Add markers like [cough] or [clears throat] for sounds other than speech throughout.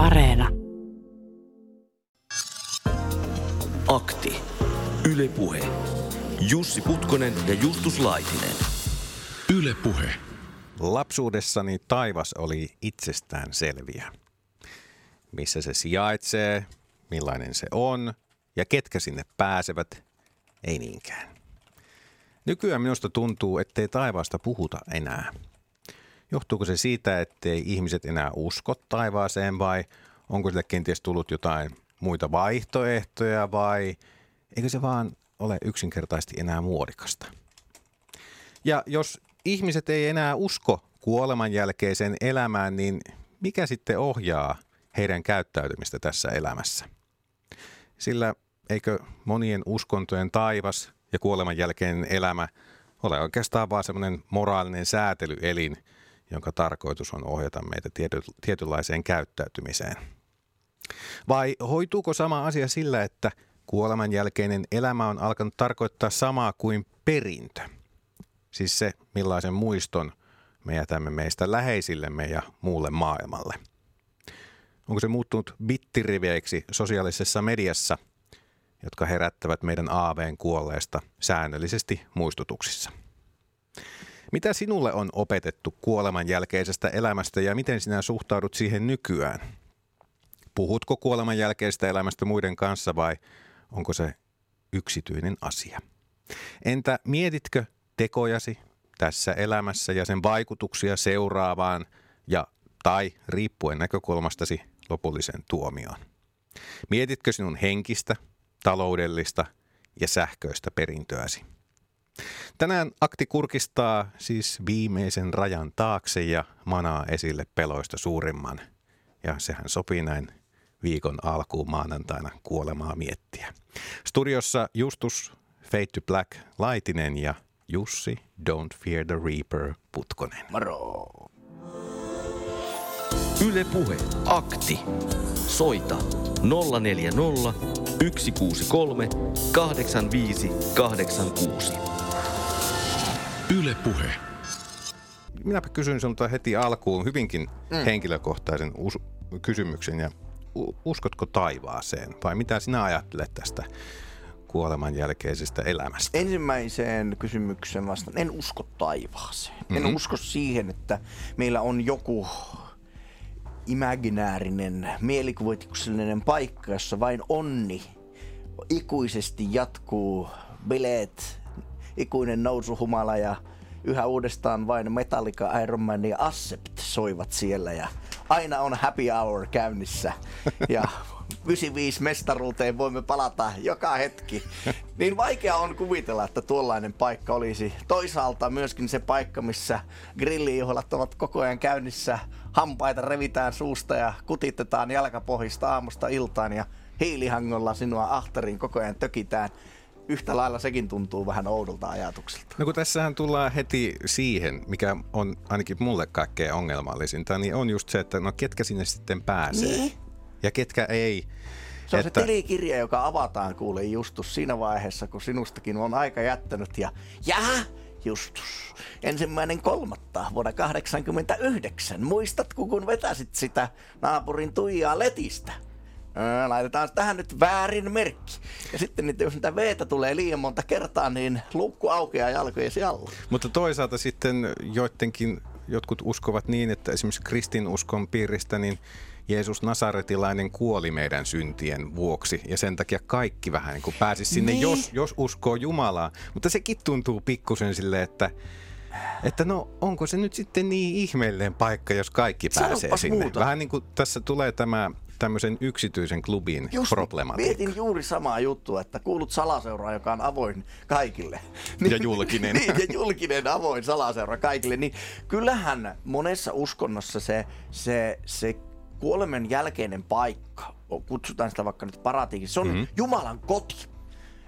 Areena. Akti. Yle Puhe. Jussi Putkonen ja Justus Laitinen. Yle Puhe. Lapsuudessani taivas oli itsestään selviä. Missä se sijaitsee, millainen se on ja ketkä sinne pääsevät, ei niinkään. Nykyään minusta tuntuu, ettei taivaasta puhuta enää. Johtuuko se siitä, ettei ihmiset enää usko taivaaseen vai onko sille kenties tullut jotain muita vaihtoehtoja vai eikö se vaan ole yksinkertaisesti enää muodikasta? Ja jos ihmiset ei enää usko kuoleman jälkeiseen elämään, niin mikä sitten ohjaa heidän käyttäytymistä tässä elämässä? Sillä eikö monien uskontojen taivas ja kuoleman jälkeinen elämä ole oikeastaan vaan semmoinen moraalinen säätelyelin, jonka tarkoitus on ohjata meitä tiety, tietynlaiseen käyttäytymiseen? Vai hoituuko sama asia sillä, että kuoleman jälkeinen elämä on alkanut tarkoittaa samaa kuin perintö? Siis se, millaisen muiston me jätämme meistä läheisillemme ja muulle maailmalle. Onko se muuttunut bittiriveiksi sosiaalisessa mediassa, jotka herättävät meidän aaveen kuolleesta säännöllisesti muistutuksissa? Mitä sinulle on opetettu kuoleman jälkeisestä elämästä ja miten sinä suhtaudut siihen nykyään? Puhutko kuoleman jälkeisestä elämästä muiden kanssa vai onko se yksityinen asia? Entä mietitkö tekojasi tässä elämässä ja sen vaikutuksia seuraavaan ja tai riippuen näkökulmastasi lopullisen tuomioon? Mietitkö sinun henkistä, taloudellista ja sähköistä perintöäsi? Tänään akti kurkistaa siis viimeisen rajan taakse ja manaa esille peloista suurimman. Ja sehän sopii näin viikon alkuun maanantaina kuolemaa miettiä. Studiossa Justus Fade to Black Laitinen ja Jussi Don't Fear the Reaper Putkonen. Moro! Yle Puhe. Akti. Soita 040 163 85 86. Yle Puhe. Minäpä kysyn sinulta heti alkuun hyvinkin mm. henkilökohtaisen us- kysymyksen ja u- uskotko taivaaseen vai mitä sinä ajattelet tästä kuoleman jälkeisestä elämästä? Ensimmäiseen kysymykseen vastaan, en usko taivaaseen. Mm-hmm. En usko siihen, että meillä on joku imaginäärinen, mielikuvituksellinen paikka, jossa vain onni ikuisesti jatkuu, bileet, ikuinen nousuhumala ja yhä uudestaan vain Metallica, Iron Man ja Accept soivat siellä ja aina on happy hour käynnissä ja 95 mestaruuteen voimme palata joka hetki. Niin vaikea on kuvitella, että tuollainen paikka olisi. Toisaalta myöskin se paikka, missä grillijuhlat ovat koko ajan käynnissä. Hampaita revitään suusta ja kutitetaan jalkapohjista aamusta iltaan ja hiilihangolla sinua ahtariin koko ajan tökitään. Yhtä lailla sekin tuntuu vähän oudolta ajatukselta. No kun tässähän tullaan heti siihen, mikä on ainakin mulle kaikkein ongelmallisinta, niin on just se, että no ketkä sinne sitten pääsee Niin. ja ketkä ei. Se on että, se tilikirja, joka avataan kuule Justus siinä vaiheessa, kun sinustakin on aika jättänyt ja jää Justus, ensimmäinen kolmatta vuonna 89. Muistatko, kun vetäsit sitä naapurin Tuijaa letistä? Ää, laitetaan tähän nyt väärin merkki. Ja sitten niitä, jos niitä veetä tulee liian monta kertaa, niin luukku aukeaa jalkojesi alla. Mutta toisaalta sitten joidenkin, jotkut uskovat niin, että esimerkiksi kristinuskon piiristä, niin Jeesus Nasaretilainen kuoli meidän syntien vuoksi ja sen takia kaikki vähän niin kuin pääsisi sinne, Niin. jos, jos uskoo Jumalaa. Mutta sekin tuntuu pikkusen silleen, että, että no onko se nyt sitten niin ihmeellinen paikka, jos kaikki pääsee Sanopas sinne. muuta. Vähän niin kuin tässä tulee tämä tämmöisen yksityisen klubin Just problematiikka. mietin juuri samaa juttua, että kuulut salaseuraan, joka on avoin kaikille. Ja julkinen. [laughs] niin, ja julkinen avoin salaseura kaikille. Niin kyllähän monessa uskonnossa se, se, se kuoleman jälkeinen paikka, kutsutaan sitä vaikka nyt paratiikiksi, se on mm-hmm. Jumalan koti.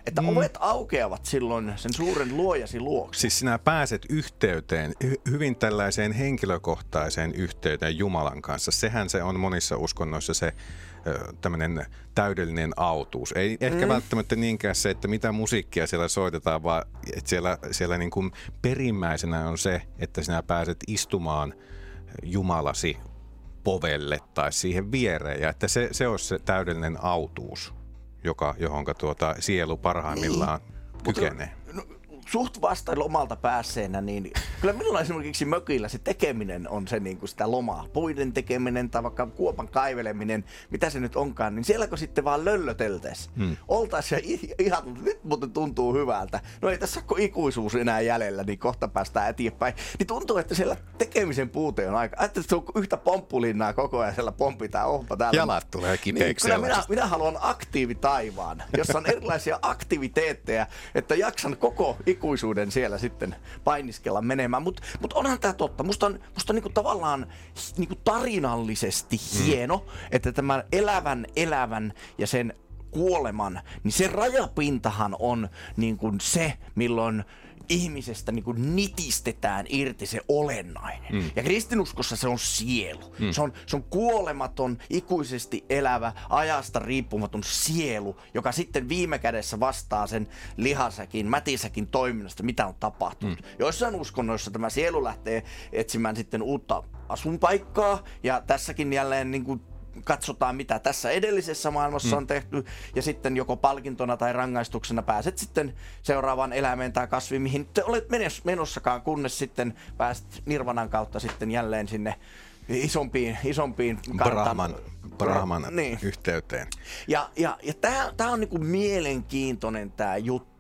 Että mm. ovet aukeavat silloin sen suuren luojasi luokse. Siis sinä pääset yhteyteen, hy- hyvin tällaiseen henkilökohtaiseen yhteyteen Jumalan kanssa. Sehän se on monissa uskonnoissa se tämmöinen täydellinen autuus. Ei ehkä Mm. välttämättä niinkään se, että mitä musiikkia siellä soitetaan, vaan että siellä, siellä niin kuin perimmäisenä on se, että sinä pääset istumaan Jumalasi povelle tai siihen viereen. Ja että se, se olisi se täydellinen autuus, joka, johonka tuota sielu parhaimmillaan niin. kykenee. Suht vasta lomalta päässeenä, niin kyllä minulla esimerkiksi mökillä se tekeminen on se niin kuin sitä lomaa. Puiden tekeminen tai vaikka kuopan kaiveleminen, mitä se nyt onkaan, niin siellä kun sitten vaan löllöteltäis. Hmm. Oltais ja ihan, nyt muuten tuntuu hyvältä. No ei tässä ole ikuisuus enää jäljellä, niin kohta päästään eteenpäin. Niin tuntuu, että siellä tekemisen puute on aika. Että se on yhtä pomppulinnaa koko ajan siellä pompitaan ohpa täällä. Jalat tulee kipeäksi. Niin, minä, minä, haluan aktiivitaivaan, jossa on erilaisia [laughs] aktiviteetteja, että jaksan koko ikuisuuden siellä sitten painiskella menemään. Mutta mut onhan tämä totta. Musta on, musta on niinku tavallaan niinku tarinallisesti mm. hieno, mm. että tämän elävän elävän ja sen kuoleman, niin se rajapintahan on niin kuin se, milloin ihmisestä niin kuin nitistetään irti se olennainen. Mm. Ja kristinuskossa se on sielu. Mm. Se, on, se on kuolematon, ikuisesti elävä, ajasta riippumaton sielu, joka sitten viime kädessä vastaa sen lihasäkin, mätisäkin toiminnasta, mitä on tapahtunut. Mm. Joissain uskonnoissa tämä sielu lähtee etsimään sitten uutta asunpaikkaa, ja tässäkin jälleen niin kuin katsotaan, mitä tässä edellisessä maailmassa mm. on tehty, ja sitten joko palkintona tai rangaistuksena pääset sitten seuraavaan eläimeen tai kasviin, mihin te olet menossakaan, kunnes sitten pääset Nirvanan kautta sitten jälleen sinne isompiin, isompiin Brahman, Brahman niin. yhteyteen. Ja, ja, ja tämä on niinku mielenkiintoinen tämä juttu.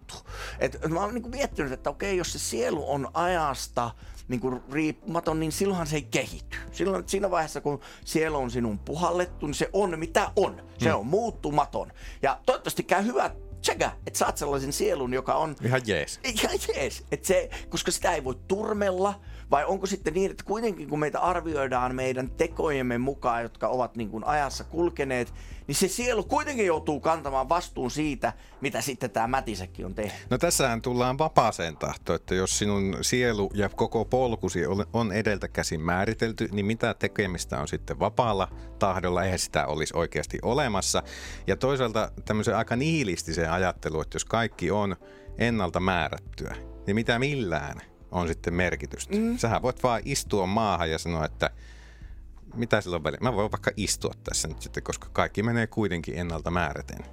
Et mä oon niinku miettinyt, että okei, jos se sielu on ajasta niin kuin riippumaton, niin silloinhan se ei kehity. Silloin, siinä vaiheessa, kun siellä on sinun puhallettu, niin se on mitä on. Se mm. on muuttumaton. Ja toivottavasti käy hyvä tsekä, että saat sellaisen sielun, joka on... Ihan jees. Ihan jees. Et se, koska sitä ei voi turmella, vai onko sitten niin, että kuitenkin kun meitä arvioidaan meidän tekojemme mukaan, jotka ovat niin kuin ajassa kulkeneet, niin se sielu kuitenkin joutuu kantamaan vastuun siitä, mitä sitten tämä mätisäkin on tehnyt. No tässähän tullaan vapaaseen tahtoon, että jos sinun sielu ja koko polkusi on edeltä käsin määritelty, niin mitä tekemistä on sitten vapaalla tahdolla, eihän sitä olisi oikeasti olemassa. Ja toisaalta tämmöisen aika nihilistisen ajattelu, että jos kaikki on ennalta määrättyä, niin mitä millään on sitten merkitystä. Mm. Sähän voit vaan istua maahan ja sanoa, että mitä sillä on väliä? Mä voin vaikka istua tässä nyt sitten, koska kaikki menee kuitenkin ennalta määräten.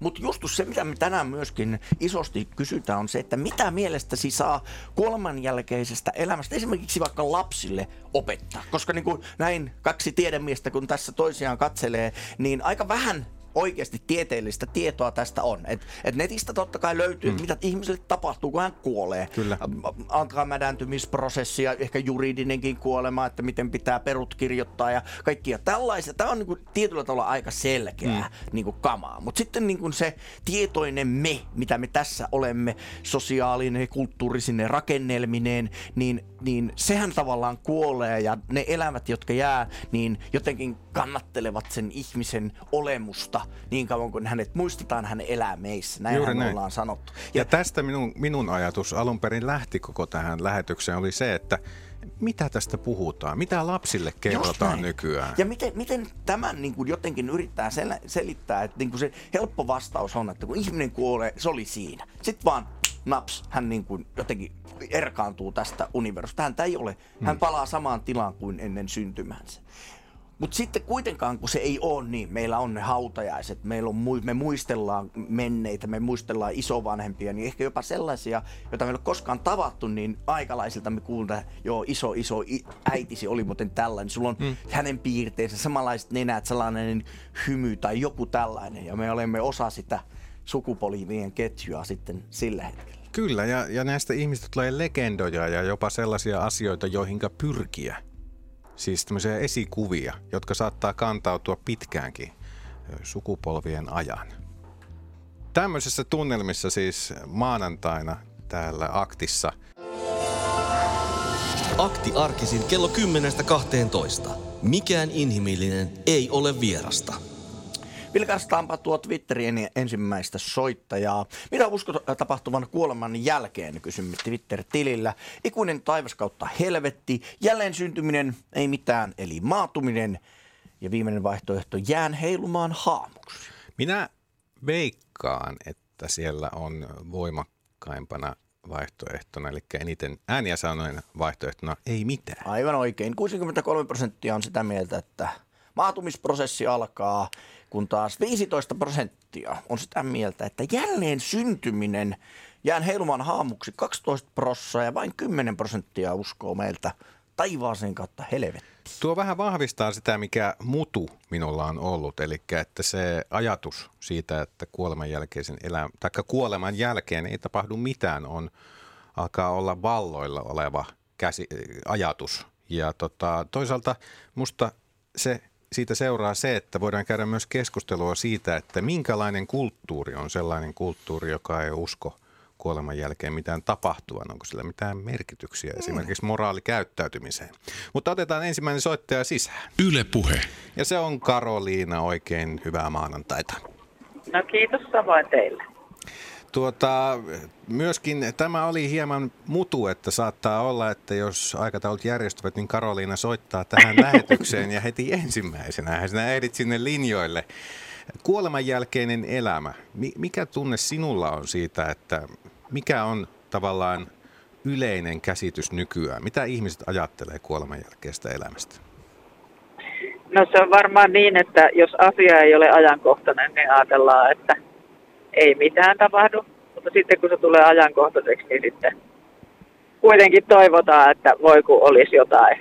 Mutta just se, mitä me tänään myöskin isosti kysytään, on se, että mitä mielestäsi saa kuoleman jälkeisestä elämästä esimerkiksi vaikka lapsille opettaa. Koska niin kuin näin kaksi tiedemiestä, kun tässä toisiaan katselee, niin aika vähän oikeasti tieteellistä tietoa tästä on. Et, et netistä totta kai löytyy, mm. mitä ihmiselle tapahtuu, kun hän kuolee. Kyllä. Antamädäntymisprosessi ja ehkä juridinenkin kuolema, että miten pitää perut kirjoittaa ja kaikkia tällaisia. Tämä on niinku tietyllä tavalla aika selkeää mm. niinku kamaa. Mutta sitten niinku se tietoinen me, mitä me tässä olemme, sosiaalinen, kulttuurisinen rakennelmineen, niin, niin sehän tavallaan kuolee ja ne elämät, jotka jää, niin jotenkin kannattelevat sen ihmisen olemusta niin kauan kuin hänet muistetaan, hän elää meissä. Näin Juuri näin. ollaan sanottu. Ja, ja tästä minun, minun ajatus alun perin lähti koko tähän lähetykseen oli se, että mitä tästä puhutaan? Mitä lapsille kerrotaan nykyään? Ja miten, miten tämän niin kuin jotenkin yrittää sel- selittää, että niin kuin se helppo vastaus on, että kun ihminen kuolee, se oli siinä. Sitten vaan naps, hän niin kuin jotenkin erkaantuu tästä universumista. Hän ei ole. Hän hmm. palaa samaan tilaan kuin ennen syntymänsä. Mutta sitten kuitenkaan, kun se ei ole niin, meillä on ne hautajaiset, meillä on, me muistellaan menneitä, me muistellaan isovanhempia, niin ehkä jopa sellaisia, joita meillä ei ole koskaan tavattu, niin aikalaisilta me kuulemme, joo, iso, iso äitisi oli muuten tällainen, sulla on mm. hänen piirteensä, samanlaiset nenät, sellainen hymy tai joku tällainen, ja me olemme osa sitä sukupolvien ketjua sitten sillä hetkellä. Kyllä, ja, ja näistä ihmistä tulee legendoja ja jopa sellaisia asioita, joihinka pyrkiä Siis tämmöisiä esikuvia, jotka saattaa kantautua pitkäänkin sukupolvien ajan. Tämmöisessä tunnelmissa siis maanantaina täällä Aktissa. Akti arkisin kello 10.12. Mikään inhimillinen ei ole vierasta. Vilkaistaanpa tuo Twitterin ensimmäistä soittajaa. Mitä uskot tapahtuvan kuoleman jälkeen, kysymme Twitter-tilillä. Ikuinen taivas kautta helvetti, jälleen syntyminen, ei mitään, eli maatuminen. Ja viimeinen vaihtoehto, jään heilumaan haamuksi. Minä veikkaan, että siellä on voimakkaimpana vaihtoehtona, eli eniten ääniä sanoen vaihtoehtona ei mitään. Aivan oikein. 63 prosenttia on sitä mieltä, että maatumisprosessi alkaa, kun taas 15 prosenttia on sitä mieltä, että jälleen syntyminen jään heilumaan haamuksi 12 prosenttia ja vain 10 prosenttia uskoo meiltä taivaaseen kautta helvetti. Tuo vähän vahvistaa sitä, mikä mutu minulla on ollut, eli että se ajatus siitä, että kuoleman, jälkeisen elä, taikka kuoleman jälkeen ei tapahdu mitään, on alkaa olla valloilla oleva käsi, ajatus. Ja tota, toisaalta musta se, siitä seuraa se, että voidaan käydä myös keskustelua siitä, että minkälainen kulttuuri on sellainen kulttuuri, joka ei usko – kuoleman jälkeen mitään tapahtuvan? Onko sillä mitään merkityksiä mm. esimerkiksi moraalikäyttäytymiseen? Mutta otetaan ensimmäinen soittaja sisään. Yle Puhe. Ja se on Karoliina. Oikein hyvää maanantaita. No kiitos samoin teille. Tuota, myöskin tämä oli hieman mutu, että saattaa olla, että jos aikataulut järjestyvät, niin Karoliina soittaa tähän [laughs] lähetykseen ja heti ensimmäisenä. Sinä ehdit sinne linjoille. Kuoleman jälkeinen elämä. Mikä tunne sinulla on siitä, että mikä on tavallaan yleinen käsitys nykyään? Mitä ihmiset ajattelee kuoleman jälkeistä elämästä? No se on varmaan niin, että jos asia ei ole ajankohtainen, niin ajatellaan, että ei mitään tapahdu. Mutta sitten kun se tulee ajankohtaiseksi, niin sitten kuitenkin toivotaan, että voi kun olisi jotain.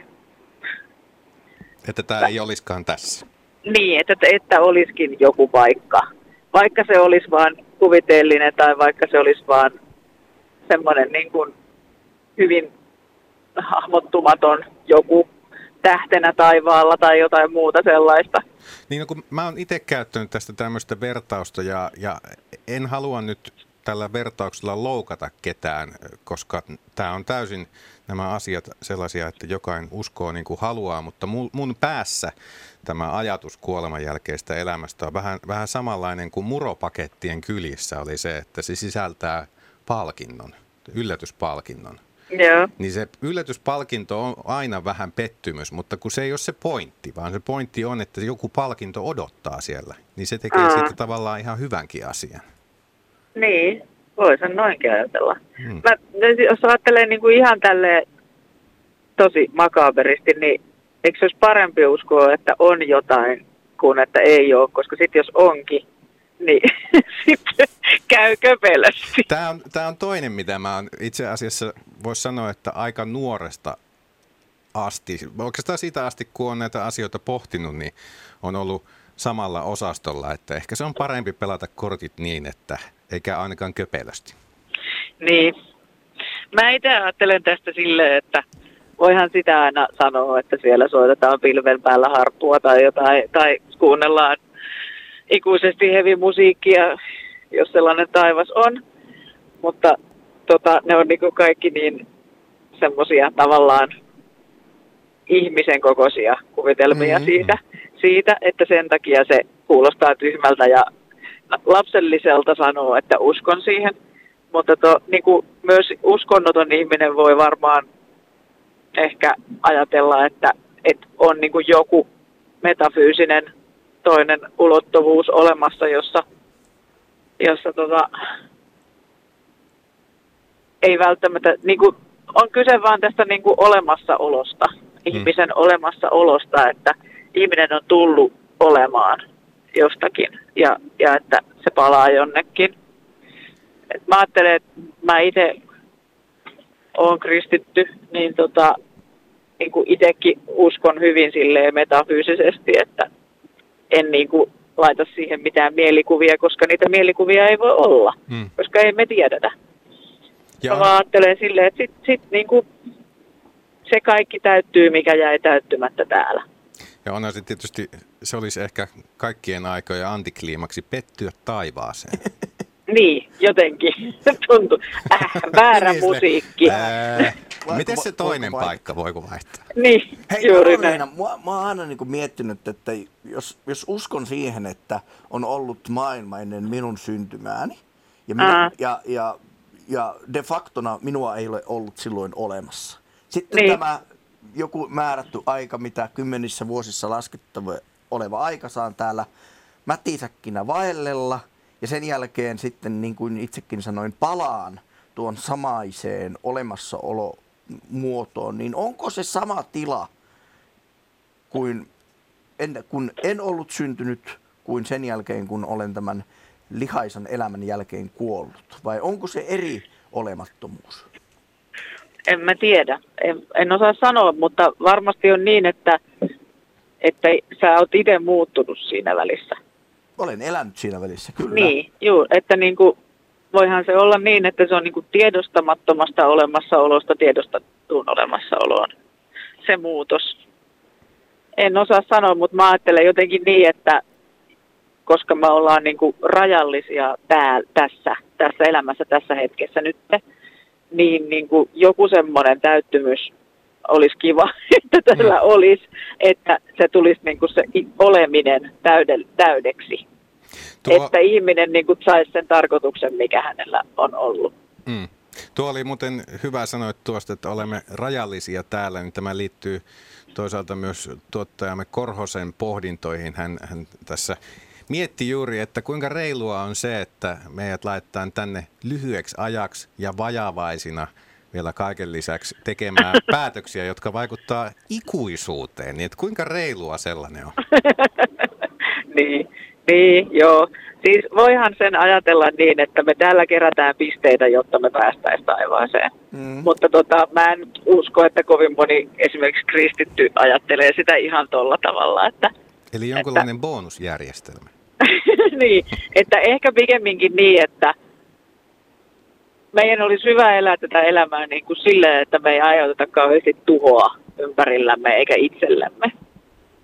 Että tämä ei olisikaan tässä. Niin, että, että olisikin joku paikka. Vaikka se olisi vain kuvitellinen tai vaikka se olisi vain semmoinen niin kuin hyvin hahmottumaton joku tähtenä taivaalla tai jotain muuta sellaista. Niin, no kun mä oon itse käyttänyt tästä tämmöistä vertausta ja, ja en halua nyt tällä vertauksella loukata ketään, koska tämä on täysin nämä asiat sellaisia, että jokainen uskoo niin kuin haluaa, mutta mun, päässä tämä ajatus kuoleman jälkeistä elämästä on vähän, vähän samanlainen kuin muropakettien kylissä oli se, että se sisältää palkinnon, yllätyspalkinnon. Joo. Niin se yllätyspalkinto on aina vähän pettymys, mutta kun se ei ole se pointti, vaan se pointti on, että joku palkinto odottaa siellä, niin se tekee Aa. siitä tavallaan ihan hyvänkin asian. Niin, voi sen noinkin ajatella. Hmm. Mä, jos ajattelee niin kuin ihan tälle tosi makaberisti, niin eikö se olisi parempi uskoa, että on jotain kuin että ei ole, koska sitten jos onkin, niin [laughs] sitten käy köpelösti. Tämä on, tämä on toinen, mitä mä oon itse asiassa, voisi sanoa, että aika nuoresta asti, oikeastaan siitä asti, kun on näitä asioita pohtinut, niin on ollut samalla osastolla, että ehkä se on parempi pelata kortit niin, että eikä ainakaan köpelösti. Niin. Mä itse ajattelen tästä silleen, että voihan sitä aina sanoa, että siellä soitetaan pilven päällä harppua tai jotain, tai kuunnellaan ikuisesti heavy musiikkia, jos sellainen taivas on. Mutta tota, ne on niinku kaikki niin semmoisia tavallaan ihmisen kokoisia kuvitelmia mm-hmm. siitä, siitä, että sen takia se kuulostaa tyhmältä ja lapselliselta sanoa, että uskon siihen. Mutta to, niin kuin myös uskonnoton ihminen voi varmaan ehkä ajatella, että, että on niin kuin joku metafyysinen toinen ulottuvuus olemassa, jossa, jossa tota, ei välttämättä, niin kuin, on kyse vaan tästä niin kuin olemassaolosta, hmm. ihmisen olemassaolosta, että ihminen on tullut olemaan jostakin ja, ja että se palaa jonnekin. Et mä ajattelen, että mä itse olen kristitty, niin tota, niin kuin itsekin uskon hyvin silleen metafyysisesti, että en niin kuin laita siihen mitään mielikuvia, koska niitä mielikuvia ei voi olla, hmm. koska ei me tiedetä. Ja... Mä ajattelen silleen, että sit, sit niin kuin se kaikki täyttyy, mikä jäi täyttymättä täällä. Ja onhan se tietysti, se olisi ehkä kaikkien aikojen antikliimaksi pettyä taivaaseen. [laughs] niin, jotenkin. [laughs] Tuntuu. Äh, väärä niin, musiikki. Äh, miten se toinen voiko paikka, voiko vaihtaa? Niin, Hei, juuri näin. Mä, mä oon aina niin kuin miettinyt, että jos, jos uskon siihen, että on ollut maailma ennen minun syntymääni, ja, minä, ja, ja, ja de factona minua ei ole ollut silloin olemassa. Sitten niin. tämä joku määrätty aika, mitä kymmenissä vuosissa laskettava oleva aika saan täällä mätisäkkinä vaellella. Ja sen jälkeen sitten, niin kuin itsekin sanoin, palaan tuon samaiseen olemassaolomuotoon, niin onko se sama tila kuin en, kun en ollut syntynyt kuin sen jälkeen, kun olen tämän lihaisan elämän jälkeen kuollut? Vai onko se eri olemattomuus? En mä tiedä. En, en osaa sanoa, mutta varmasti on niin, että, että sä oot itse muuttunut siinä välissä. Olen elänyt siinä välissä, kyllä. Niin, juu, että niin kuin, voihan se olla niin, että se on niin kuin tiedostamattomasta olemassaolosta tiedostettuun olemassaoloon se muutos. En osaa sanoa, mutta mä ajattelen jotenkin niin, että koska me ollaan niin kuin rajallisia tää, tässä, tässä elämässä, tässä hetkessä nyt, niin, niin kuin joku semmoinen täyttymys olisi kiva, [laughs] että tällä mm. olisi, että se tulisi niin kuin se oleminen täyde, täydeksi. Tuo... Että ihminen niin kuin saisi sen tarkoituksen, mikä hänellä on ollut. Mm. Tuo oli muuten hyvä sanoa tuosta, että olemme rajallisia täällä, niin tämä liittyy toisaalta myös tuottajamme Korhosen pohdintoihin. Hän, hän tässä mietti juuri, että kuinka reilua on se, että meidät laittaa tänne lyhyeksi ajaksi ja vajavaisina vielä kaiken lisäksi tekemään [laughs] päätöksiä, jotka vaikuttaa ikuisuuteen. Niin että kuinka reilua sellainen on? [laughs] niin, niin, joo. Siis voihan sen ajatella niin, että me täällä kerätään pisteitä, jotta me päästäisiin taivaaseen. Mm. Mutta tota, mä en usko, että kovin moni esimerkiksi kristitty ajattelee sitä ihan tolla tavalla. Että, Eli jonkinlainen että, bonusjärjestelmä. [laughs] niin, että ehkä pikemminkin niin, että meidän olisi hyvä elää tätä elämää niin kuin silleen, että me ei aiheuteta kauheasti tuhoa ympärillämme eikä itsellemme.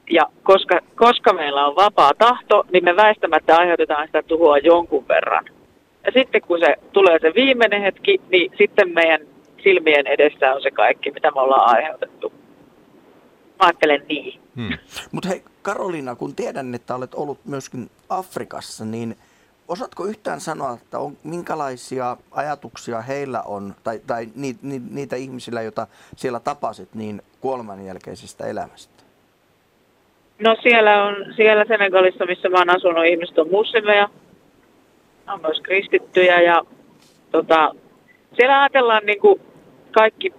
Ja koska, koska meillä on vapaa tahto, niin me väistämättä aiheutetaan sitä tuhoa jonkun verran. Ja sitten kun se tulee se viimeinen hetki, niin sitten meidän silmien edessä on se kaikki, mitä me ollaan aiheutettu. Mä ajattelen niin. Hmm. Mutta hei Karolina, kun tiedän, että olet ollut myöskin Afrikassa, niin osaatko yhtään sanoa, että on, minkälaisia ajatuksia heillä on, tai, tai ni, ni, niitä ihmisillä, joita siellä tapasit, niin kuoleman jälkeisestä elämästä? No siellä on, siellä Senegalissa, missä mä oon asunut, ihmiset on muslimeja, on myös kristittyjä ja tota, siellä ajatellaan niin kuin kaikki,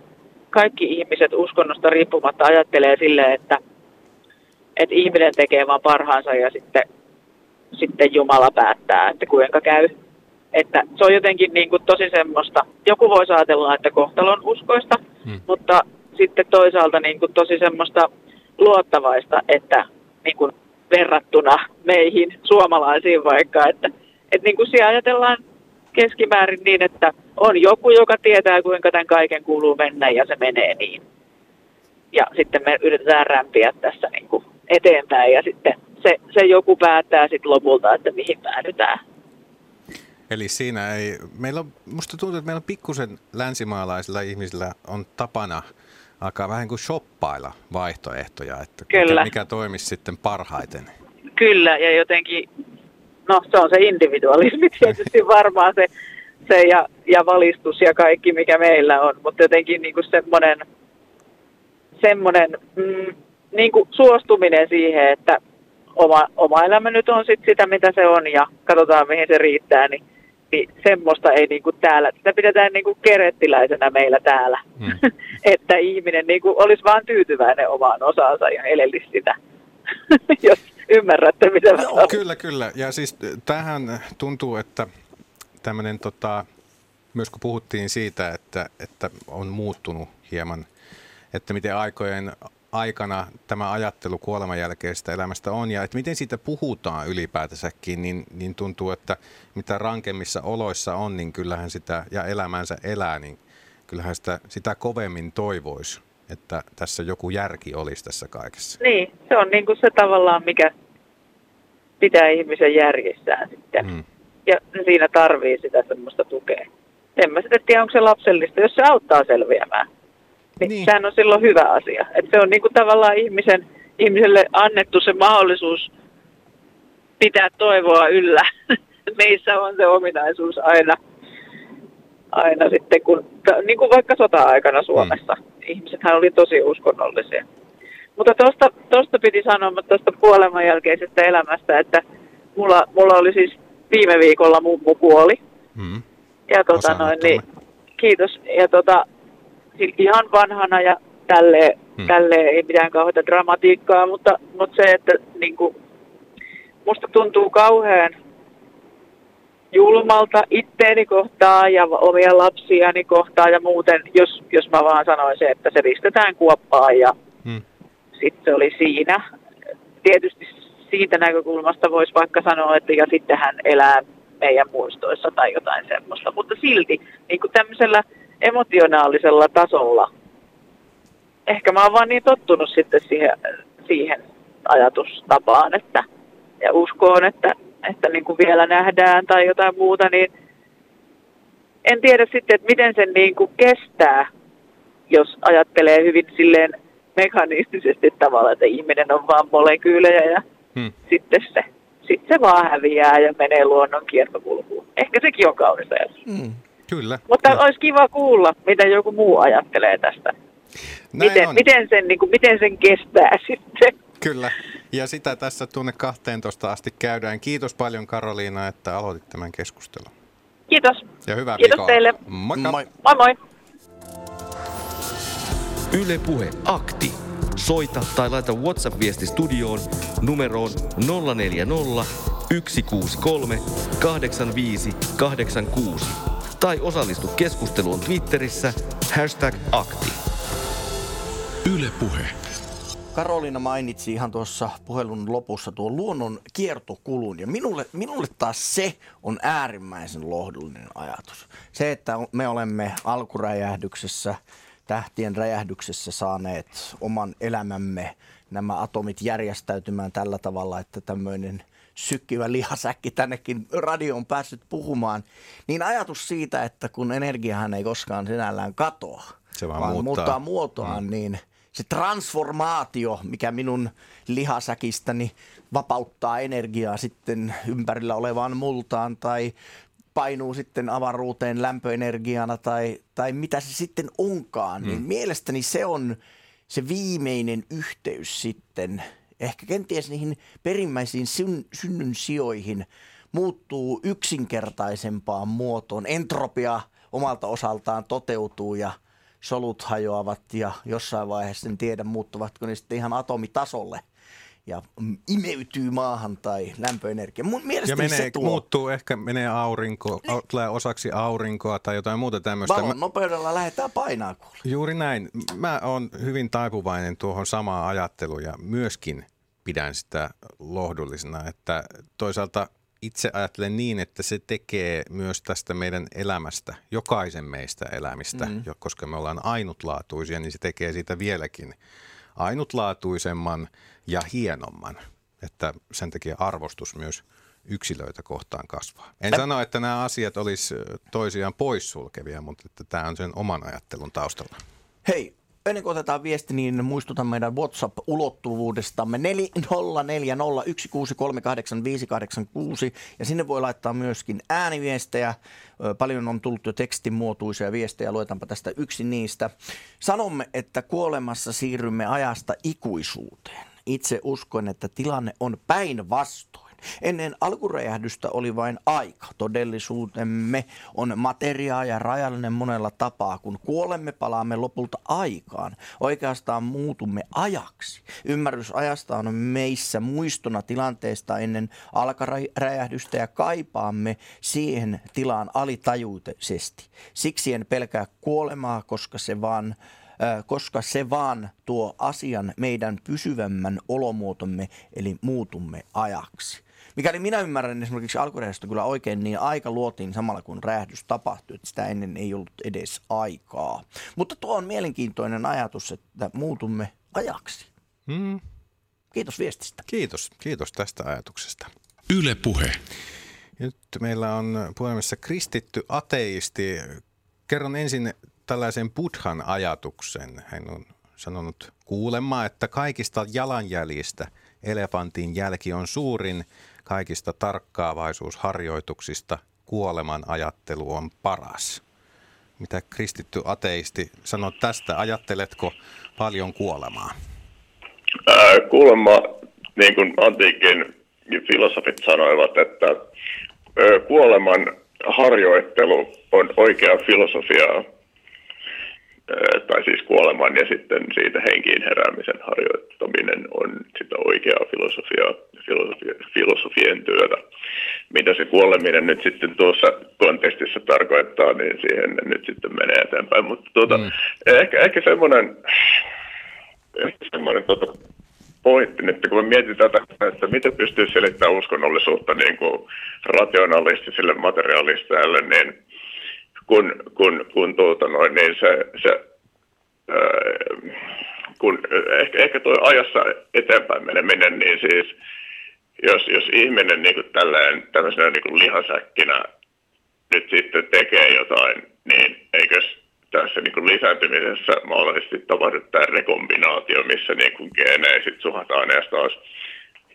kaikki ihmiset uskonnosta riippumatta ajattelee silleen, että, että ihminen tekee vaan parhaansa ja sitten, sitten Jumala päättää, että kuinka käy. Että se on jotenkin niin kuin tosi semmoista, joku voisi ajatella, että kohtalon uskoista, hmm. mutta sitten toisaalta niin kuin tosi semmoista luottavaista, että niin kuin verrattuna meihin suomalaisiin vaikka, että, että niin kuin siellä ajatellaan keskimäärin niin, että on joku, joka tietää, kuinka tämän kaiken kuuluu mennä ja se menee niin. Ja sitten me yritetään rämpiä tässä niin kuin eteenpäin ja sitten se, se joku päättää sitten lopulta, että mihin päädytään. Eli siinä ei, meillä on, musta tuntuu, että meillä on pikkusen länsimaalaisilla ihmisillä on tapana – alkaa vähän kuin shoppailla vaihtoehtoja, että Kyllä. Mikä, mikä toimisi sitten parhaiten. Kyllä, ja jotenkin, no se on se individualismi [laughs] tietysti varmaan se, se ja, ja valistus ja kaikki, mikä meillä on, mutta jotenkin niin kuin semmoinen, semmoinen mm, niin kuin suostuminen siihen, että oma, oma elämä nyt on sit sitä, mitä se on ja katsotaan, mihin se riittää, niin niin semmoista ei niin kuin täällä, sitä pidetään niin kuin kerettiläisenä meillä täällä, hmm. [laughs] että ihminen niin kuin olisi vaan tyytyväinen omaan osaansa ja elelisi sitä, [laughs] jos ymmärrätte mitä mä no, Kyllä, kyllä. Ja siis tähän tuntuu, että tämmöinen tota, myös kun puhuttiin siitä, että, että on muuttunut hieman, että miten aikojen aikana tämä ajattelu kuoleman jälkeisestä elämästä on ja että miten siitä puhutaan ylipäätänsäkin, niin, niin tuntuu, että mitä rankemmissa oloissa on, niin kyllähän sitä ja elämänsä elää, niin kyllähän sitä, sitä kovemmin toivoisi, että tässä joku järki olisi tässä kaikessa. Niin, se on niin kuin se tavallaan, mikä pitää ihmisen järjestään sitten. Hmm. Ja siinä tarvii sitä semmoista tukea. En mä sitten tiedä, onko se lapsellista, jos se auttaa selviämään niin, niin. sehän on silloin hyvä asia. Et se on niin kuin tavallaan ihmisen, ihmiselle annettu se mahdollisuus pitää toivoa yllä. [laughs] Meissä on se ominaisuus aina, aina sitten, kun, niin kuin vaikka sota-aikana Suomessa. Mm. Ihmisethän oli tosi uskonnollisia. Mutta tuosta, tuosta piti sanoa tuosta kuoleman jälkeisestä elämästä, että mulla, mulla oli siis viime viikolla mummu kuoli. Mm. Ja tota noin, niin, kiitos. Ja tota, ihan vanhana ja tälleen, Hmm. hmm. tälleen ei mitään kauheita dramatiikkaa, mutta, mutta se, että niin kuin, musta tuntuu kauhean julmalta itteeni kohtaan ja omia lapsiani kohtaan ja muuten, jos, jos mä vaan sanoisin, että se pistetään kuoppaan ja Hmm. sitten se oli siinä. Tietysti siitä näkökulmasta voisi vaikka sanoa, että ja sitten hän elää meidän muistoissa tai jotain semmoista, mutta silti niin kuin tämmöisellä emotionaalisella tasolla, ehkä mä oon vaan niin tottunut sitten siihen, siihen ajatustapaan, että ja uskoon, että, että niin kuin vielä nähdään tai jotain muuta, niin en tiedä sitten, että miten sen niin kuin kestää, jos ajattelee hyvin silleen mekanistisesti tavalla, että ihminen on vaan molekyylejä ja Hmm. sitten se, sitten se vaan häviää ja menee luonnon kiertokulkuun. Ehkä sekin on kaunis ajatus. Mm. Kyllä. Mutta Kyllä. olisi kiva kuulla, mitä joku muu ajattelee tästä. Näin Miten, on. miten, sen, niin kuin, miten sen kestää [laughs] sitten. Kyllä. Ja sitä tässä tunne 12 asti käydään. Kiitos paljon Karoliina, että aloitit tämän keskustelun. Kiitos. Ja hyvää Kiitos viikkoa. teille. Moikka. Moi. Moi moi. Yle Puhe Akti. Soita tai laita WhatsApp-viesti studioon numeroon 040 163 85 86 tai osallistu keskusteluun Twitterissä hashtag akti. Yle Puhe. Karoliina mainitsi ihan tuossa puhelun lopussa tuon luonnon kiertokulun ja minulle, minulle taas se on äärimmäisen lohdullinen ajatus. Se, että me olemme alkuräjähdyksessä, tähtien räjähdyksessä saaneet oman elämämme nämä atomit järjestäytymään tällä tavalla, että tämmöinen sykkivä lihasäkki tännekin radioon on päässyt puhumaan, niin ajatus siitä, että kun energiahan ei koskaan sinällään katoa, Se vaan vaan muuttaa. muuttaa muotoaan, mm. niin se transformaatio, mikä minun lihasäkistäni vapauttaa energiaa sitten ympärillä olevaan multaan tai painuu sitten avaruuteen lämpöenergiana tai, tai mitä se sitten onkaan, mm. niin mielestäni se on se viimeinen yhteys sitten, ehkä kenties niihin perimmäisiin syn, synnyn sijoihin, muuttuu yksinkertaisempaan muotoon. Entropia omalta osaltaan toteutuu ja solut hajoavat ja jossain vaiheessa en tiedä muuttuvatko ne sitten ihan atomitasolle ja mm, imeytyy maahan tai lämpöenergia. Mun Ja mielestäni menee, se tuo muuttuu, ehkä menee aurinko, au- tulee osaksi aurinkoa tai jotain muuta tämmöistä. valon nopeudella lähdetään painaa kuule. Juuri näin. Mä oon hyvin taipuvainen tuohon samaan ajatteluun ja myöskin pidän sitä lohdullisena, että toisaalta itse ajattelen niin, että se tekee myös tästä meidän elämästä, jokaisen meistä elämistä, mm. koska me ollaan ainutlaatuisia, niin se tekee siitä vieläkin ainutlaatuisemman ja hienomman, että sen takia arvostus myös yksilöitä kohtaan kasvaa. En sano, että nämä asiat olisi toisiaan poissulkevia, mutta että tämä on sen oman ajattelun taustalla. Hei, ennen kuin otetaan viesti, niin muistutan meidän WhatsApp-ulottuvuudestamme 404016385586 ja sinne voi laittaa myöskin ääniviestejä. Paljon on tullut jo tekstimuotoisia viestejä, luetaanpa tästä yksi niistä. Sanomme, että kuolemassa siirrymme ajasta ikuisuuteen. Itse uskon, että tilanne on päinvastoin. Ennen alkuräjähdystä oli vain aika. Todellisuutemme on materiaa ja rajallinen monella tapaa. Kun kuolemme, palaamme lopulta aikaan. Oikeastaan muutumme ajaksi. Ymmärrys ajasta on meissä muistona tilanteesta ennen alkaräjähdystä ja kaipaamme siihen tilaan alitajuisesti. Siksi en pelkää kuolemaa, koska se vaan koska se vaan tuo asian meidän pysyvämmän olomuotomme, eli muutumme ajaksi. Mikäli minä ymmärrän esimerkiksi alkuräjähdystä kyllä oikein, niin aika luotiin samalla kun räjähdys tapahtui, että sitä ennen ei ollut edes aikaa. Mutta tuo on mielenkiintoinen ajatus, että muutumme ajaksi. Hmm. Kiitos viestistä. Kiitos, kiitos tästä ajatuksesta. Yle Puhe. Nyt meillä on puhelimessa kristitty ateisti. Kerron ensin tällaisen Buddhan ajatuksen. Hän on sanonut kuulemma, että kaikista jalanjäljistä elefantin jälki on suurin, kaikista tarkkaavaisuusharjoituksista kuoleman ajattelu on paras. Mitä kristitty ateisti sanot tästä? Ajatteletko paljon kuolemaa? Ää, kuulemma, niin kuin antiikin filosofit sanoivat, että ö, kuoleman harjoittelu on oikea filosofia tai siis kuoleman ja sitten siitä henkiin heräämisen harjoittaminen on sitä oikeaa filosofiaa, filosofia, filosofien työtä. Mitä se kuoleminen nyt sitten tuossa kontekstissa tarkoittaa, niin siihen nyt sitten menee eteenpäin. Mutta tuota, mm. ehkä, ehkä semmoinen, ehkä semmoinen tuota, pointti, että kun me mietitään tätä, että miten pystyy selittämään uskonnollisuutta niin kuin rationalistisille materialisteille, niin kun, kun, kun tuota noin, niin se, se ää, kun ehkä, ehkä tuo ajassa eteenpäin meneminen, niin siis jos, jos ihminen niin kuin tällainen, tämmöisenä niin kuin lihasäkkinä nyt sitten tekee jotain, niin eikös tässä niin kuin lisääntymisessä mahdollisesti tapahdu tämä rekombinaatio, missä niin kuin geenejä sitten suhataan edes taas.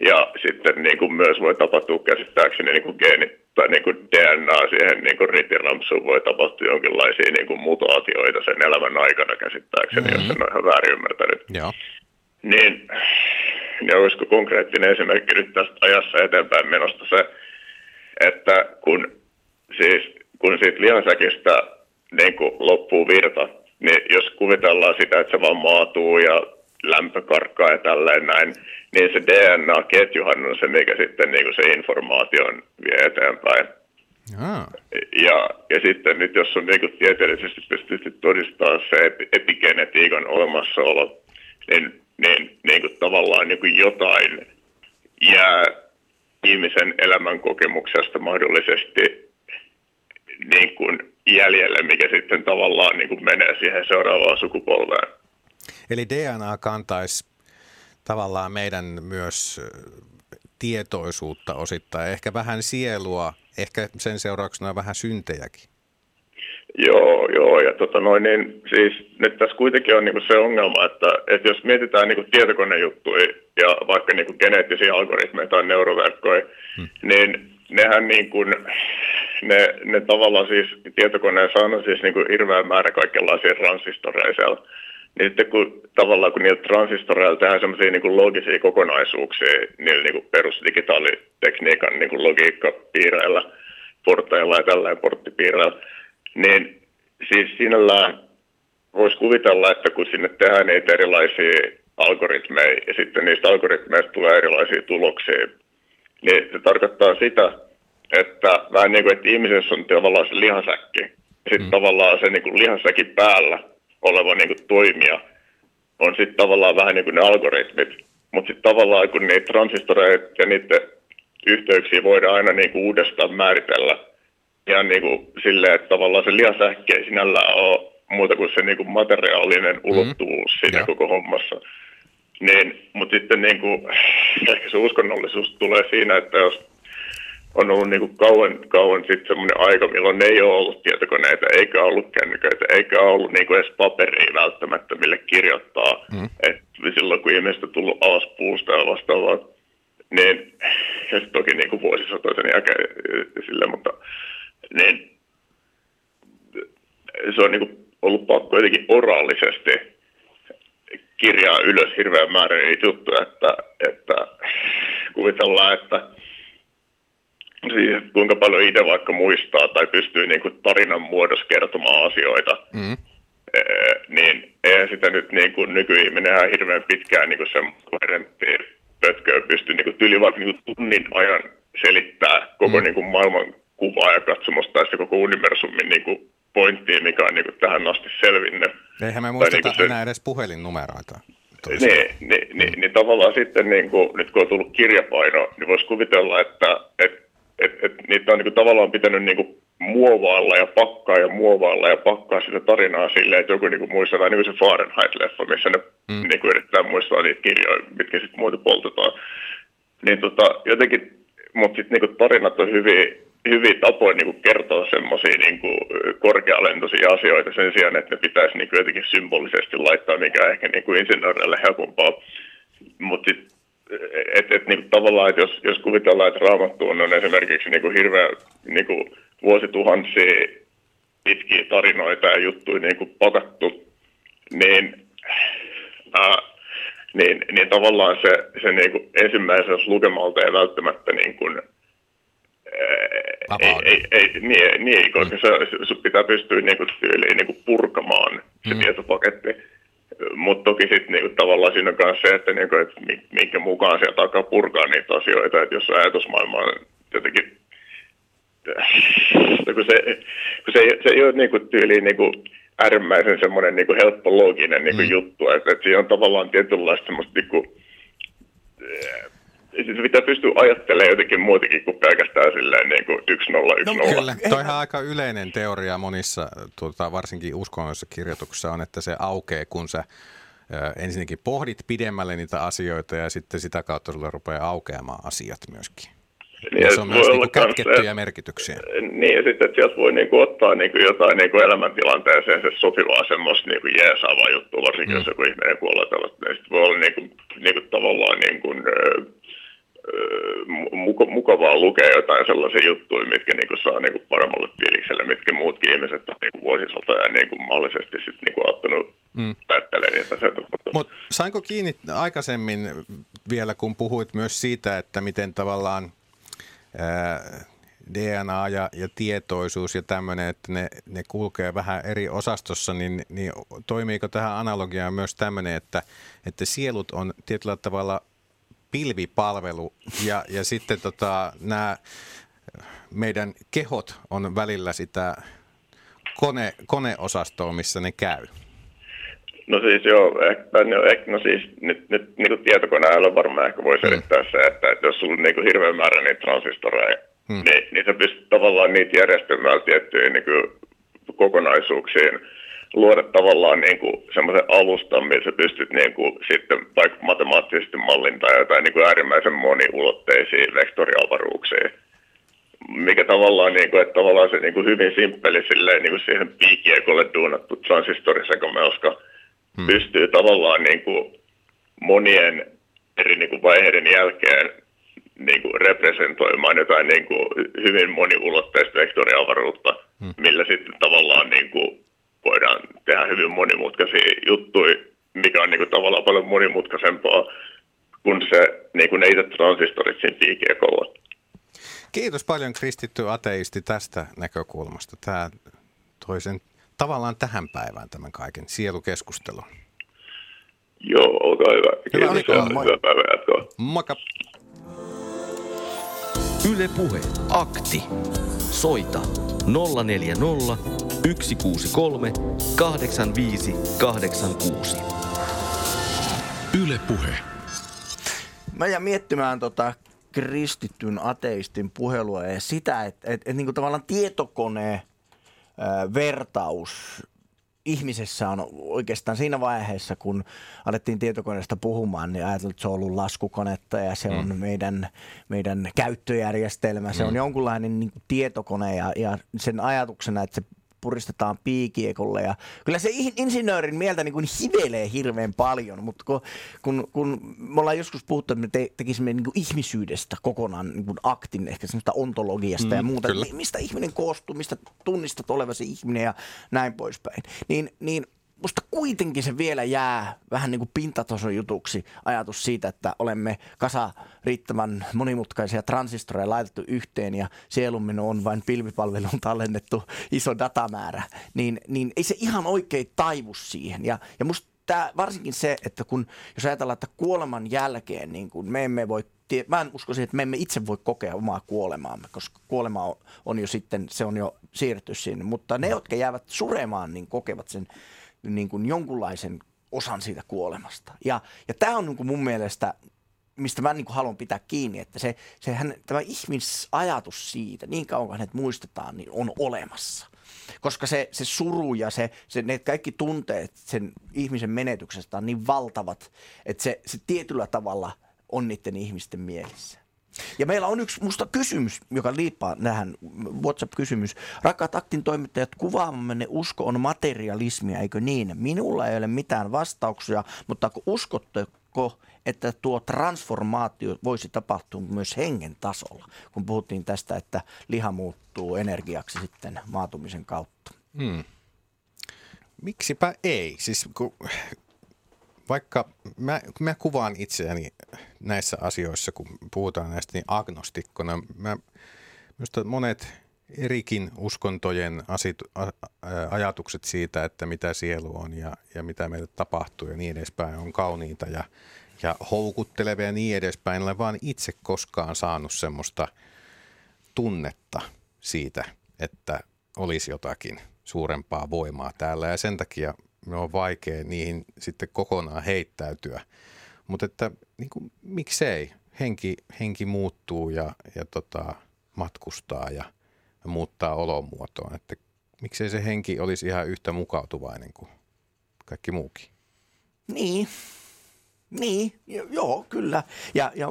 Ja sitten niin kuin myös voi tapahtua käsittääkseni niin kuin geeni, tai niin kuin DNA siihen niin kuin ritiramsuun voi tapahtua jonkinlaisia niin kuin mutaatioita sen elämän aikana käsittääkseni, mm-hmm. jos en ole ihan väärin ymmärtänyt. Joo. Niin, niin olisiko konkreettinen esimerkki nyt tästä ajassa eteenpäin menosta se, että kun, siis, kun siitä lihansäkistä niin kuin loppuu virta, niin jos kuvitellaan sitä, että se vaan maatuu ja lämpö karkkaa ja tälleen näin, niin se DNA-ketjuhan on se, mikä sitten niin kuin se informaation vie eteenpäin. Ah. Ja, ja sitten nyt jos on niin tieteellisesti pystytty todistamaan se epigenetiikan olemassaolo, niin, niin, niin kuin tavallaan niin kuin jotain jää ihmisen elämän kokemuksesta mahdollisesti niin kuin jäljelle, mikä sitten tavallaan niin kuin menee siihen seuraavaan sukupolveen. Eli DNA kantaisi tavallaan meidän myös tietoisuutta osittain, ehkä vähän sielua, ehkä sen seurauksena vähän syntejäkin. Joo, joo, ja tota noin, niin siis nyt tässä kuitenkin on niinku se ongelma, että, että jos mietitään niinku tietokonejuttuja ja vaikka niinku geneettisiä algoritmeja tai neuroverkkoja, hmm. niin nehän niin kuin, ne, ne tavallaan siis tietokoneessa on siis niin kuin hirveä määrä kaikenlaisia transistoreja siellä. Niin sitten kun tavallaan kun niillä transistoreilla tehdään semmoisia niin logisia kokonaisuuksia niillä niin perusdigitaalitekniikan niin kuin logiikkapiireillä, porteilla ja tällä porttipiireillä, niin siis sinällään voisi kuvitella, että kun sinne tehdään niitä erilaisia algoritmeja ja sitten niistä algoritmeista tulee erilaisia tuloksia, niin se tarkoittaa sitä, että vähän niin kuin, että ihmisessä on tavallaan se lihasäkki. Sitten mm. tavallaan se niin kuin lihasäkin päällä oleva niin kuin toimija on sitten tavallaan vähän niin kuin ne algoritmit. Mutta sitten tavallaan kun niitä transistoreita ja niiden yhteyksiä voidaan aina niin kuin uudestaan määritellä ihan niin kuin silleen, että tavallaan se lihasäkki ei sinällään ole muuta kuin se niin kuin materiaalinen mm. ulottuvuus mm. siinä ja. koko hommassa. Niin, mutta sitten niin kuin, ehkä se uskonnollisuus tulee siinä, että jos on ollut niin kuin kauan, kauan sitten semmoinen aika, milloin ei ole ollut tietokoneita, eikä ollut kännyköitä, eikä ollut niin kuin edes paperia välttämättä, mille kirjoittaa. Mm. Et silloin, kun ihmiset on tullut alas puusta ja vastaavaa, niin, ja toki niin kuin vuosisatoisen jälkeen sille, mutta niin, se on niin kuin ollut pakko jotenkin oraalisesti kirjaa ylös hirveän määrä niitä juttuja, että, että kuvitellaan, että siis kuinka paljon itse vaikka muistaa tai pystyy niin kuin tarinan muodossa kertomaan asioita, mm. e, niin eihän sitä nyt niin kuin nykyihminen ihan hirveän pitkään niin kuin sen koherenttia pötköä pystyy niin kuin tyli vaikka niin kuin tunnin ajan selittää koko mm. niin kuin maailman kuvaa ja katsomusta tai se koko universumin niin kuin pointtia, mikä on niin kuin tähän asti selvinnyt. Eihän me muisteta niin se, enää edes puhelinnumeroita. Niin, niin, niin, mm. niin, tavallaan sitten niin kuin, nyt kun on tullut kirjapaino, niin voisi kuvitella, että et, et, et, niitä on niin kuin, tavallaan pitänyt niin kuin, muovailla ja pakkaa ja muovailla ja pakkaa sitä tarinaa silleen, että joku niin kuin, muistaa, niin kuin se Fahrenheit-leffa, missä ne mm. niin kuin, yrittää muistaa niitä kirjoja, mitkä sitten muuten poltetaan. Niin tota, jotenkin, mutta sitten niin tarinat on hyvin hyviä tapoja niin kertoa semmoisia niin korkealentoisia asioita sen sijaan, että ne pitäisi niin kuin jotenkin symbolisesti laittaa, mikä on ehkä niin kuin insinööreille helpompaa. Mutta et, et, niin tavallaan, että jos, jos kuvitellaan, että raamattu on esimerkiksi niin kuin hirveä niin kuin vuosituhansia pitkiä tarinoita ja juttuja niin kuin pakattu, niin, ää, niin, niin tavallaan se, se niin kuin ensimmäisessä lukemalta ei välttämättä niin kuin, ei, ei, ei, niin, niin, koska mm. se, sun pitää pystyä niinku tyyliin niinku purkamaan se mm. tietopaketti. Mutta toki sitten niinku, tavallaan siinä on myös se, että niinku, et minkä mukaan sieltä alkaa purkaa niitä asioita, että jos ajatusmaailma on jotenkin kun se, kun se, se ei ole niinku tyyliin niinku äärimmäisen semmoinen niinku helppo looginen niinku mm. juttu, että, että siinä on tavallaan tietynlaista semmoista niinku, se pitää pystyä ajattelemaan jotenkin muutenkin kuin pelkästään silleen niin kuin yksi nolla, yksi no, Kyllä, toihan aika yleinen teoria monissa, tuota, varsinkin uskonnollisissa kirjoituksissa on, että se aukeaa, kun sä ensinnäkin pohdit pidemmälle niitä asioita ja sitten sitä kautta sulle rupeaa aukeamaan asiat myöskin. Niin, ja se on myös niin kätkettyjä merkityksiä. Niin, ja sitten että sieltä voi niin kuin, ottaa niin kuin, jotain niin kuin elämäntilanteeseen se sopivaa semmoista niin kuin jeesaavaa juttua, varsinkin mm. jos joku ihminen kuolee tällaista. Niin sitten voi olla niin kuin, niin kuin, tavallaan niin kuin, mukavaa lukea jotain sellaisia juttuja, mitkä niin kuin, saa niin kuin, paremmalle fiilikselle, mitkä muutkin ihmiset on niin kuin, vuosisalta ja niin kuin, mahdollisesti sitten niin kuin, ottanut mm. Mutta sainko kiinni aikaisemmin vielä, kun puhuit myös siitä, että miten tavallaan DNA ja, ja tietoisuus ja tämmöinen, että ne, ne kulkee vähän eri osastossa, niin, niin toimiiko tähän analogiaan myös tämmöinen, että, että sielut on tietyllä tavalla pilvipalvelu ja, ja sitten tota, nämä meidän kehot on välillä sitä kone, koneosastoa, missä ne käy? No siis joo, ehkä, no, ehkä, no siis nyt, nyt niin kuin tietokoneella varmaan ehkä voi selittää mm. se, että, että jos sulla on niin kuin hirveän määrä niitä transistoreja, mm. niin, niin sä pystyt tavallaan niitä järjestelmällä tiettyihin niin kuin kokonaisuuksiin luoda tavallaan niin kuin semmoisen alustan, millä sä pystyt niin kuin sitten vaikka matemaattisesti mallintaa jotain niin kuin äärimmäisen moniulotteisia vektoriavaruuksia mikä tavallaan, niin kuin, että tavallaan se niin kuin hyvin simppeli silleen, niin kuin siihen piikiekolle duunattu transistorisekomelska – hmm. pystyy tavallaan niin kuin monien eri niin kuin vaiheiden jälkeen niin kuin representoimaan jotain niin kuin hyvin moniulotteista vektoriavaruutta, hmm. millä sitten tavallaan niin kuin voidaan tehdä hyvin monimutkaisia juttuja, mikä on niin kuin tavallaan paljon monimutkaisempaa kuin se, niin kuin ne itse transistorit siinä piikiekolla. Kiitos paljon kristitty ateisti tästä näkökulmasta. Tämä toisen tavallaan tähän päivään tämän kaiken sielukeskustelun. Joo, olkaa hyvä. Kiitos hyvä, hyvä, hyvä päivä jatkoa. Moikka. Yle Puhe. Akti. Soita 040 163 85 86. Yle Puhe. Mä jään miettimään tota kristityn ateistin puhelua ja sitä, että et, et, niin tavallaan tietokone vertaus ihmisessä on oikeastaan siinä vaiheessa, kun alettiin tietokoneesta puhumaan, niin ajateltiin, että se on ollut laskukonetta ja se on mm. meidän, meidän käyttöjärjestelmä. Se mm. on jonkunlainen niin tietokone ja, ja sen ajatuksena, että se puristetaan piikiekolle. Ja kyllä se insinöörin mieltä niin kuin hivelee hirveän paljon, mutta kun, kun, kun me ollaan joskus puhuttu, että me te, tekisimme niin kuin ihmisyydestä kokonaan niin kuin aktin, ehkä semmoista ontologiasta mm, ja muuta, kyllä. mistä ihminen koostuu, mistä tunnistat olevasi ihminen ja näin poispäin, niin, niin – musta kuitenkin se vielä jää vähän niin kuin pintatason jutuksi ajatus siitä, että olemme kasa riittävän monimutkaisia transistoreja laitettu yhteen ja sielumme on vain pilvipalveluun tallennettu iso datamäärä, niin, niin ei se ihan oikein taivu siihen. Ja, ja musta tämä, varsinkin se, että kun jos ajatellaan, että kuoleman jälkeen niin kun me emme voi mä en usko siihen, että me emme itse voi kokea omaa kuolemaamme, koska kuolema on, on jo sitten, se on jo siirretty sinne. Mutta ne, jotka jäävät suremaan, niin kokevat sen niin kuin jonkunlaisen osan siitä kuolemasta. Ja, ja tämä on niin kuin mun mielestä, mistä mä niin kuin haluan pitää kiinni, että se, se hän, tämä ihmisajatus siitä, niin kauan kuin hänet muistetaan, niin on olemassa. Koska se, se suru ja se, se, ne kaikki tunteet sen ihmisen menetyksestä on niin valtavat, että se, se tietyllä tavalla on niiden ihmisten mielissä. Ja meillä on yksi musta kysymys, joka liippaa tähän, WhatsApp-kysymys. Rakkaat aktin toimittajat, kuvaamamme usko on materialismia, eikö niin? Minulla ei ole mitään vastauksia, mutta uskotteko, että tuo transformaatio voisi tapahtua myös hengen tasolla, kun puhuttiin tästä, että liha muuttuu energiaksi sitten maatumisen kautta? Hmm. Miksipä ei? Siis kun vaikka mä, mä kuvaan itseäni näissä asioissa, kun puhutaan näistä niin agnostikkona, mä, Minusta monet erikin uskontojen asit, a, ajatukset siitä, että mitä sielu on ja, ja mitä meille tapahtuu ja niin edespäin on kauniita ja, ja houkuttelevia ja niin edespäin. En ole vaan itse koskaan saanut semmoista tunnetta siitä, että olisi jotakin suurempaa voimaa täällä ja sen takia me on vaikea niihin sitten kokonaan heittäytyä. Mutta että niin kuin, miksei? Henki, henki muuttuu ja, ja tota, matkustaa ja, ja muuttaa olomuotoon. Että miksei se henki olisi ihan yhtä mukautuvainen kuin kaikki muukin. Niin. Niin, jo- joo, kyllä. Ja, ja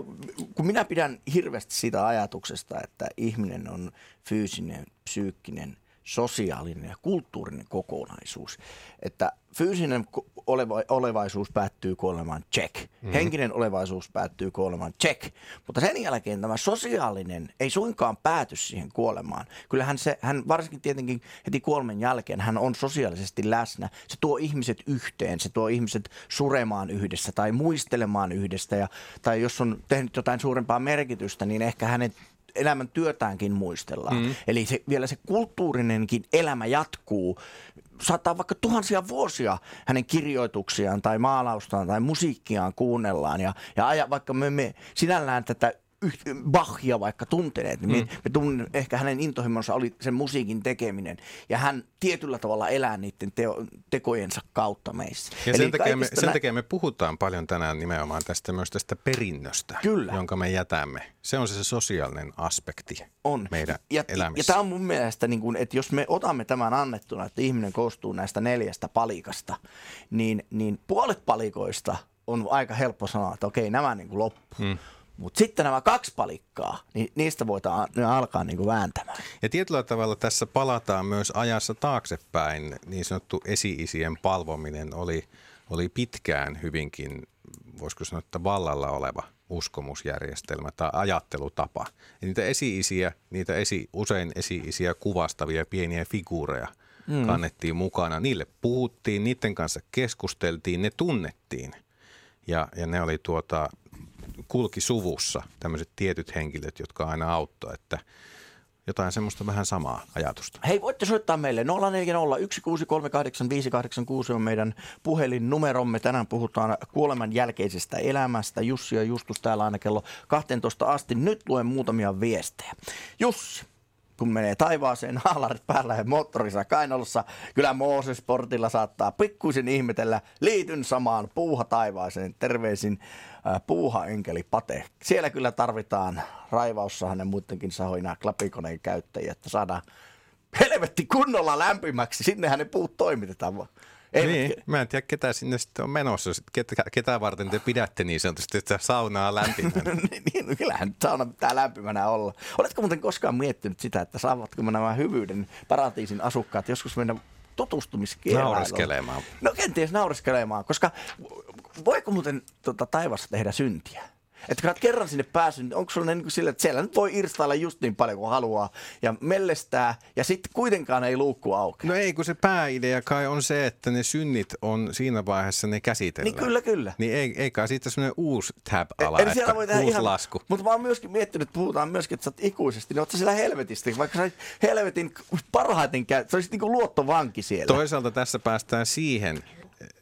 kun minä pidän hirveästi siitä ajatuksesta, että ihminen on fyysinen, psyykkinen, sosiaalinen ja kulttuurinen kokonaisuus. Että fyysinen oleva, olevaisuus päättyy kuolemaan check. Mm. Henkinen olevaisuus päättyy kuolemaan check. Mutta sen jälkeen tämä sosiaalinen ei suinkaan pääty siihen kuolemaan. Kyllähän se, hän varsinkin tietenkin heti kuoleman jälkeen, hän on sosiaalisesti läsnä. Se tuo ihmiset yhteen, se tuo ihmiset suremaan yhdessä tai muistelemaan yhdessä. Ja, tai jos on tehnyt jotain suurempaa merkitystä, niin ehkä hänet elämän työtäänkin muistellaan. Mm. Eli se, vielä se kulttuurinenkin elämä jatkuu. Saattaa vaikka tuhansia vuosia hänen kirjoituksiaan tai maalaustaan tai musiikkiaan kuunnellaan. Ja, ja aja, vaikka me emme sinällään tätä Bachia vaikka tunteneet, niin me, me tunnen, ehkä hänen intohimonsa oli sen musiikin tekeminen. Ja hän tietyllä tavalla elää niiden teo, tekojensa kautta meissä. Ja Eli sen takia, me, sen nä- takia me puhutaan paljon tänään nimenomaan tästä myös tästä perinnöstä, Kyllä. jonka me jätämme. Se on se, se sosiaalinen aspekti on. meidän ja, elämässä. Ja tämä on mun mielestä, niin kun, että jos me otamme tämän annettuna, että ihminen koostuu näistä neljästä palikasta, niin, niin puolet palikoista on aika helppo sanoa, että okei, nämä niin kuin loppu. Hmm. Mutta sitten nämä kaksi palikkaa, niin niistä voidaan ne alkaa niin kuin vääntämään. Ja tietyllä tavalla tässä palataan myös ajassa taaksepäin. Niin sanottu esi-isien palvominen oli, oli pitkään hyvinkin, voisiko sanoa, että vallalla oleva uskomusjärjestelmä tai ajattelutapa. Ja niitä esi-isiä, niitä esi, usein esi-isiä kuvastavia pieniä figuureja mm. kannettiin mukana. Niille puhuttiin, niiden kanssa keskusteltiin, ne tunnettiin. Ja, ja ne oli tuota, kulki suvussa tämmöiset tietyt henkilöt, jotka aina auttoi, että jotain semmoista vähän samaa ajatusta. Hei, voitte soittaa meille 0401638586 on meidän puhelinnumeromme. Tänään puhutaan kuoleman jälkeisestä elämästä. Jussi ja Justus täällä aina kello 12 asti. Nyt luen muutamia viestejä. Jussi, kun menee taivaaseen haalarit päällä ja moottorissa kainalossa, kyllä Mooses-portilla saattaa pikkuisen ihmetellä. Liityn samaan puuha taivaaseen. Terveisin äh, puuha enkeli Pate. Siellä kyllä tarvitaan raivaussa hänen muidenkin sahoina klapikoneen käyttäjiä, että saadaan helvetti kunnolla lämpimäksi. Sinnehän ne puut toimitetaan. Eivätkö- Niin, mä en tiedä ketä sinne sitten on menossa, ketä, ketä varten te pidätte niin sanotusti sitä saunaa lämpimänä. [laughs] niin, no kyllähän sauna pitää lämpimänä olla. Oletko muuten koskaan miettinyt sitä, että saavatko nämä hyvyyden paratiisin asukkaat joskus mennä tutustumiskierailuun? Naureskelemaan. No kenties naureskelemaan, koska voiko muuten tota, taivassa tehdä syntiä? Että kun olet kerran sinne päässyt, niin onko sulla niin kuin sille, että siellä nyt voi irstailla just niin paljon kuin haluaa ja mellestää ja sitten kuitenkaan ei luukku auki. No ei, kun se pääidea kai on se, että ne synnit on siinä vaiheessa ne käsitellään. Niin kyllä, kyllä. Niin ei, ei kai siitä semmoinen uusi tab-ala, Eli siellä että voi tehdä uusi ihan, lasku. Mutta mä oon myöskin miettinyt, että puhutaan myöskin, että sä oot ikuisesti, niin oot sä siellä helvetisti, vaikka sä helvetin parhaiten käy, sä olisit niinku luottovanki siellä. Toisaalta tässä päästään siihen,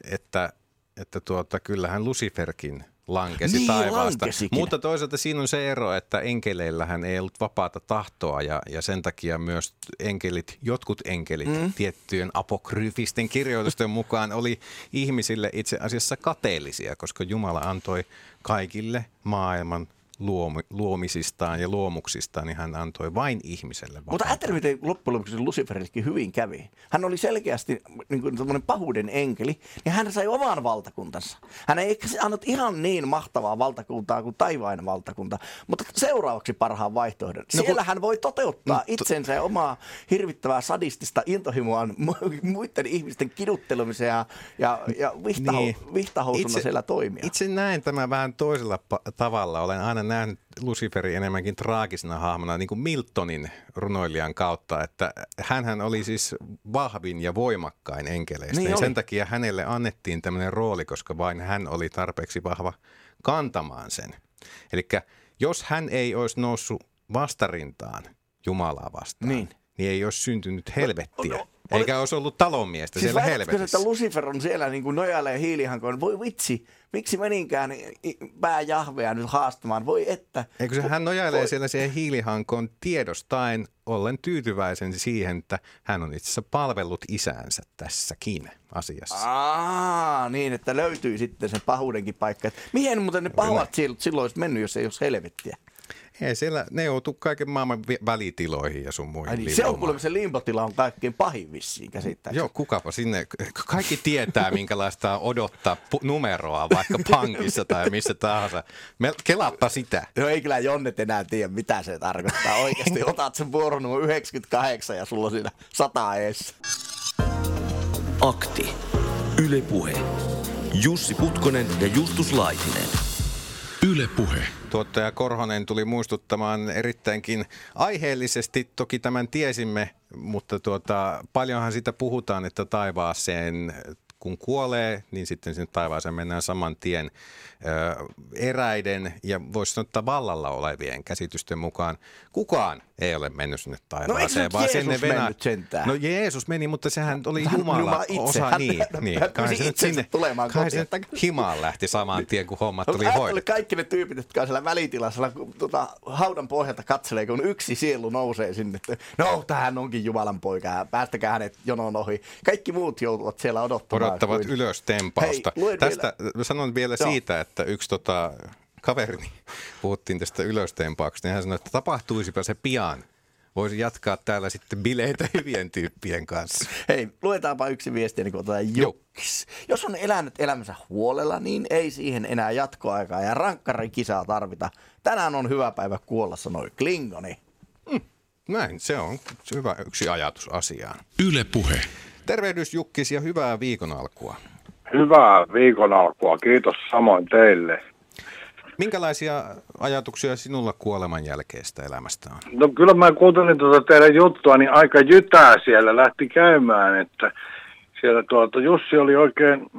että, että tuota, kyllähän Luciferkin lankesi Niin, taivaasta. lankesikin. Mutta toisaalta siinä on se ero, että enkeleillähän ei ollut vapaata tahtoa ja, ja sen takia myös enkelit, jotkut enkelit mm. tiettyjen apokryfisten kirjoitusten mukaan oli ihmisille itse asiassa kateellisia, koska Jumala antoi kaikille maailman luomi, luomisistaan ja luomuksistaan, niin hän antoi vain ihmiselle Mutta vapaata. ajattele, miten loppujen lopuksi Luciferillekin hyvin kävi. Hän oli selkeästi niin kuin pahuuden enkeli, ja hän sai oman valtakuntansa. Hän ei ehkä annut ihan niin mahtavaa valtakuntaa kuin taivaan valtakunta, mutta seuraavaksi parhaan vaihtoehdon. No kun- Siellä hän voi toteuttaa No, itsensä ja omaa hirvittävää sadistista intohimoaan mu- muiden ihmisten kiduttelemisen ja, ja, ja vihtaho, niin. vihtahousuna siellä toimia. Itse näen tämän vähän toisella pa- tavalla. Olen aina nähnyt Luciferin enemmänkin traagisena hahmona, niin kuin Miltonin runoilijan kautta, että hän oli siis vahvin ja voimakkain enkeleistä. Niin ja oli. sen takia hänelle annettiin tämmöinen rooli, koska vain hän oli tarpeeksi vahva kantamaan sen. Eli jos hän ei olisi noussut vastarintaan Jumalaa vastaan, Niin. niin ei olisi syntynyt helvettiä. No, no, eikä olisi ollut talonmiestä Siis siellä helvetissä. että Lucifer on siellä niin kuin nojailee hiilihankoon? Voi vitsi, miksi meninkään i- pää Jahvea nyt haastamaan? Voi että. Eikö se, hän nojailee Voi- siellä siihen hiilihankoon tiedostaen ollen tyytyväisen siihen, että hän on itse asiassa palvellut isäänsä tässäkin asiassa. Aa, niin, että löytyy sitten sen pahuudenkin paikka. Mihin muuten ne pahat silloin olisi mennyt, jos ei olisi helvettiä? Ei siellä, ne joutuu kaiken maailman välitiloihin ja sun muihin Ai niin, se on kuulemma se limpotila on kaikkein pahin vissiin käsittääkseni. Joo, kukapa sinne. Kaikki tietää, minkälaista on odottaa pu- numeroa vaikka pankissa tai missä tahansa. Me, kelaappa sitä. Joo, ei kyllä Jonnet enää tiedä, mitä se tarkoittaa. [laughs] Oikeasti otat sen vuoron 98 ja sulla on siinä 100 eessä. Akti. Yle Puhe. Jussi Putkonen ja Justus Laitinen. Yle Puhe. Tuottaja Korhonen tuli muistuttamaan erittäinkin aiheellisesti, toki tämän tiesimme, mutta tuota, paljonhan sitä puhutaan, että taivaaseen kun kuolee, niin sitten sinne taivaaseen mennään saman tien ö, eräiden ja voisi sanoa, vallalla olevien käsitysten mukaan. Kukaan ei ole mennyt sinne taivaaseen, nyt vaan Jeesus sinne mennyt sentään? No Jeesus meni, mutta sehän oli Hän- Jumala, Jumala itse. osa Hän- niin. hän- niin. hän Kai pyysi se nyt itsensä tulemaan kai se himaan lähti saman tien, kun hommat tuli hoidettu. kaikki ne tyypit, jotka on siellä välitilassa, kun tota, haudan pohjalta katselee, kun yksi sielu nousee sinne. että No, tähän onkin Jumalan poika, päästäkää hänet jonon ohi. Kaikki muut joutuvat siellä odottamaan. odottavat kuin- ylös tempausta. Hei, Tästä sanon vielä Joo. siitä, että yksi tota, kaverini, puhuttiin tästä ylöstempauksesta, niin hän sanoi, että tapahtuisipa se pian. Voisi jatkaa täällä sitten bileitä [laughs] hyvien tyyppien kanssa. Hei, luetaanpa yksi viesti, niin kuin otetaan Jukkis. Jos on elänyt elämänsä huolella, niin ei siihen enää jatkoaikaa ja rankkarikisaa tarvita. Tänään on hyvä päivä kuolla, sanoi Klingoni. Näin, se on hyvä yksi ajatus asiaan. Yle Puhe. Tervehdys Jukkis ja hyvää viikon alkua. Hyvää viikon alkua. Kiitos samoin teille. Minkälaisia ajatuksia sinulla kuoleman jälkeistä elämästä on? No kyllä mä kuuntelin tuota teidän juttua, niin aika jytää siellä lähti käymään, että siellä tuota, Jussi oli oikein,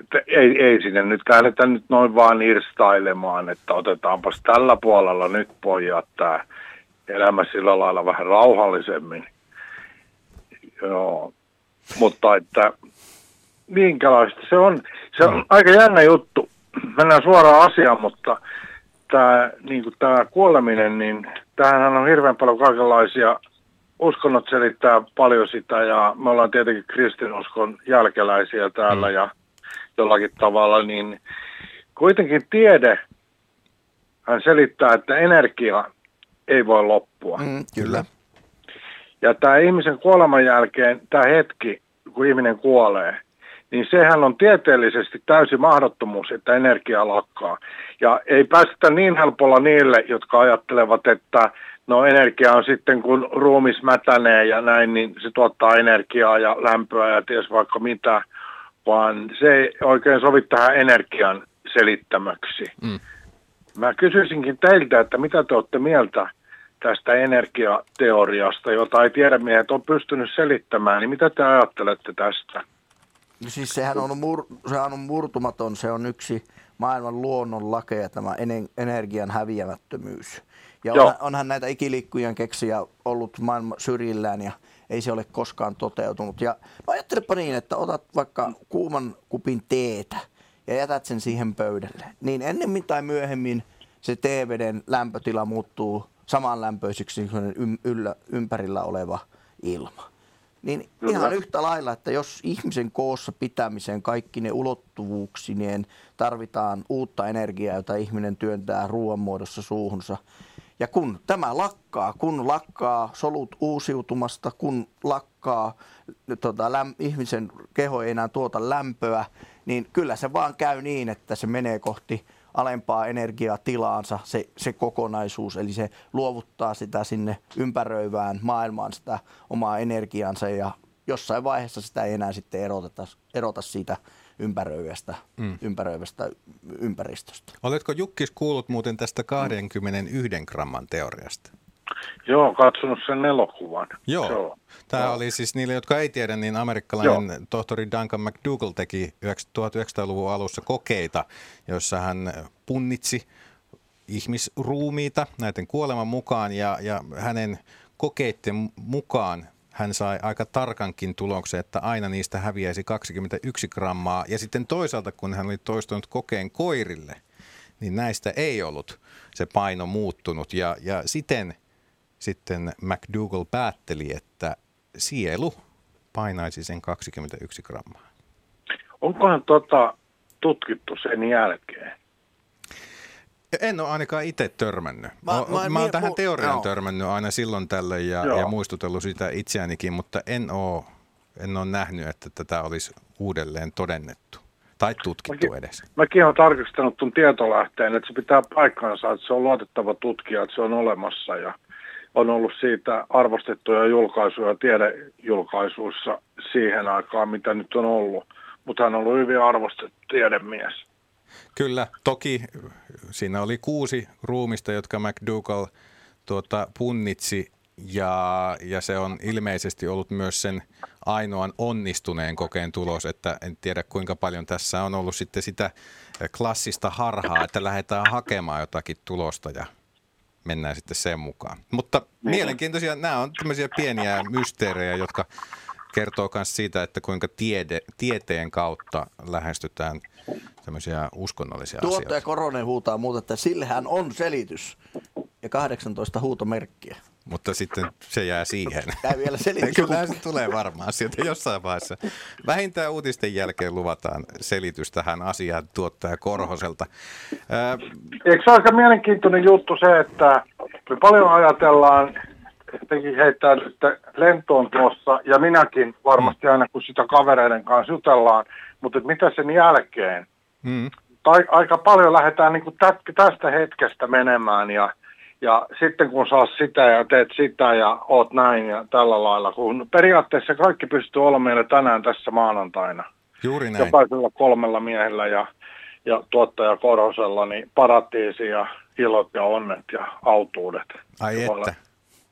että ei, ei sinne nyt lähdetä nyt noin vaan irstailemaan, että otetaanpas tällä puolella nyt pojat tämä elämä sillä lailla vähän rauhallisemmin. Joo, mutta että minkälaista se on, se on aika jännä juttu. Mennään suoraan asiaan, mutta tämä niin tämä kuoleminen, niin tämähän on hirveän paljon kaikenlaisia, uskonnot selittää paljon sitä ja me ollaan tietenkin kristinuskon jälkeläisiä täällä ja jollakin tavalla, niin kuitenkin tiede hän selittää, että energia ei voi loppua. Mm, kyllä. Ja tämä ihmisen kuoleman jälkeen, tämä hetki, kun ihminen kuolee, niin sehän on tieteellisesti täysin mahdottomuus, että energia lakkaa. Ja ei päästä niin helpolla niille, jotka ajattelevat, että no energia on sitten kun ruumis mätänee ja näin, niin se tuottaa energiaa ja lämpöä ja ties vaikka mitä, vaan se ei oikein sovi tähän energian selittämöksi. Mm. Mä kysyisinkin teiltä, että mitä te olette mieltä tästä energiateoriasta, jota ei tiedemiehet ole pystynyt selittämään, niin mitä te ajattelette tästä? No Siis sehän on, mur, sehän on murtumaton, se on yksi maailman luonnon lakeja, tämä ener- energian häviämättömyys. Ja Joo. on, onhan näitä ikiliikkujen keksiä ollut maailman syrjillään ja ei se ole koskaan toteutunut. Ja no ajattelepa niin, että otat vaikka kuuman kupin teetä ja jätät sen siihen pöydälle, niin ennemmin tai myöhemmin se teeveden lämpötila muuttuu samanlämpöiseksi kuin ym, yllä, ympärillä oleva ilma. Niin Kyllä. ihan yhtä lailla, että jos ihmisen koossa pitämiseen kaikki ne ulottuvuuksineen tarvitaan uutta energiaa, jota ihminen työntää ruoan muodossa suuhunsa. Ja kun tämä lakkaa, kun lakkaa solut uusiutumasta, kun lakkaa tota, läm, ihmisen keho ei enää tuota lämpöä, niin kyllä se vaan käy niin, että se menee kohti alempaa energiatilaansa se, se kokonaisuus, eli se luovuttaa sitä sinne ympäröivään maailmaan sitä omaa energiansa ja jossain vaiheessa sitä ei enää sitten eroteta, erota siitä ympäröivästä, mm. ympäröivästä ympäristöstä. Oletko Jukkis kuullut muuten tästä 21 gramman teoriasta? Joo, katsonut sen elokuvan. Joo. Joo. Tämä Joo. oli siis niille, jotka ei tiedä, niin amerikkalainen tohtori Duncan McDougall teki 1900-luvun alussa kokeita, joissa hän punnitsi ihmisruumiita näiden kuoleman mukaan ja, ja hänen kokeiden mukaan hän sai aika tarkankin tuloksen, että aina niistä häviäisi 21 grammaa. Ja sitten toisaalta, kun hän oli toistunut kokeen koirille, niin näistä ei ollut se paino muuttunut. Ja, ja siten sitten McDougall päätteli, että sielu painaisi sen 21 grammaa. Onkohan tota tutkittu sen jälkeen? En ole ainakaan itse törmännyt. Mä, Mä- mä, mä- mä, oon tähän teoriaan joo. törmännyt aina silloin tällöin ja, Joo. ja muistutellut sitä itseänikin, mutta en ole, en ole nähnyt, että tätä olisi uudelleen todennettu tai tutkittu Mäkin- edes. Mäkin olen tarkistanut tuon tietolähteen, että se pitää paikkansa, että se on luotettava tutkija, että se on olemassa ja on ollut siitä arvostettuja julkaisuja tiedejulkaisuissa siihen aikaan, mitä nyt on ollut. Mutta hän on ollut hyvin arvostettu tiedemies. Kyllä, toki siinä oli kuusi ruumista, jotka McDougall tuota, punnitsi ja, ja se on ilmeisesti ollut myös sen ainoan onnistuneen kokeen tulos, että en tiedä kuinka paljon tässä on ollut sitten sitä klassista harhaa, että lähdetään hakemaan jotakin tulosta ja mennään sitten sen mukaan. Mutta mielenkiintoisia, nämä on tämmöisiä pieniä mysteerejä, jotka kertoo myös siitä, että kuinka tiede, tieteen kautta lähestytään tämmöisiä uskonnollisia Tuottaja asioita. Koronen huutaa muuta, että sillehän on selitys. Ja 18 huutomerkkiä. Mutta sitten se jää siihen. [laughs] Tää vielä selitys. Kyllä se tulee varmaan sieltä jossain vaiheessa. Vähintään uutisten jälkeen luvataan selitys tähän asiaan tuottaja Korhoselta. Ää, Eikö se aika mielenkiintoinen juttu se, että me paljon ajatellaan, etenkin heittää nyt lentoon tuossa, ja minäkin varmasti aina kun sitä kavereiden kanssa jutellaan, mutta mitä sen jälkeen? mm, Tai aika paljon lähdetään niin kuin tästä hetkestä menemään ja, ja sitten kun saa sitä ja teet sitä ja oot näin ja tällä lailla, kun periaatteessa kaikki pystyy olemaan meillä tänään tässä maanantaina. juuri näin. Jokaisella kolmella miehellä ja, ja tuottaja Korosella niin paratiisi ja ilot ja onnet ja autuudet. Ai että.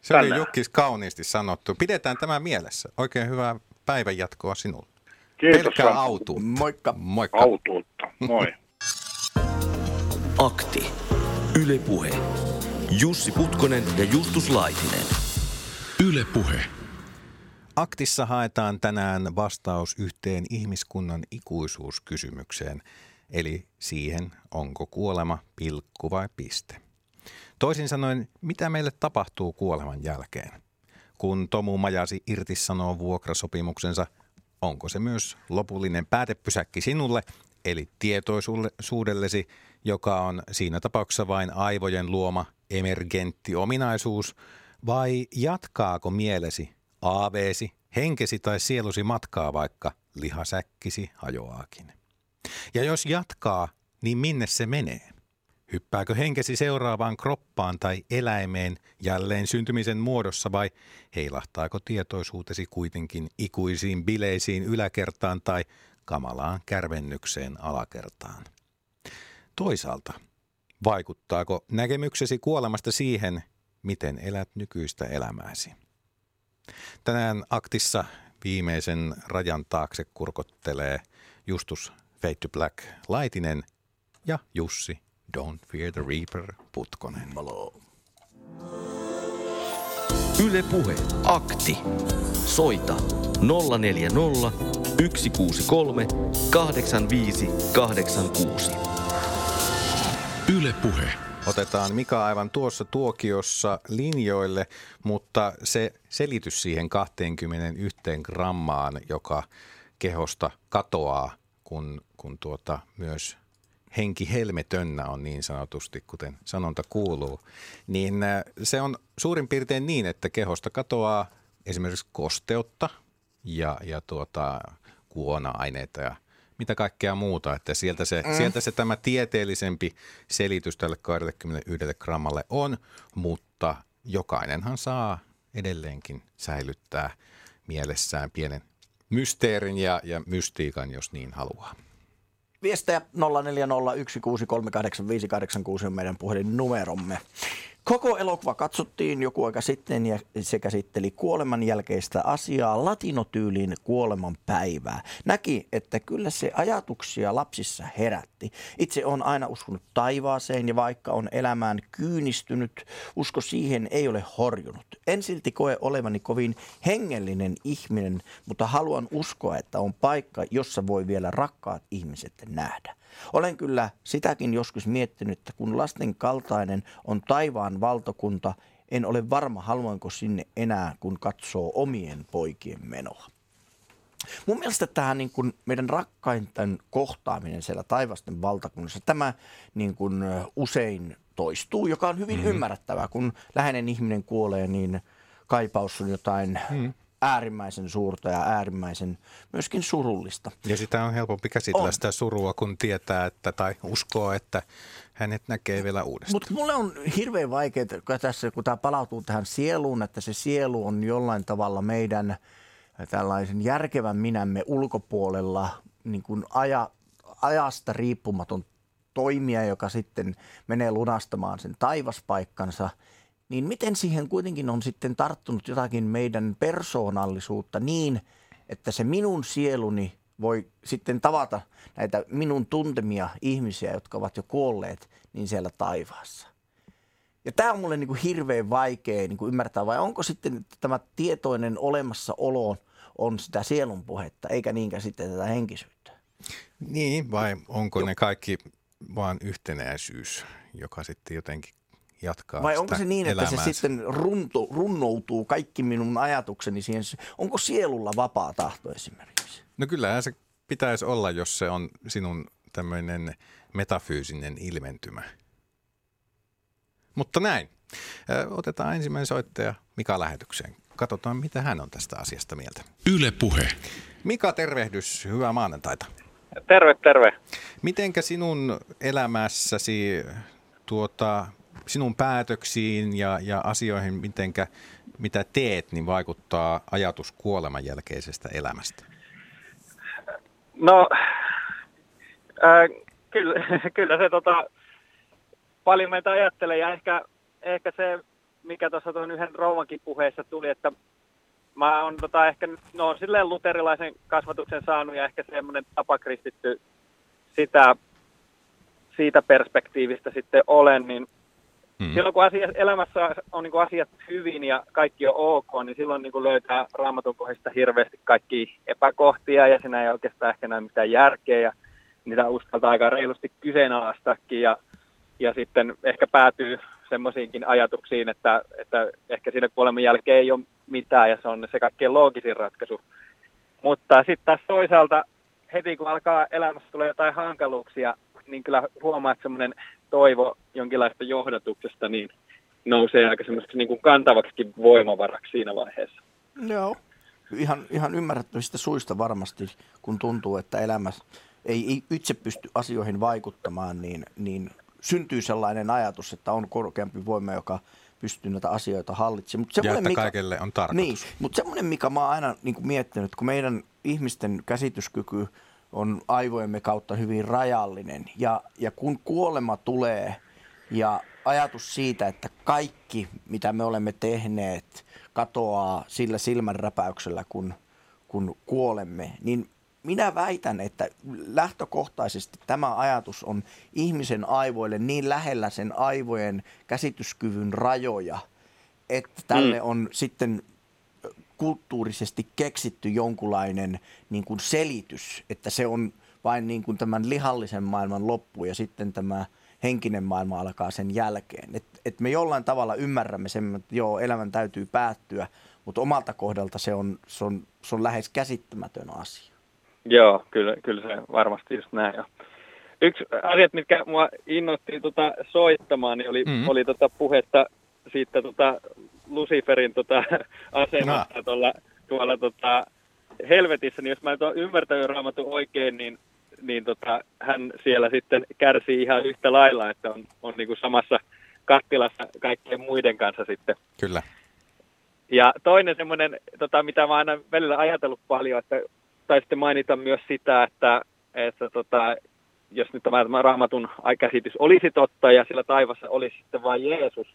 Se oli. Jukkis kauniisti sanottu. Pidetään tämä mielessä. Oikein hyvää päivän jatkoa sinulle. Kiitos. Pelkkää autuutta. Moikka. Moikka. Autuutta. Moi. [laughs] Akti. Yle Puhe. Jussi Putkonen ja Justus Laitinen. Yle Puhe. Aktissa haetaan tänään vastaus yhteen ihmiskunnan ikuisuuskysymykseen, eli siihen, onko kuolema pilkku vai piste. Toisin sanoen, mitä meille tapahtuu kuoleman jälkeen? Kun Tomu Majasi irtisanoo vuokrasopimuksensa, onko se myös lopullinen päätepysäkki sinulle, eli tietoisuudellesi, joka on siinä tapauksessa vain aivojen luoma emergentti ominaisuus, vai jatkaako mielesi, aaveesi, henkesi tai sielusi matkaa vaikka lihasäkkisi hajoaakin? Ja jos jatkaa, niin minne se menee? Hyppääkö henkesi seuraavaan kroppaan tai eläimeen jälleen syntymisen muodossa vai heilahtaako tietoisuutesi kuitenkin ikuisiin bileisiin yläkertaan tai kamalaan kärvennykseen alakertaan? Toisaalta, vaikuttaako näkemyksesi kuolemasta siihen, miten elät nykyistä elämääsi? Tänään aktissa viimeisen rajan taakse kurkottelee Justus Fade to Black Laitinen ja Jussi Don't Fear the Reaper Putkonen. Yle Puhe. Akti. Soita 040 163 85 86. Yle Puhe. Otetaan Mika aivan tuossa tuokiossa linjoille, mutta se selitys siihen 21 grammaan, joka kehosta katoaa, kun, kun tuota myös henki helmetönnä on niin sanotusti, kuten sanonta kuuluu, niin äh, se on suurin piirtein niin, että kehosta katoaa esimerkiksi kosteutta ja, ja tuota, kuona-aineita ja mitä kaikkea muuta. Että sieltä se, mm. sieltä se tämä tieteellisempi selitys tälle 21 grammalle on, mutta jokainenhan saa edelleenkin säilyttää mielessään pienen mysteerin ja, ja mystiikan, jos niin haluaa. Viestejä 0401638586 on meidän puhelinnumeromme. Koko elokuva katsottiin joku aika sitten ja se käsitteli kuoleman jälkeistä asiaa latinotyyliin kuoleman päivää. Näki, että kyllä se ajatuksia lapsissa herätti. Itse on aina uskonut taivaaseen ja vaikka on elämään kyynistynyt, usko siihen ei ole horjunut. En silti koe olevani kovin hengellinen ihminen, mutta haluan uskoa, että on paikka, jossa voi vielä rakkaat ihmiset nähdä. Olen kyllä sitäkin joskus miettinyt, että kun lasten kaltainen on taivaan valtakunta, en ole varma, haluanko sinne enää, kun katsoo omien poikien menoa. Mun mielestä tämä niin kuin meidän rakkainten kohtaaminen siellä taivasten valtakunnassa, tämä niin kuin usein toistuu, joka on hyvin mm-hmm. ymmärrettävää. Kun läheinen ihminen kuolee, niin kaipaus on jotain mm äärimmäisen suurta ja äärimmäisen myöskin surullista. Ja sitä on helpompi käsitellä on. sitä surua, kun tietää että, tai uskoo, että hänet näkee vielä uudestaan. Mutta mulle on hirveän vaikeaa tässä, kun tämä palautuu tähän sieluun, että se sielu on jollain tavalla meidän tällaisen järkevän minämme ulkopuolella niin kuin aja, ajasta riippumaton toimija, joka sitten menee lunastamaan sen taivaspaikkansa – niin miten siihen kuitenkin on sitten tarttunut jotakin meidän persoonallisuutta niin, että se minun sieluni voi sitten tavata näitä minun tuntemia ihmisiä, jotka ovat jo kuolleet, niin siellä taivaassa. Ja tämä on mulle niin kuin hirveän vaikea niin kuin ymmärtää, vai onko sitten tämä tietoinen olemassaolo on sitä sielun puhetta, eikä niinkään sitten tätä henkisyyttä? Niin, vai onko ne kaikki vaan yhtenäisyys, joka sitten jotenkin jatkaa Vai onko se niin, elämäänsä. että se sitten runto, runnoutuu kaikki minun ajatukseni siihen? Onko sielulla vapaa tahto esimerkiksi? No kyllähän se pitäisi olla, jos se on sinun tämmöinen metafyysinen ilmentymä. Mutta näin. Otetaan ensimmäinen soittaja Mika lähetykseen. Katsotaan, mitä hän on tästä asiasta mieltä. Yle Puhe. Mika, tervehdys. Hyvää maanantaita. Terve, terve. Mitenkä sinun elämässäsi tuota, sinun päätöksiin ja, ja asioihin, mitenkä, mitä teet, niin vaikuttaa ajatus kuoleman jälkeisestä elämästä? No, äh, kyllä, [laughs] kyllä se tota, paljon meitä ajattelee ja ehkä, ehkä se, mikä tuossa tuon yhden rouvankin puheessa tuli, että mä oon tota, ehkä no, silleen luterilaisen kasvatuksen saanut ja ehkä semmoinen tapakristitty sitä, siitä perspektiivistä sitten olen, niin Mm. Silloin kun asia, elämässä on niin kuin asiat hyvin ja kaikki on ok, niin silloin niin kuin löytää raamatun kohdista hirveästi kaikki epäkohtia ja siinä ei oikeastaan ehkä näe mitään järkeä ja niitä uskaltaa aika reilusti kyseenalaistakin ja, ja sitten ehkä päätyy semmoisiinkin ajatuksiin, että, että ehkä siinä kuoleman jälkeen ei ole mitään ja se on se kaikkein loogisin ratkaisu. Mutta sitten taas toisaalta heti kun alkaa elämässä tulee jotain hankaluuksia, niin kyllä huomaa, että semmoinen toivo jonkinlaista johdatuksesta niin nousee aika semmoiseksi niin kuin kantavaksi voimavaraksi siinä vaiheessa. Joo. Ihan, ihan ymmärrettävistä suista varmasti, kun tuntuu, että elämä ei itse pysty asioihin vaikuttamaan, niin, niin syntyy sellainen ajatus, että on korkeampi voima, joka pystyy näitä asioita hallitsemaan. Mut ja että mikä, kaikille on tarkoitus. Niin, mutta semmoinen, mikä mä oon aina niin kuin miettinyt, kun meidän ihmisten käsityskyky – on aivojemme kautta hyvin rajallinen. Ja, ja kun kuolema tulee ja ajatus siitä, että kaikki, mitä me olemme tehneet, katoaa sillä silmänräpäyksellä, kun, kun kuolemme, niin minä väitän, että lähtökohtaisesti tämä ajatus on ihmisen aivoille niin lähellä sen aivojen käsityskyvyn rajoja, että tälle mm. on sitten kulttuurisesti keksitty jonkunlainen niin kuin selitys, että se on vain niin kuin tämän lihallisen maailman loppu ja sitten tämä henkinen maailma alkaa sen jälkeen. Et, et me jollain tavalla ymmärrämme sen, että joo, elämän täytyy päättyä, mutta omalta kohdalta se on, se on, se on lähes käsittämätön asia. Joo, kyllä, kyllä se varmasti just näin. Ja yksi asiat, mitkä mua innosti tota soittamaan, niin oli, mm. oli tota puhetta siitä tota Luciferin tota, [laughs] asemasta no. tuolla, tuolla tota, helvetissä, niin jos mä nyt olen ymmärtänyt raamatun oikein, niin, niin tota, hän siellä sitten kärsii ihan yhtä lailla, että on, on niin kuin samassa kattilassa kaikkien muiden kanssa sitten. Kyllä. Ja toinen semmoinen, tota, mitä mä aina välillä ajatellut paljon, että taisitte mainita myös sitä, että, että tota, jos nyt tämä raamatun käsitys olisi totta ja sillä taivassa olisi sitten vain Jeesus,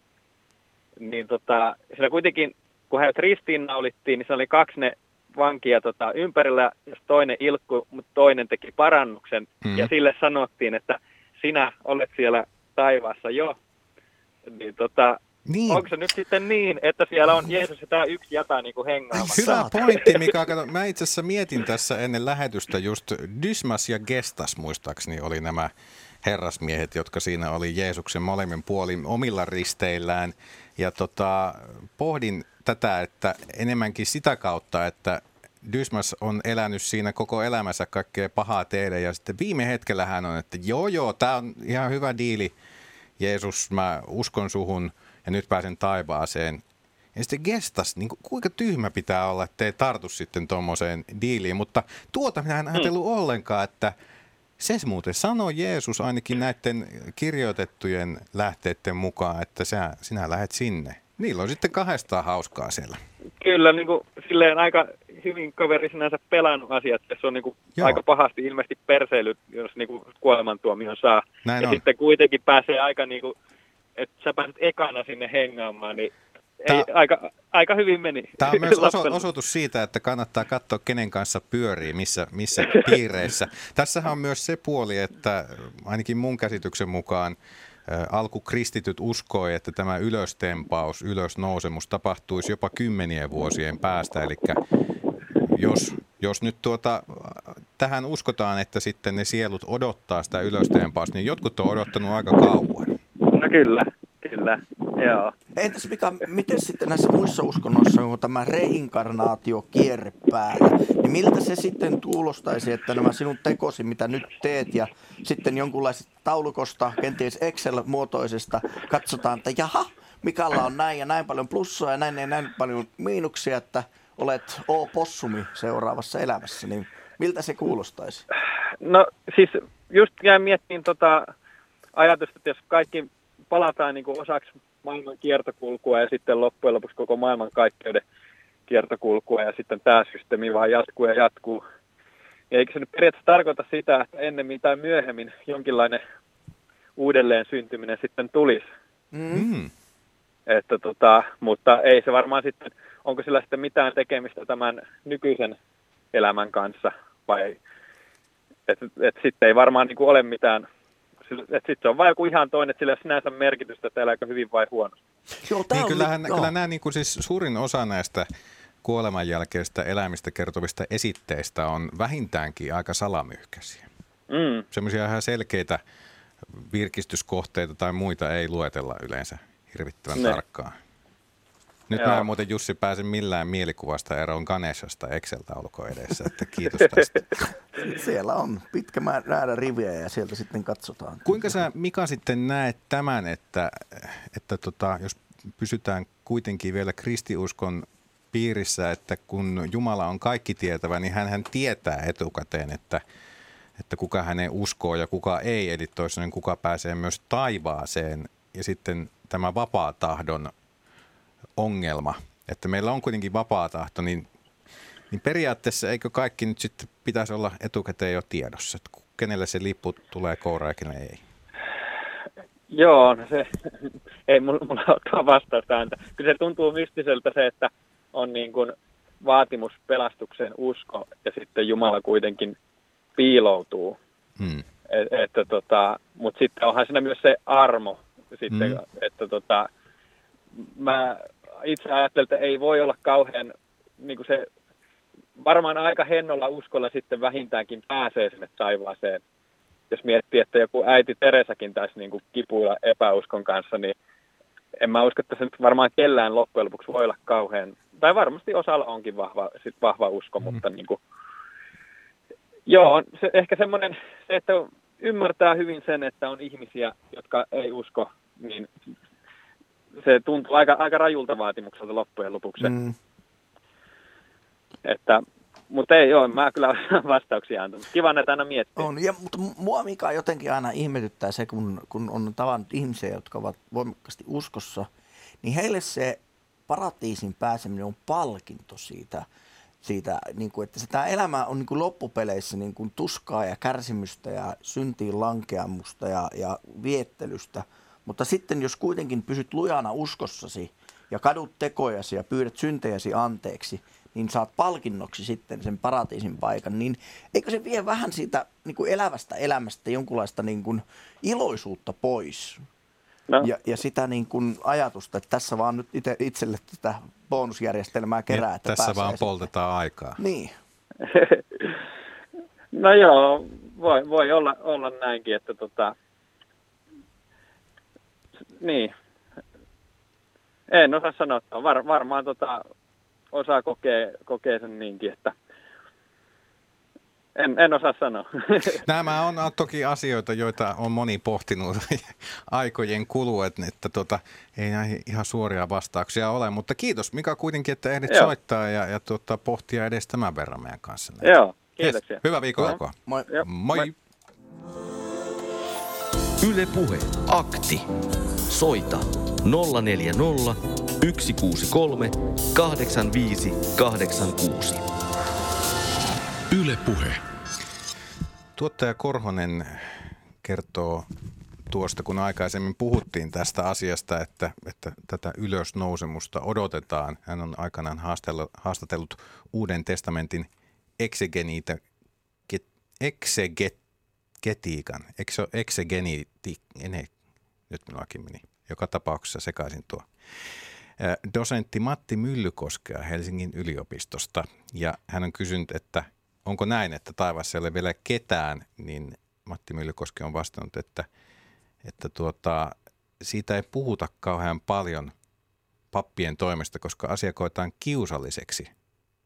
niin tota, siellä kuitenkin, kun heidät ristiinnaulittiin, niin se oli kaksi ne vankia tota, ympärillä, ja toinen ilkku, mutta toinen teki parannuksen. Mm. Ja sille sanottiin, että sinä olet siellä taivaassa jo. Niin tota, niin. Onko se nyt sitten niin, että siellä on Jeesus ja tämä yksi jätä niin kuin hengaamassa? Hyvä pointti, Mika. Kato, mä itse asiassa mietin tässä ennen lähetystä just Dysmas ja Gestas muistaakseni oli nämä herrasmiehet, jotka siinä oli Jeesuksen molemmin puolin omilla risteillään. Ja tota, pohdin tätä, että enemmänkin sitä kautta, että Dysmas on elänyt siinä koko elämänsä kaikkea pahaa tehdä ja sitten viime hetkellä hän on, että joo joo, tämä on ihan hyvä diili, Jeesus, mä uskon suhun ja nyt pääsen taivaaseen. Ja sitten gestas, niin kuinka tyhmä pitää olla, että ei tartu sitten tuommoiseen diiliin. Mutta tuota minä en ajatellut mm. ollenkaan, että se muuten sanoi Jeesus ainakin näiden kirjoitettujen lähteiden mukaan, että sä, sinä lähet sinne. Niillä on sitten kahdestaan hauskaa siellä. Kyllä, niin kuin, silleen aika hyvin kaveri sinänsä pelannut asiat. Se on niin kuin, aika pahasti ilmeisesti perseilyt, jos niin kuin, kuolemantuomion saa. Näin ja on. sitten kuitenkin pääsee aika, niin kuin, että sä pääset ekana sinne hengaamaan, niin Tämä, ei, aika, aika hyvin meni. Tämä on myös [laughs] oso, osoitus siitä, että kannattaa katsoa, kenen kanssa pyörii, missä, missä [laughs] piireissä. Tässähän on myös se puoli, että ainakin mun käsityksen mukaan alkukristityt uskoi, että tämä ylöstempaus, ylösnousemus tapahtuisi jopa kymmenien vuosien päästä. Eli jos, jos nyt tuota, tähän uskotaan, että sitten ne sielut odottaa sitä ylöstempausta, niin jotkut on odottanut aika kauan. No kyllä, kyllä. Joo. Entäs Mika, miten sitten näissä muissa uskonnoissa on tämä reinkarnaatio kierre päällä, niin miltä se sitten kuulostaisi, että nämä sinun tekosi, mitä nyt teet, ja sitten jonkunlaisesta taulukosta, kenties Excel-muotoisesta, katsotaan, että jaha, Mikalla on näin ja näin paljon plussaa ja näin ja näin paljon miinuksia, että olet O-possumi seuraavassa elämässä, niin miltä se kuulostaisi? No siis just jäin miettimään tota ajatusta, että jos kaikki palataan niin kuin osaksi maailman kiertokulkua ja sitten loppujen lopuksi koko maailman kaikkeuden kiertokulkua ja sitten tämä systeemi vaan jatkuu ja jatkuu. Ja eikö se nyt periaatteessa tarkoita sitä, että ennemmin tai myöhemmin jonkinlainen uudelleen syntyminen sitten tulisi. Mm. Että tota, mutta ei se varmaan sitten, onko sillä sitten mitään tekemistä tämän nykyisen elämän kanssa vai että et sitten ei varmaan niin kuin ole mitään sitten se on vain joku ihan toinen, että sillä sinänsä merkitystä, että elääkö hyvin vai huonosti. Joo, niin kyllähän, kyllä nämä niin kuin siis suurin osa näistä kuoleman jälkeistä elämistä kertovista esitteistä on vähintäänkin aika salamyhkäisiä. Mm. Semmoisia ihan selkeitä virkistyskohteita tai muita ei luetella yleensä hirvittävän ne. tarkkaan. Nyt Joo. mä en muuten Jussi pääse millään mielikuvasta eroon Ganeshasta Excel-taulukon edessä, että kiitos tästä. [laughs] Siellä on pitkä määrä riviä ja sieltä sitten katsotaan. Kuinka sä Mika sitten näet tämän, että, että tota, jos pysytään kuitenkin vielä kristiuskon piirissä, että kun Jumala on kaikki tietävä, niin hän tietää etukäteen, että, että kuka hänen uskoo ja kuka ei, eli toisin kuka pääsee myös taivaaseen. Ja sitten tämä vapaa tahdon ongelma, että meillä on kuitenkin vapaa tahto, niin, niin periaatteessa eikö kaikki nyt sitten pitäisi olla etukäteen jo tiedossa, että kenelle se lippu tulee koura ja kenelle ei? Joo, no se, ei mulla, mulla ole vastausta ääntä. Kyllä se tuntuu mystiseltä se, että on niin kuin vaatimus pelastukseen usko ja sitten Jumala kuitenkin piiloutuu. Hmm. Et, että tota, Mutta sitten onhan siinä myös se armo, sitten, hmm. että tota, mä itse ajattelen, että ei voi olla kauhean niin kuin se varmaan aika hennolla uskolla sitten vähintäänkin pääsee sinne taivaaseen. Jos miettii, että joku äiti Teresakin tässä niin kuin kipuilla epäuskon kanssa, niin en mä usko, että se nyt varmaan kellään loppujen lopuksi voi olla kauhean, tai varmasti osalla onkin vahva, sit vahva usko, mm. mutta niin kuin, joo, se, ehkä semmoinen, se, että ymmärtää hyvin sen, että on ihmisiä, jotka ei usko, niin se tuntuu aika, aika rajulta vaatimukselta loppujen lopuksi. Mm. Että, mutta ei ole, mä kyllä [laughs] vastauksia antanut. Kiva näitä aina miettiä. On, ja, mutta mua mikä jotenkin aina ihmetyttää se, kun, kun on tavannut ihmisiä, jotka ovat voimakkaasti uskossa, niin heille se paratiisin pääseminen on palkinto siitä, siitä niin kuin, että se, tämä elämä on niin kuin loppupeleissä niin kuin tuskaa ja kärsimystä ja syntiin lankeamusta ja, ja viettelystä – Mutta sitten jos kuitenkin pysyt lujana uskossasi ja kadut tekojasi ja pyydät syntejäsi anteeksi, niin saat palkinnoksi sitten sen paratiisin paikan, niin eikö se vie vähän siitä niin kuin elävästä elämästä jonkunlaista niin kuin iloisuutta pois? No. Ja, ja sitä niin kuin ajatusta, että tässä vaan nyt itse, itselle tätä bonusjärjestelmää kerää. Ja että tässä vaan poltetaan aikaa. Niin. [laughs] no joo, voi, voi olla, olla näinkin, että tota, niin, en osaa sanoa. Var, varmaan tota, osaa kokea, kokea sen niinkin, että en, en osaa sanoa. [laughs] Nämä on toki asioita, joita on moni pohtinut [laughs] aikojen kuluun, että, tota, ei näihin ihan suoria vastauksia ole. Mutta kiitos Mika kuitenkin, että ehdit Joo. soittaa ja, ja tota, pohtia edes tämän verran meidän kanssa. Näitä. Joo, kiitoksia. Yes. Hyvää viikonlopua. Moi. Moi. Moi. Yle Puhe. Akti. Soita 040 163 85 86. Yle Puhe. Tuottaja Korhonen kertoo tuosta, kun aikaisemmin puhuttiin tästä asiasta, että, että tätä ylösnousemusta odotetaan. Hän on aikanaan haastatellut Uuden testamentin eksegeniitä, eksegetiikan, eksegeniiti, nyt minullakin meni, joka tapauksessa sekaisin tuo. Dosentti Matti Myllykoskea Helsingin yliopistosta. Ja hän on kysynyt, että onko näin, että taivassa ei ole vielä ketään, niin Matti Myllykoski on vastannut, että, että tuota, siitä ei puhuta kauhean paljon pappien toimesta, koska asia koetaan kiusalliseksi,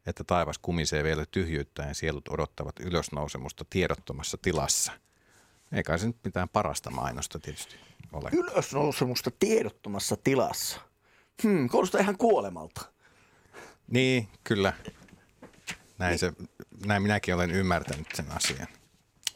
että taivas kumisee vielä tyhjyyttä ja sielut odottavat ylösnousemusta tiedottomassa tilassa. Eikä se nyt mitään parasta mainosta tietysti ole. Ylösnousemusta tiedottomassa tilassa. Hmm, kuulostaa ihan kuolemalta. Niin, kyllä. Näin, se, näin minäkin olen ymmärtänyt sen asian.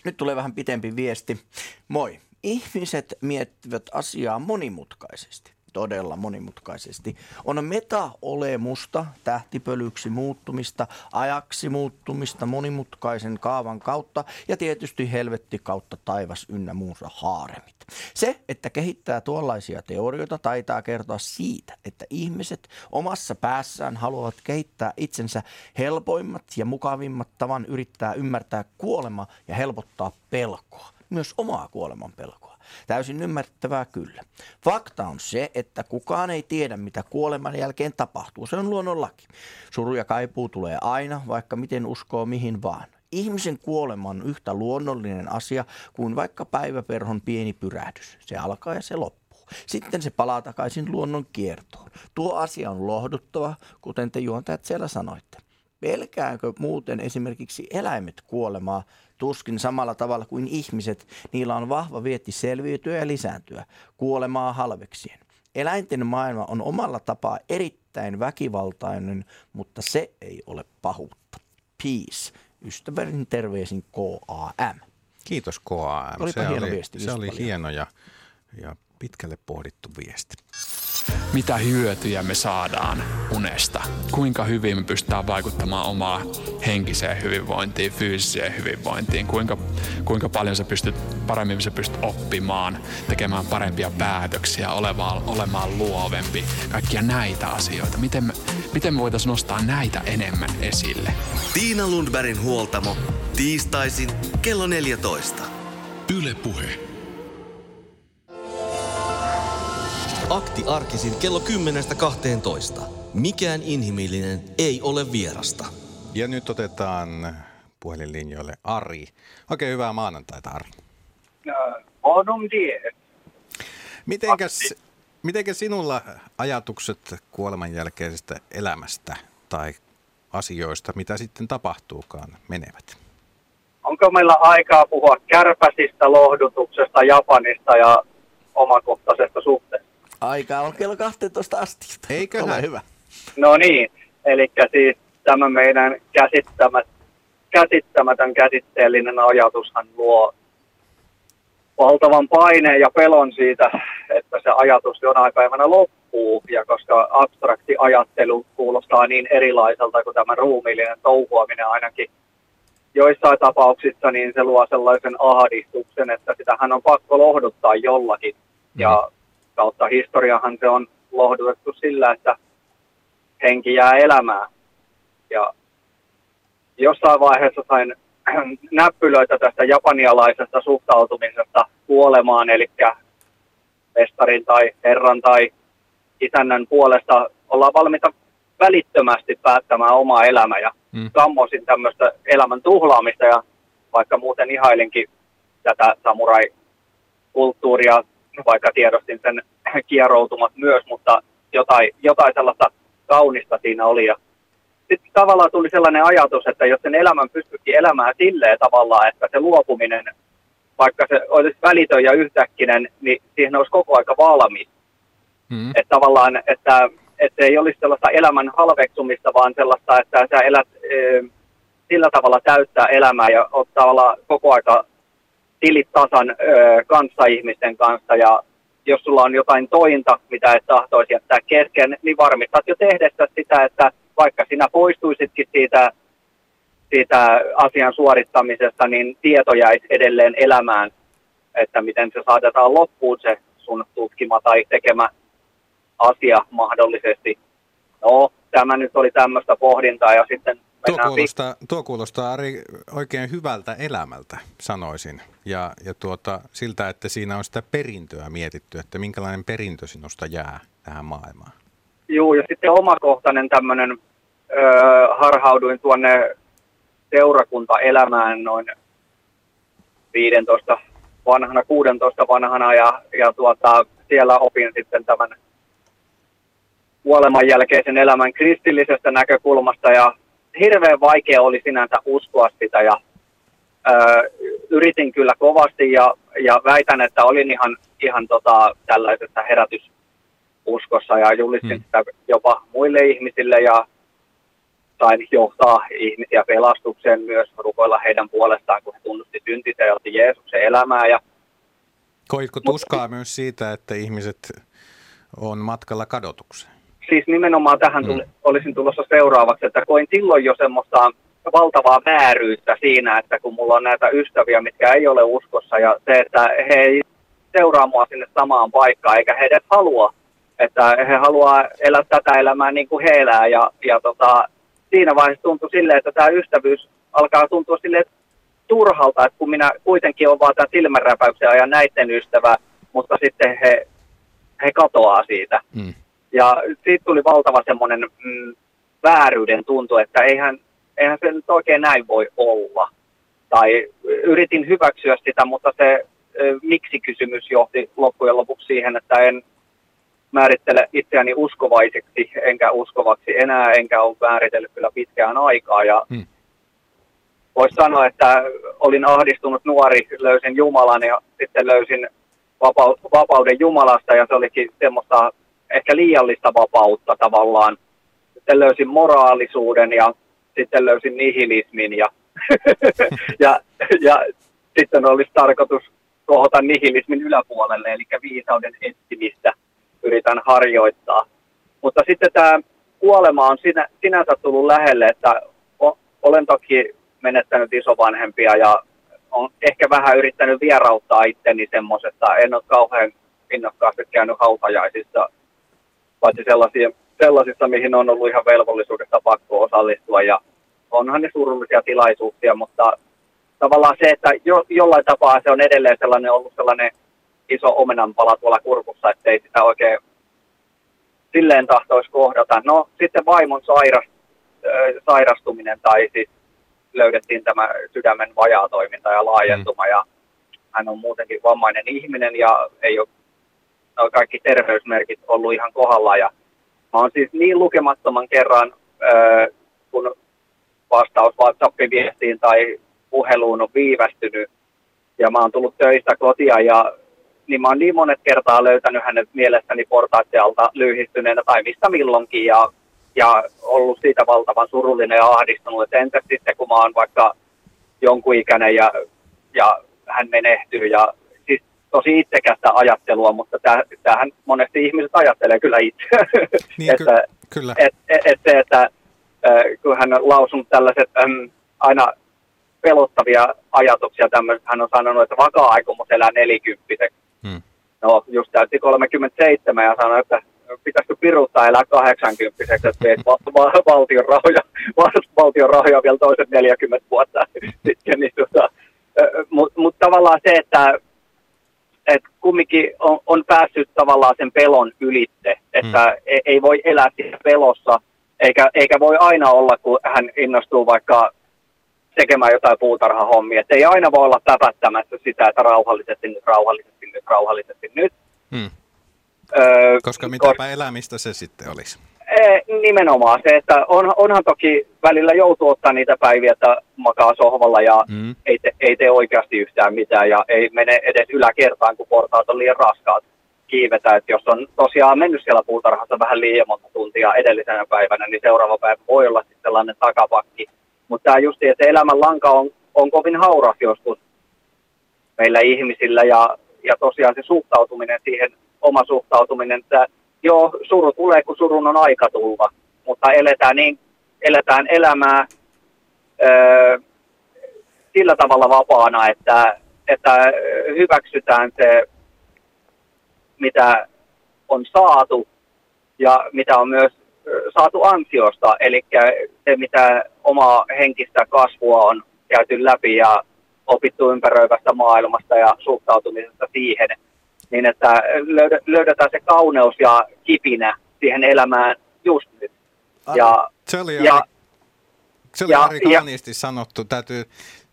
Nyt tulee vähän pitempi viesti. Moi. Ihmiset miettivät asiaa monimutkaisesti todella monimutkaisesti. On meta-olemusta, tähtipölyksi muuttumista, ajaksi muuttumista monimutkaisen kaavan kautta ja tietysti helvetti kautta taivas ynnä muunsa haaremit. Se, että kehittää tuollaisia teorioita, taitaa kertoa siitä, että ihmiset omassa päässään haluavat kehittää itsensä helpoimmat ja mukavimmat tavan yrittää ymmärtää kuolema ja helpottaa pelkoa, myös omaa kuoleman pelkoa. Täysin ymmärrettävää kyllä. Fakta on se, että kukaan ei tiedä, mitä kuoleman jälkeen tapahtuu. Se on luonnonlaki. Suru ja kaipuu tulee aina, vaikka miten uskoo mihin vaan. Ihmisen kuolema on yhtä luonnollinen asia kuin vaikka päiväperhon pieni pyrähdys. Se alkaa ja se loppuu. Sitten se palaa takaisin luonnon kiertoon. Tuo asia on lohduttava, kuten te juontajat siellä sanoitte. Pelkääkö muuten esimerkiksi eläimet kuolemaa tuskin samalla tavalla kuin ihmiset? Niillä on vahva vietti selviytyä ja lisääntyä, kuolemaa halveksien. Eläinten maailma on omalla tapaa erittäin väkivaltainen, mutta se ei ole pahuutta. Peace. Ystävällinen terveisin KAM. Kiitos KAM. Olipa se hieno oli, viesti, se oli paljon. hieno ja, ja pitkälle pohdittu viesti. mitä hyötyjä me saadaan unesta, kuinka hyvin me pystytään vaikuttamaan omaa henkiseen hyvinvointiin, fyysiseen hyvinvointiin, kuinka, kuinka paljon sä pystyt, paremmin sä pystyt oppimaan, tekemään parempia päätöksiä, olemaan, olemaan luovempi, kaikkia näitä asioita. Miten me, miten me voitaisiin nostaa näitä enemmän esille? Tiina Lundbergin huoltamo. Tiistaisin kello 14. Yle Puhe. Akti arkisin kello 10.12. Mikään inhimillinen ei ole vierasta. Ja nyt otetaan puhelinlinjoille Ari. Oikein hyvää maanantaita, Ari. Bonum die. Mitenkäs, mitenkäs sinulla ajatukset kuoleman jälkeisestä elämästä tai asioista, mitä sitten tapahtuukaan, menevät? Onko meillä aikaa puhua kärpäsistä, lohdutuksesta, Japanista ja omakohtaisesta suhteesta? Aika on kello 12 asti. Eiköhän. Ole hyvä. No niin, eli siis tämä meidän käsittämät, käsittämätön käsitteellinen ajatushan luo valtavan paineen ja pelon siitä, että se ajatus jonain päivänä loppuu. Ja koska abstrakti ajattelu kuulostaa niin erilaiselta kuin tämä ruumiillinen touhuaminen ainakin joissain tapauksissa, niin se luo sellaisen ahdistuksen, että sitähän on pakko lohduttaa jollakin. Ja kautta historiahan se on lohdutettu sillä, että henki jää elämään. Ja jossain vaiheessa sain [clears throat] näppylöitä tästä japanialaisesta suhtautumisesta kuolemaan, eli mestarin tai herran tai isännän puolesta ollaan valmiita välittömästi päättämään oma elämä ja mm. kammosin tämmöistä elämän tuhlaamista ja vaikka muuten ihailinkin tätä samurai-kulttuuria, vaikka tiedostin sen [clears throat] kieroutumat myös, mutta jotain, jotain sellaista kaunista siinä oli ja sitten tavallaan tuli sellainen ajatus, että jos sen elämän pystyikin elämään silleen tavallaan, että se luopuminen, vaikka se olisi välitön ja yhtäkkinen, niin siihen olisi koko aika valmis. Mm. Että tavallaan, että, että ei olisi sellaista elämän halveksumista, vaan sellaista, että sä elät e, sillä tavalla täyttää elämää ja oot tavallaan koko aika tilit tasan e, kanssaihmisten kanssa ja jos sulla on jotain tointa, mitä et tahtoisi jättää kesken, niin varmistat jo tehdessä sitä, että vaikka sinä poistuisitkin siitä, siitä asian suorittamisesta, niin tieto jäisi edelleen elämään, että miten se saatetaan loppuun se sun tutkima tai tekemä asia mahdollisesti. No, tämä nyt oli tämmöistä pohdintaa ja sitten Tuo kuulostaa, tuo kuulostaa Ari oikein hyvältä elämältä, sanoisin. Ja, ja tuota, siltä, että siinä on sitä perintöä mietitty, että minkälainen perintö sinusta jää tähän maailmaan. Joo, ja sitten omakohtainen tämmöinen, harhauduin tuonne seurakuntaelämään noin 15 vanhana, 16 vanhana ja, ja tuota, siellä opin sitten tämän kuoleman jälkeisen elämän kristillisestä näkökulmasta ja hirveän vaikea oli sinänsä uskoa sitä ja ö, yritin kyllä kovasti ja, ja väitän, että olin ihan, ihan tota, tällaisessa herätysuskossa ja julistin hmm. sitä jopa muille ihmisille ja sain johtaa ihmisiä pelastukseen myös, rukoilla heidän puolestaan, kun he tunnusti syntinsä ja otti Jeesuksen elämää. Ja... Koitko tuskaa Mut, myös siitä, että ihmiset on matkalla kadotukseen? Siis nimenomaan tähän tuli, mm. olisin tulossa seuraavaksi, että koin silloin jo semmoista valtavaa vääryyttä siinä, että kun mulla on näitä ystäviä, mitkä ei ole uskossa ja se, että he ei seuraa mua sinne samaan paikkaan, eikä he edes halua, että he haluaa elää tätä elämää niin kuin he elää ja, ja tota, siinä vaiheessa tuntui silleen, että tämä ystävyys alkaa tuntua silleen turhalta, että kun minä kuitenkin olen vaan tämä silmänräpäyksen ajan näiden ystävä, mutta sitten he, he katoaa siitä. Mm. Ja siitä tuli valtava semmoinen mm, vääryyden tuntu, että eihän, eihän se nyt oikein näin voi olla. Tai yritin hyväksyä sitä, mutta se miksi-kysymys johti loppujen lopuksi siihen, että en määrittele itseäni uskovaiseksi enkä uskovaksi enää, enkä ole määritellyt kyllä pitkään aikaa. Ja hmm. Voisi sanoa, että olin ahdistunut nuori, löysin Jumalan ja sitten löysin vapauden Jumalasta ja se olikin semmoista ehkä liiallista vapautta tavallaan. Sitten löysin moraalisuuden ja sitten löysin nihilismin ja, [laughs] ja, ja sitten olisi tarkoitus kohota nihilismin yläpuolelle, eli viisauden etsimistä yritän harjoittaa. Mutta sitten tämä kuolema on sinä, sinänsä tullut lähelle, että o, olen toki menettänyt isovanhempia ja on ehkä vähän yrittänyt vierauttaa itteni semmoisesta. En ole kauhean innokkaasti käynyt hautajaisissa paitsi sellaisia, sellaisissa, mihin on ollut ihan velvollisuudesta pakko osallistua. Ja onhan ne surullisia tilaisuuksia, mutta tavallaan se, että jo, jollain tapaa se on edelleen sellainen ollut sellainen iso omenanpala tuolla kurkussa, ettei sitä oikein silleen tahtoisi kohdata. No sitten vaimon sairas, äh, sairastuminen tai siis löydettiin tämä sydämen vajaatoiminta ja laajentuma mm. ja hän on muutenkin vammainen ihminen ja ei ole no, kaikki terveysmerkit ollut ihan kohdalla. Ja mä oon siis niin lukemattoman kerran, ää, kun vastaus WhatsApp-viestiin tai puheluun on viivästynyt, ja mä oon tullut töistä kotia, ja niin mä oon niin monet kertaa löytänyt hänet mielestäni portaattialta lyhistyneenä tai mistä milloinkin, ja, ja ollut siitä valtavan surullinen ja ahdistunut, että entäs sitten kun mä oon vaikka jonkun ikäinen ja, ja hän menehtyy ja tosi itsekästä ajattelua, mutta tämähän monesti ihmiset ajattelee kyllä itse. Niin, [laughs] että, ky- kyllä. Et, et, et se, että kun hän on lausunut tällaiset äm, aina pelottavia ajatuksia tämmöiset, hän on sanonut, että vakaa aikomus elää nelikymppiseksi. Hmm. no just täytti 37 ja sanoi, että pitäisikö piruuttaa elää 80 että teet va- va- valtion rahoja, [laughs] va- valtion rahoja vielä toiset 40 vuotta [laughs] sitten. Niin tota, Mutta mut tavallaan se, että et kumminkin on, on päässyt tavallaan sen pelon ylitte, että mm. ei, ei voi elää siinä pelossa, eikä, eikä voi aina olla, kun hän innostuu vaikka tekemään jotain puutarhahommia. Että ei aina voi olla täpättämässä sitä, että rauhallisesti nyt, rauhallisesti nyt, rauhallisesti nyt. Hmm. Öö, Koska mitäpä elämistä se sitten olisi? Ee, nimenomaan se, että on, onhan toki välillä joutuu ottaa niitä päiviä, että makaa sohvalla ja Mm. ei, te, ei tee oikeasti yhtään mitään ja ei mene edes yläkertaan, kun portaat on liian raskaat kiivetä. Että jos on tosiaan mennyt siellä puutarhassa vähän liian monta tuntia edellisenä päivänä, niin seuraava päivä voi olla sitten sellainen takapakki. Mutta tämä just, että elämän lanka on, on kovin hauras joskus meillä ihmisillä ja, ja tosiaan se suhtautuminen siihen, oma suhtautuminen, että joo, suru tulee, kun surun on aika tulla, mutta eletään, niin, eletään elämää öö, sillä tavalla vapaana, että, että hyväksytään se, mitä on saatu ja mitä on myös ö, saatu ansiosta, eli se, mitä omaa henkistä kasvua on käyty läpi ja opittu ympäröivästä maailmasta ja suhtautumisesta siihen, niin että löydä- löydetään se kauneus ja kipinä siihen elämään just nyt. Ja, Se oli, ja, se oli ja- Ari ja- kauniisti sanottu. Täytyy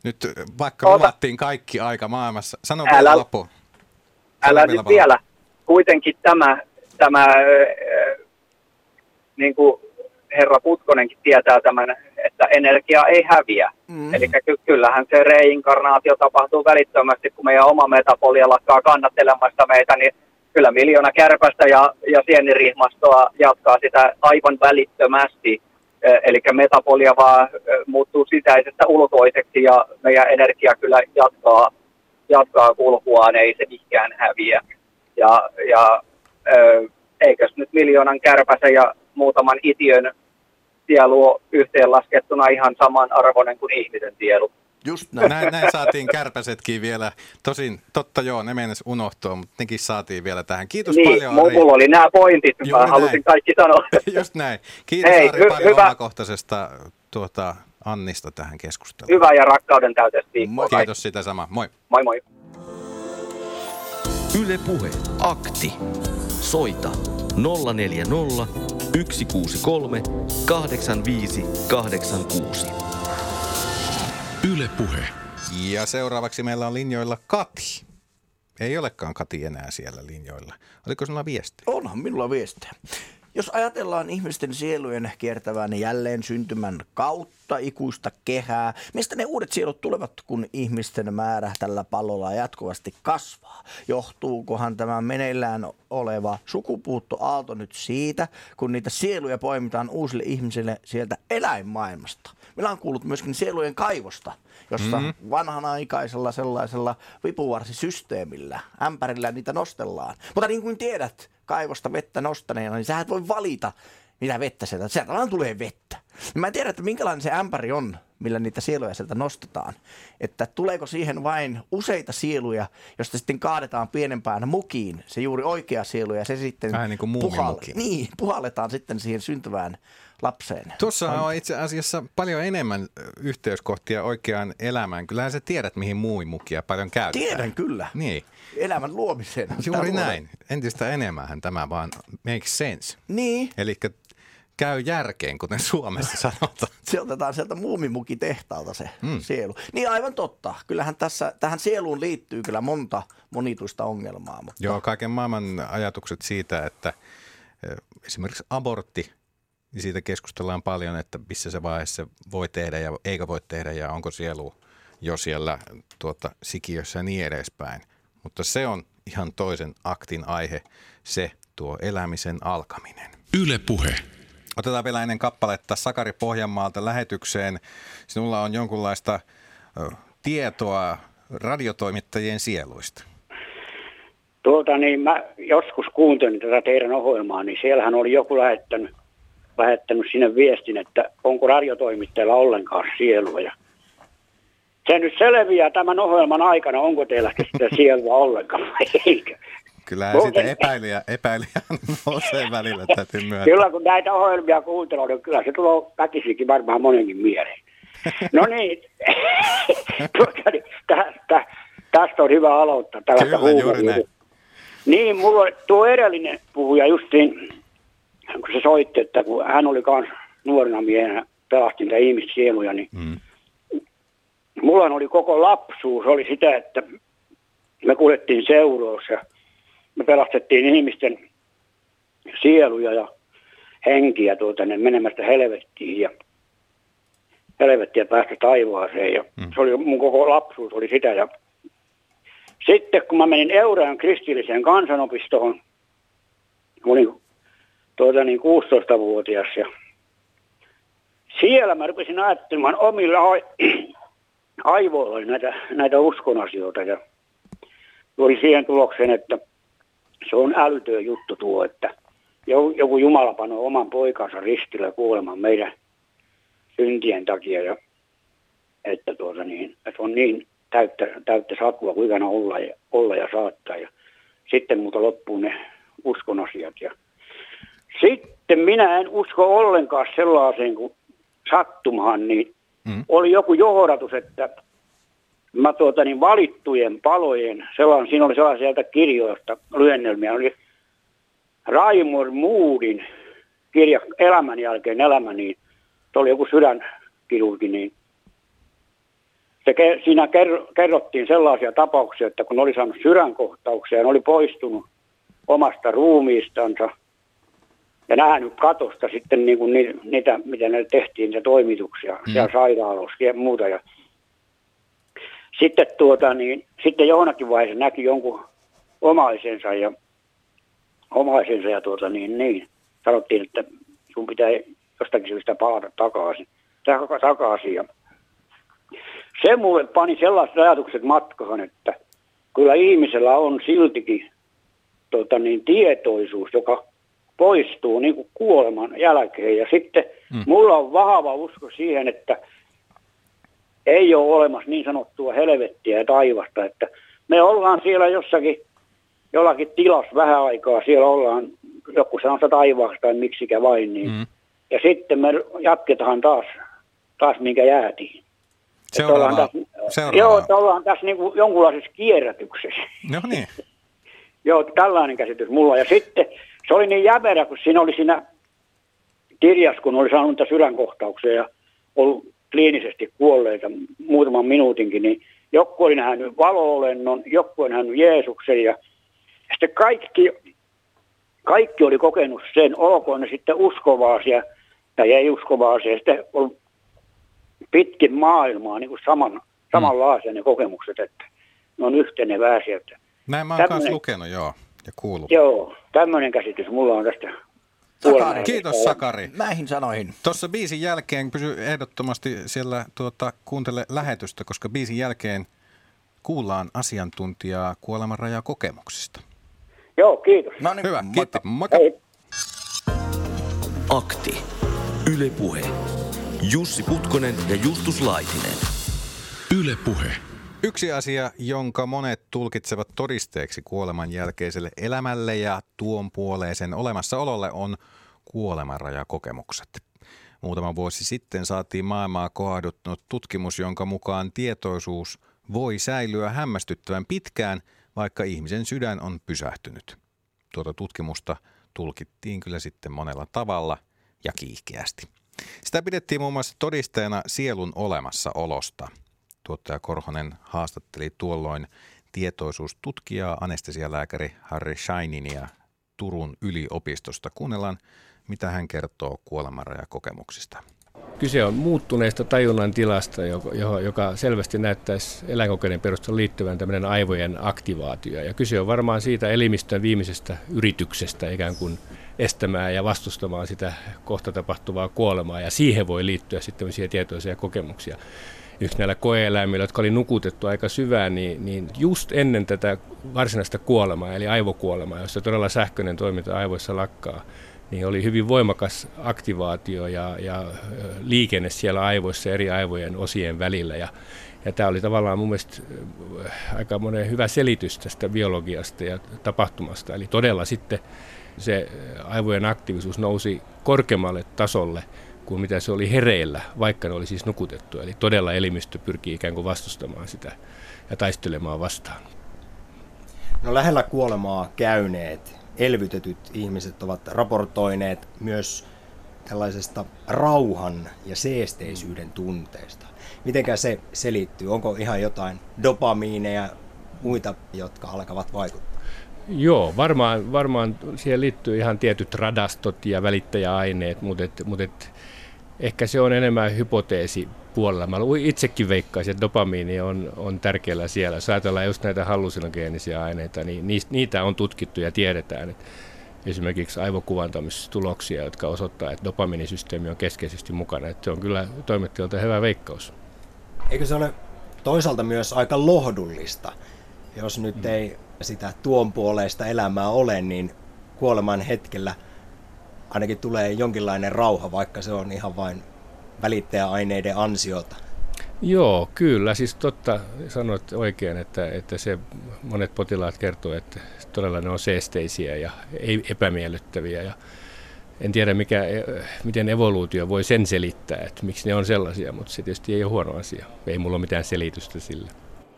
nyt, vaikka Ota. luvattiin kaikki aika maailmassa. Sano Älä- vielä loppu. älä nyt vielä. Kuitenkin tämä, tämä niin kuin herra Putkonenkin tietää tämän, että energia ei häviä. Mm. Eli ky- kyllähän se reinkarnaatio tapahtuu välittömästi, kun meidän oma metapolia lakkaa kannattelemasta meitä, niin kyllä miljoona kärpästä ja, ja sienirihmastoa jatkaa sitä aivan välittömästi. Eli metapolia vaan muuttuu sisäisestä ulkoiseksi ja meidän energia kyllä jatkaa, jatkaa kulkuaan, ei se mikään häviä. Ja, ja eikös nyt miljoonan kärpäsen ja muutaman itiön sielu yhteenlaskettuna ihan saman arvoinen kuin ihmisen sielu. Just No, näin, näin saatiin kärpäsetkin vielä. Tosin, totta joo, ne meinas unohtua, mutta nekin saatiin vielä tähän. Kiitos niin, paljon Ari. mulla oli nämä pointit, Juuri mä halusin näin. kaikki sanoa. [laughs] Just näin. Kiitos Hei, Ari hy- paljon hyvä. omakohtaisesta tuota, Annista tähän keskusteluun. Hyvää ja rakkauden täyteistä viikkoa. Kiitos sitä sama. Moi. Moi moi. Yle Puhe. Akti. Soita 040 163 85 86. Yle Puhe. Ja seuraavaksi meillä on linjoilla Kati. Ei olekaan Kati enää siellä linjoilla. Oliko sinulla viesti? Onhan minulla viestiä. Jos ajatellaan ihmisten sielujen kiertävän jälleen syntymän kautta ikuista kehää, mistä ne uudet sielut tulevat, kun ihmisten määrä tällä pallolla jatkuvasti kasvaa? Johtuukohan tämä meneillään oleva sukupuuttoaalto nyt siitä, kun niitä sieluja poimitaan uusille ihmisille sieltä eläinmaailmasta? Minä olen kuullut myöskin sielujen kaivosta, jossa Mhm. mm-hmm. vanhanaikaisella sellaisella vipuvarsisysteemillä, ämpärillä niitä nostellaan. Mutta niin kuin tiedät, kaivosta vettä nostaneena, niin sä et voi valita, mitä vettä sieltä. Sieltä vaan tulee vettä. Niin mä en tiedä, että minkälainen se ämpäri on, millä niitä sieluja sieltä nostetaan. Että tuleeko siihen vain useita sieluja, josta sitten kaadetaan pienempään mukiin se juuri oikea sielu ja se sitten Vähän niin kuin muumimuki. niin, puhalletaan sitten siihen syntyvään lapseen. Tuossa on itse asiassa paljon enemmän yhteyskohtia oikeaan elämään. Kyllähän sä tiedät, mihin muuimukia paljon käytetään. Tiedän kyllä. Niin, Elämän luomiseen. juuri näin. Entistä enemmän tämä vaan makes sense. Niin, Eli käy järkeen, kuten Suomessa [laughs] sanotaan. se otetaan sieltä muumimukitehtaalta se mm. sielu. Niin aivan totta. Kyllähän tässä, tähän sieluun liittyy kyllä monta monituista ongelmaa. Mutta Joo, kaiken maailman ajatukset siitä, että esimerkiksi abortti, niin siitä keskustellaan paljon, että missä se vaiheessa voi tehdä ja eikä voi tehdä ja onko sielu jo siellä tuota, sikiössä ja niin edespäin. Mutta se on ihan toisen aktin aihe, se tuo elämisen alkaminen. Yle Puhe. Otetaan vielä ennen kappaletta Sakari Pohjanmaalta lähetykseen. Sinulla on jonkunlaista tietoa radiotoimittajien sieluista. Tuota niin, mä joskus kuuntelin tätä teidän ohjelmaa, niin siellähän oli joku lähettänyt, lähettänyt sinne viestin, että onko radiotoimittajalla ollenkaan sielua. Ja se nyt selviää tämän ohjelman aikana, onko teillä sitä sielua ollenkaan vai eikö. Kyllä Muuten- siitä epäilijä, epäilijä nousee välillä, täytyy myöntää. Kyllä kun näitä ohjelmia kuuntelee, niin kyllä se tulee väkisikin varmaan monenkin mieleen. No niin, [laughs] tuota, niin, tä, tä, tästä on hyvä aloittaa. Kyllä, juuri näin. Niin, mulla tuo edellinen puhuja justiin, kun se soitti, että kun hän oli myös nuorena miehenä, pelasti niitä ihmissieluja, niin Mm. mulla oli koko lapsuus oli sitä, että me kuljettiin seuroissa ja me pelastettiin ihmisten sieluja ja henkiä tuota, ne menemästä helvettiin ja helvettiä päästä taivaaseen. Ja Mm. se oli mun koko lapsuus oli sitä. Ja sitten kun mä menin Euraan kristilliseen kansanopistoon, mä olin tuota, niin 16-vuotias ja siellä mä rupesin ajattelemaan omilla ai- [clears throat] aivoilla näitä, näitä uskonasioita ja tuli siihen tulokseen, että se on älytön juttu tuo, että jo- joku Jumala panoo oman poikansa ristillä kuolemaan meidän syntien takia ja että tuota niin, että on niin täyttä, täyttä sakua kuin ikänä olla ja, olla ja saattaa. Ja sitten muuta loppuu ne uskon asiat ja sitten minä en usko ollenkaan sellaiseen kuin sattumaan, niin Mm. oli joku johdatus, että mä tuota niin valittujen palojen, sellainen, siinä oli sellaisia sieltä kirjoista lyhennelmiä, oli Raimor Moodin kirja Elämän jälkeen elämä, niin se oli joku sydänkirurgi, niin se, siinä ker- kerrottiin sellaisia tapauksia, että kun oli saanut sydänkohtauksia ja ne oli poistunut omasta ruumiistansa ja nähnyt katosta sitten niin kuin ni- niitä, mitä ne tehtiin, niitä toimituksia mm. siellä sairaaloissa ja muuta. Ja sitten, tuota, niin, sitten johonkin vaiheessa näki jonkun omaisensa ja omaisensa ja tuota, niin, niin, sanottiin, että sun pitää jostakin syystä palata takaisin. taka- takaisin. Ja se mulle pani sellaiset ajatukset matkaan, että kyllä ihmisellä on siltikin tota, niin, tietoisuus, joka poistuu niin kuin kuoleman jälkeen. Ja sitten mm. mulla on vahva usko siihen, että ei ole olemassa niin sanottua helvettiä ja taivasta, että me ollaan siellä jossakin jollakin tilassa vähän aikaa, siellä ollaan, joku sanoo sitä taivaasta tai miksikä vain, niin Mm. ja sitten me jatketaan taas, taas minkä jäätiin. Että Seuraavaa. ollaan tässä, Seuraavaa. joo, että ollaan tässä niin kuin jonkunlaisessa kierrätyksessä. No niin. [laughs] Joo, tällainen käsitys mulla. Ja sitten se oli niin jämerä, kun siinä oli siinä kirjassa, kun oli saanut sydänkohtauksia ja ollut kliinisesti kuolleita muutaman minuutinkin, niin joku oli nähnyt valo-olennon, joku oli nähnyt Jeesuksen ja sitten kaikki, kaikki oli kokenut sen, olkoon ne sitten uskovaisia tai ei uskovaisia, sitten on pitkin maailmaa niin kuin saman, samanlaisia ne kokemukset, että ne on yhteneväisiä. Näin mä oon kanssa lukenut, joo, ja kuullut. Joo, tämmöinen käsitys mulla on tästä. Sakari. Kiitos. Sakari. Näihin sanoihin. Tuossa biisin jälkeen pysy ehdottomasti siellä tuota, kuuntele lähetystä, koska biisin jälkeen kuullaan asiantuntijaa kuolemanrajakokemuksista. Joo, kiitos. No niin, Hyvä, kiitti. Moikka. Hei. Akti. Yle Puhe. Jussi Putkonen ja Justus Laitinen. Yle Puhe. Yksi asia, jonka monet tulkitsevat todisteeksi kuoleman jälkeiselle elämälle ja tuon puoleisen olemassaololle on kuolemanrajakokemukset. Muutama vuosi sitten saatiin maailmaa kohduttanut tutkimus, jonka mukaan tietoisuus voi säilyä hämmästyttävän pitkään, vaikka ihmisen sydän on pysähtynyt. Tuota tutkimusta tulkittiin kyllä sitten monella tavalla ja kiihkeästi. Sitä pidettiin muun muassa todisteena sielun olemassaolosta. Tuottaja Korhonen haastatteli tuolloin tietoisuustutkijaa anestesialääkäri Harry Shineania Turun yliopistosta. Kuunnellaan, mitä hän kertoo kuolemanrajakokemuksista. Kyse on muuttuneesta tajunnan tilasta, joka, joka selvästi näyttäisi eläinkokeiden perusteella liittyvän tämmöinen aivojen aktivaatio. Ja kyse on varmaan siitä elimistön viimeisestä yrityksestä ikään kuin estämään ja vastustamaan sitä kohta tapahtuvaa kuolemaa. Ja siihen voi liittyä sitten tämmöisiä tietoisia kokemuksia. Yksi näillä koeeläimillä, jotka oli nukutettu aika syvään, niin, niin just ennen tätä varsinaista kuolemaa, eli aivokuolemaa, jossa todella sähköinen toiminta aivoissa lakkaa, niin oli hyvin voimakas aktivaatio ja, ja liikenne siellä aivoissa eri aivojen osien välillä. Ja, Ja tämä oli tavallaan mun mielestä aika monen hyvä selitys tästä biologiasta ja tapahtumasta. Eli todella sitten se aivojen aktiivisuus nousi korkeammalle tasolle kuin mitä se oli hereillä, vaikka ne oli siis nukutettu. Eli todella elimistö pyrkii ikään kuin vastustamaan sitä ja taistelemaan vastaan. No lähellä kuolemaa käyneet, elvytetyt ihmiset ovat raportoineet myös tällaisesta rauhan ja seesteisyyden tunteesta. Mitenkä se selittyy? Onko ihan jotain dopamiineja muita, jotka alkavat vaikuttaa? Joo, varmaan, varmaan siihen liittyy ihan tietyt radastot ja välittäjäaineet, mutta, et, mutta et, ehkä se on enemmän hypoteesi puolella. Mä itsekin veikkaisin, että dopamiini on, on tärkeällä siellä. Jos ajatellaan just näitä hallusinogeenisia aineita, niin niitä on tutkittu ja tiedetään, että esimerkiksi aivokuvantamistuloksia, jotka osoittaa, että dopamiinisysteemi on keskeisesti mukana. Että se on kyllä toimittajalta hyvä veikkaus. Eikö se ole toisaalta myös aika lohdullista, jos nyt mm. ei sitä tuon puoleista elämää ole, niin kuoleman hetkellä ainakin tulee jonkinlainen rauha, vaikka se on ihan vain välittäjäaineiden ansiota. Joo, kyllä. Siis totta sanoit oikein, että, että se monet potilaat kertoo, että todella ne on seesteisiä ja ei epämiellyttäviä. Ja en tiedä, mikä, miten evoluutio voi sen selittää, että miksi ne on sellaisia, mutta se tietysti ei ole huono asia. Ei mulla ole mitään selitystä sille.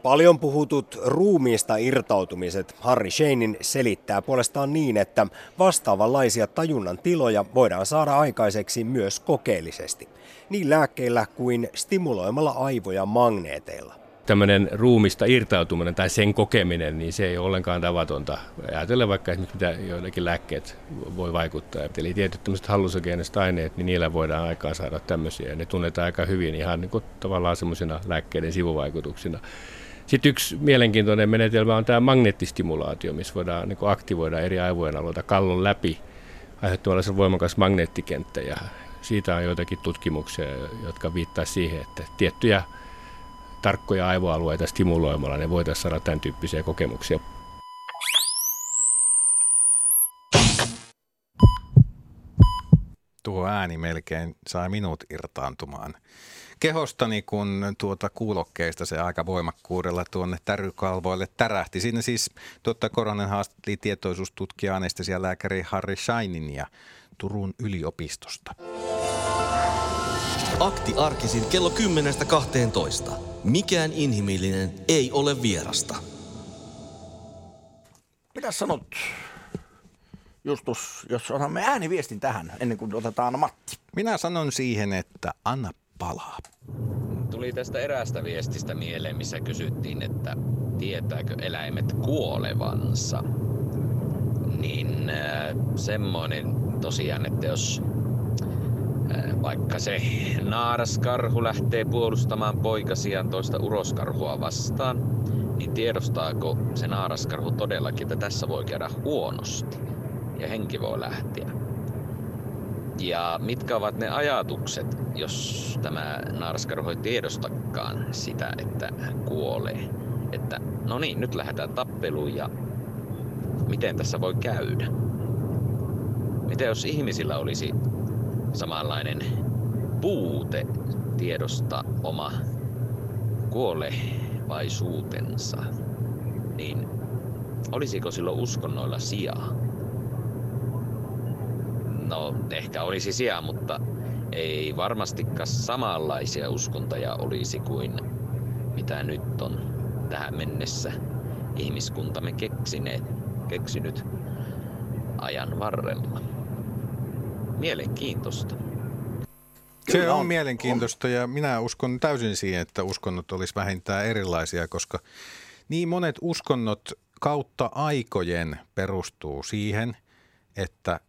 Paljon puhutut ruumiista irtautumiset Harry Shanein selittää puolestaan niin, että vastaavanlaisia tajunnan tiloja voidaan saada aikaiseksi myös kokeellisesti, niin lääkkeillä kuin stimuloimalla aivoja magneeteilla tämmöinen ruumista irtautuminen tai sen kokeminen, niin se ei ole ollenkaan tavatonta. Ajatellen vaikka esimerkiksi mitä joillekin lääkkeet voi vaikuttaa. Eli tietyt tämmöiset hallusogeeniset aineet, niin niillä voidaan aikaan saada tämmöisiä. Ne tunnetaan aika hyvin ihan niin kuin tavallaan semmoisina lääkkeiden sivuvaikutuksina. Sitten yksi mielenkiintoinen menetelmä on tämä magneettistimulaatio, missä voidaan niin aktivoida eri aivojen alueita kallon läpi aiheuttamalla se voimakas magneettikenttä. Ja siitä on joitakin tutkimuksia, jotka viittaa siihen, että tiettyjä tarkkoja aivoalueita stimuloimalla ne voitaisiin saada tämän tyyppisiä kokemuksia. Tuo ääni melkein sai minut irtaantumaan kehostani, kun tuota kuulokkeista se aika voimakkuudella tuonne tärykalvoille tärähti. Siinä siis tuota, koronan haastatteli tietoisuustutkija anestesialääkäri Harry Shainin ja Turun yliopistosta. Akti arkisin kello 10.12. Mikään inhimillinen ei ole vierasta. Mitä sanot, Justus, jos otamme ääniviestin tähän ennen kuin otetaan Matti? Minä sanon siihen, että anna palaa. Tuli tästä eräästä viestistä mieleen, missä kysyttiin, että tietääkö eläimet kuolevansa. Niin äh, semmoinen tosiaan, että jos äh, vaikka se naaraskarhu lähtee puolustamaan poikasiaan toista uroskarhua vastaan, niin tiedostaako se naaraskarhu todellakin, että tässä voi käydä huonosti ja henki voi lähteä. Ja mitkä ovat ne ajatukset, jos tämä naaraskarhu ei tiedostakaan sitä, että hän kuolee? Että no niin, nyt lähdetään tappeluun ja miten tässä voi käydä? Mitä jos ihmisillä olisi samanlainen puute tiedosta oma kuolevaisuutensa, niin olisiko silloin uskonnoilla sijaa? No, ehkä olisi sijaa, mutta ei varmastikaan samanlaisia uskontoja olisi kuin mitä nyt on tähän mennessä ihmiskuntamme keksineet, keksinyt ajan varrella. Mielenkiintoista. Se on mielenkiintoista ja minä uskon täysin siihen, että uskonnot olisi vähintään erilaisia, koska niin monet uskonnot kautta aikojen perustuu siihen, että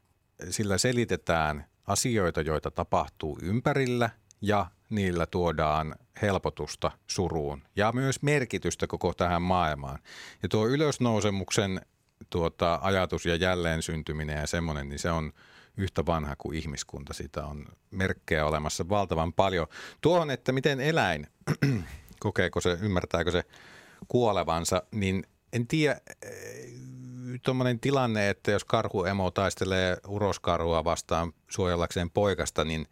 sillä selitetään asioita, joita tapahtuu ympärillä ja niillä tuodaan helpotusta suruun ja myös merkitystä koko tähän maailmaan. Ja tuo ylösnousemuksen tuota, ajatus ja jälleen syntyminen ja semmoinen, niin se on yhtä vanha kuin ihmiskunta. Sitä on merkkejä olemassa valtavan paljon. Tuohon, että miten eläin, [clears throat] kokeeko se, ymmärtääkö se kuolevansa, niin en tiedä, tuommoinen tilanne, että jos karhuemo taistelee uroskarhua vastaan suojellakseen poikasta, niin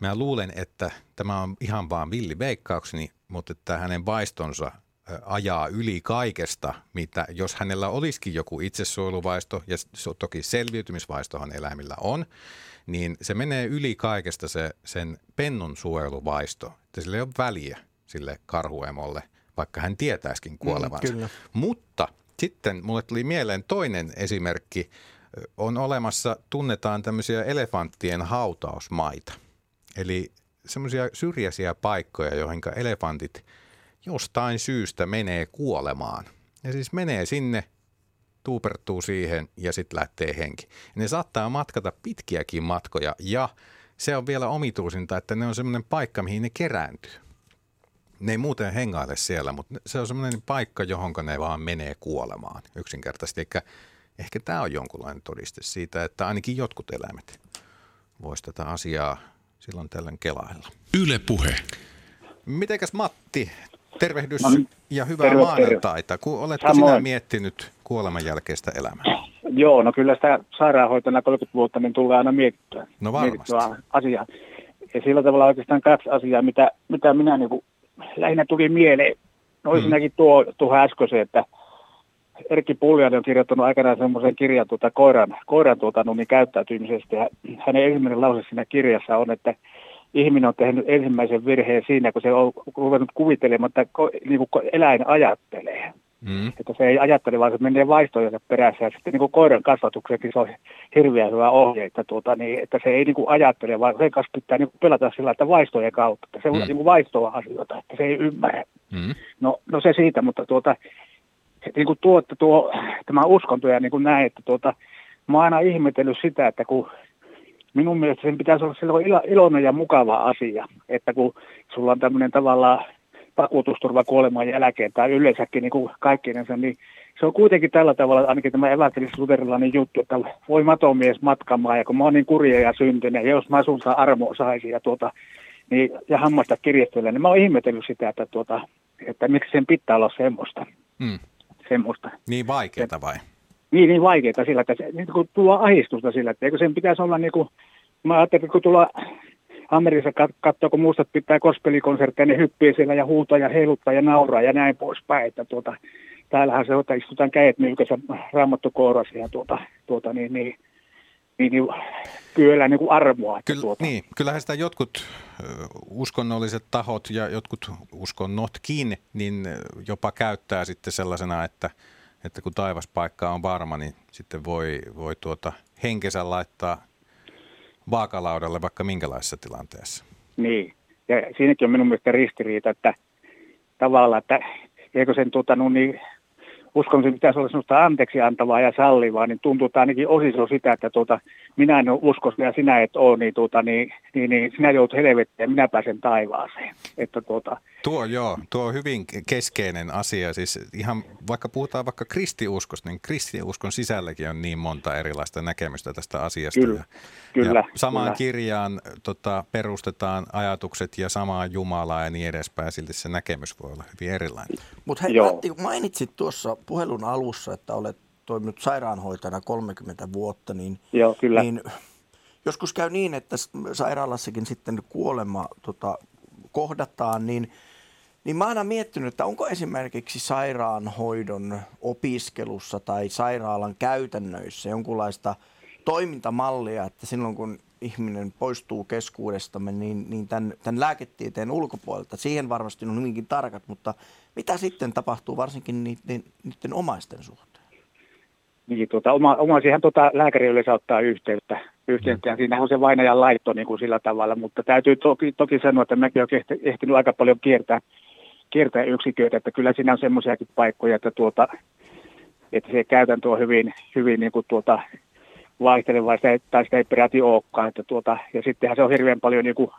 Mä luulen, että tämä on ihan vaan villiveikkaukseni, mutta että hänen vaistonsa ajaa yli kaikesta, mitä jos hänellä olisikin joku itsesuojeluvaisto, ja toki selviytymisvaistohan eläimillä on, niin se menee yli kaikesta se, sen pennun suojeluvaisto. Että sillä ei ole väliä sille karhuemolle, vaikka hän tietäisikin kuolevansa. Mm, Mutta sitten mulle tuli mieleen toinen esimerkki. On olemassa, tunnetaan tämmöisiä elefanttien hautausmaita. Eli semmoisia syrjäisiä paikkoja, joihin elefantit jostain syystä menee kuolemaan. Ja siis menee sinne, tuupertuu siihen ja sitten lähtee henki. Ne saattaa matkata pitkiäkin matkoja ja se on vielä omituisinta, että ne on semmoinen paikka, mihin ne kerääntyy. Ne ei muuten hengaile siellä, mutta se on semmoinen paikka, johon ne vaan menee kuolemaan yksinkertaisesti. Eikä, ehkä tämä on jonkunlainen todiste siitä, että ainakin jotkut eläimet voisi tätä asiaa silloin tällöin kelailla. Yle puhe. Mitenkäs Matti, tervehdys no, ja hyvää terve, maanantaita. Kun oletko Samoin. sinä miettinyt kuoleman jälkeistä elämää? Joo, no kyllä sitä sairaanhoitajana 30 vuotta niin tulee aina mietittyä, no mietittyä asiaa. Ja sillä tavalla oikeastaan kaksi asiaa, mitä, mitä minä niin lähinnä tuli mieleen. No mm. ensinnäkin tuo, tuo äskeisen, että Erkki Puljanen on kirjoittanut aikanaan semmoisen kirjan tuota, koiran, koiran tuota, niin käyttäytymisestä. Ja hänen ensimmäinen lause siinä kirjassa on, että ihminen on tehnyt ensimmäisen virheen siinä, kun se on ruvennut kuvittelemaan, että niin kuin eläin ajattelee. Mm. Että se ei ajattele, vaan se menee vaistojensa perässä. Ja sitten niin kuin koiran kasvatuksenkin se on hirveän hyvä ohje, että, tuota, niin, että se ei niin kuin ajattele, vaan sen kanssa pitää niin kuin pelata sillä, että vaistojen kautta. Että se on mm. niin kuin vaistoa asioita, että se ei ymmärrä. Mm. No, no se siitä, mutta tuota, niin kuin tuo, että tuo, tämä uskonto ja niin kuin näin, että tuota, mä oon aina ihmetellyt sitä, että kun minun mielestä sen pitäisi olla silloin iloinen ja mukava asia, että kun sulla on tämmöinen tavallaan vakuutusturva kuoleman jälkeen tai yleensäkin niin kuin kaikkinensa, niin se on kuitenkin tällä tavalla, ainakin tämä evankelis-luterilainen juttu, että voi matomies matkamaan ja kun mä oon niin kurja ja syntynyt ja jos mä sulta armo saisin ja, tuota, niin, ja hammasta kirjastella, niin mä oon ihmetellyt sitä, että, tuota, että miksi sen pitää olla semmoista. Mm. semmoista. Niin vaikeaa vai? niin, niin vaikeaa sillä, että se, niin kun tuo ahistusta sillä, että eikö sen pitäisi olla niin kuin, mä ajattelin, että kun tulla Amerikassa katsoo, kun muistat pitää kospelikonsertteja, niin hyppii siellä ja huutaa ja heiluttaa ja nauraa ja näin poispäin, että tuota, täällähän se että istutaan kädet nylkässä raamattu kourassa ja tuota, tuota niin, niin, niin, niin kyllä niin kuin armoa. Kyllä, tuota. niin, kyllähän sitä jotkut uskonnolliset tahot ja jotkut uskonnotkin niin jopa käyttää sitten sellaisena, että – että kun taivaspaikka on varma, niin sitten voi, voi tuota henkensä laittaa vaakalaudalle vaikka minkälaisessa tilanteessa. Niin, ja siinäkin on minun mielestä ristiriita, että tavallaan, että eikö sen tuota, no niin, uskon, että pitäisi olla sellaista anteeksi antavaa ja sallivaa, niin tuntuu että ainakin osiso sitä, että tuota, minä en ole uskossa ja sinä et ole, niin, tuota, niin, niin, niin sinä joudut helvettiin ja minä pääsen taivaaseen. Että tuota, Tuo joo, tuo on hyvin keskeinen asia. Siis ihan vaikka puhutaan vaikka kristiuskosta, niin kristiuskon sisälläkin on niin monta erilaista näkemystä tästä asiasta. Kyllä, ja, kyllä. Ja samaan kyllä. kirjaan tota, perustetaan ajatukset ja samaa Jumalaa ja niin edespäin, silti se näkemys voi olla hyvin erilainen. Mutta hei Matti, mainitsit tuossa puhelun alussa, että olet toiminut sairaanhoitajana 30 vuotta, niin, Joo, kyllä. niin joskus käy niin, että sairaalassakin sitten kuolema tota, kohdataan, niin – niin mä oon aina miettinyt, että onko esimerkiksi sairaanhoidon opiskelussa tai sairaalan käytännöissä jonkunlaista toimintamallia, että silloin kun ihminen poistuu keskuudestamme, niin, niin tämän, tämän lääketieteen ulkopuolelta, siihen varmasti on hyvinkin tarkat, mutta mitä sitten tapahtuu varsinkin niiden, niiden omaisten suhteen? Niin, tuota, oma, omaisihan tuota, lääkäri yleensä ottaa yhteyttä, yhteyttä ja siinä on se vainajan laitto niin kuin sillä tavalla, mutta täytyy toki, toki sanoa, että mäkin olen ehtinyt aika paljon kiertää kiertää yksiköitä, että kyllä siinä on semmoisiakin paikkoja, että, tuota, että se käytäntö on hyvin, hyvin niin kuin tuota, vaihtelevaa, tai sitä ei peräti olekaan. Että tuota, ja sittenhän se on hirveän paljon niin kuin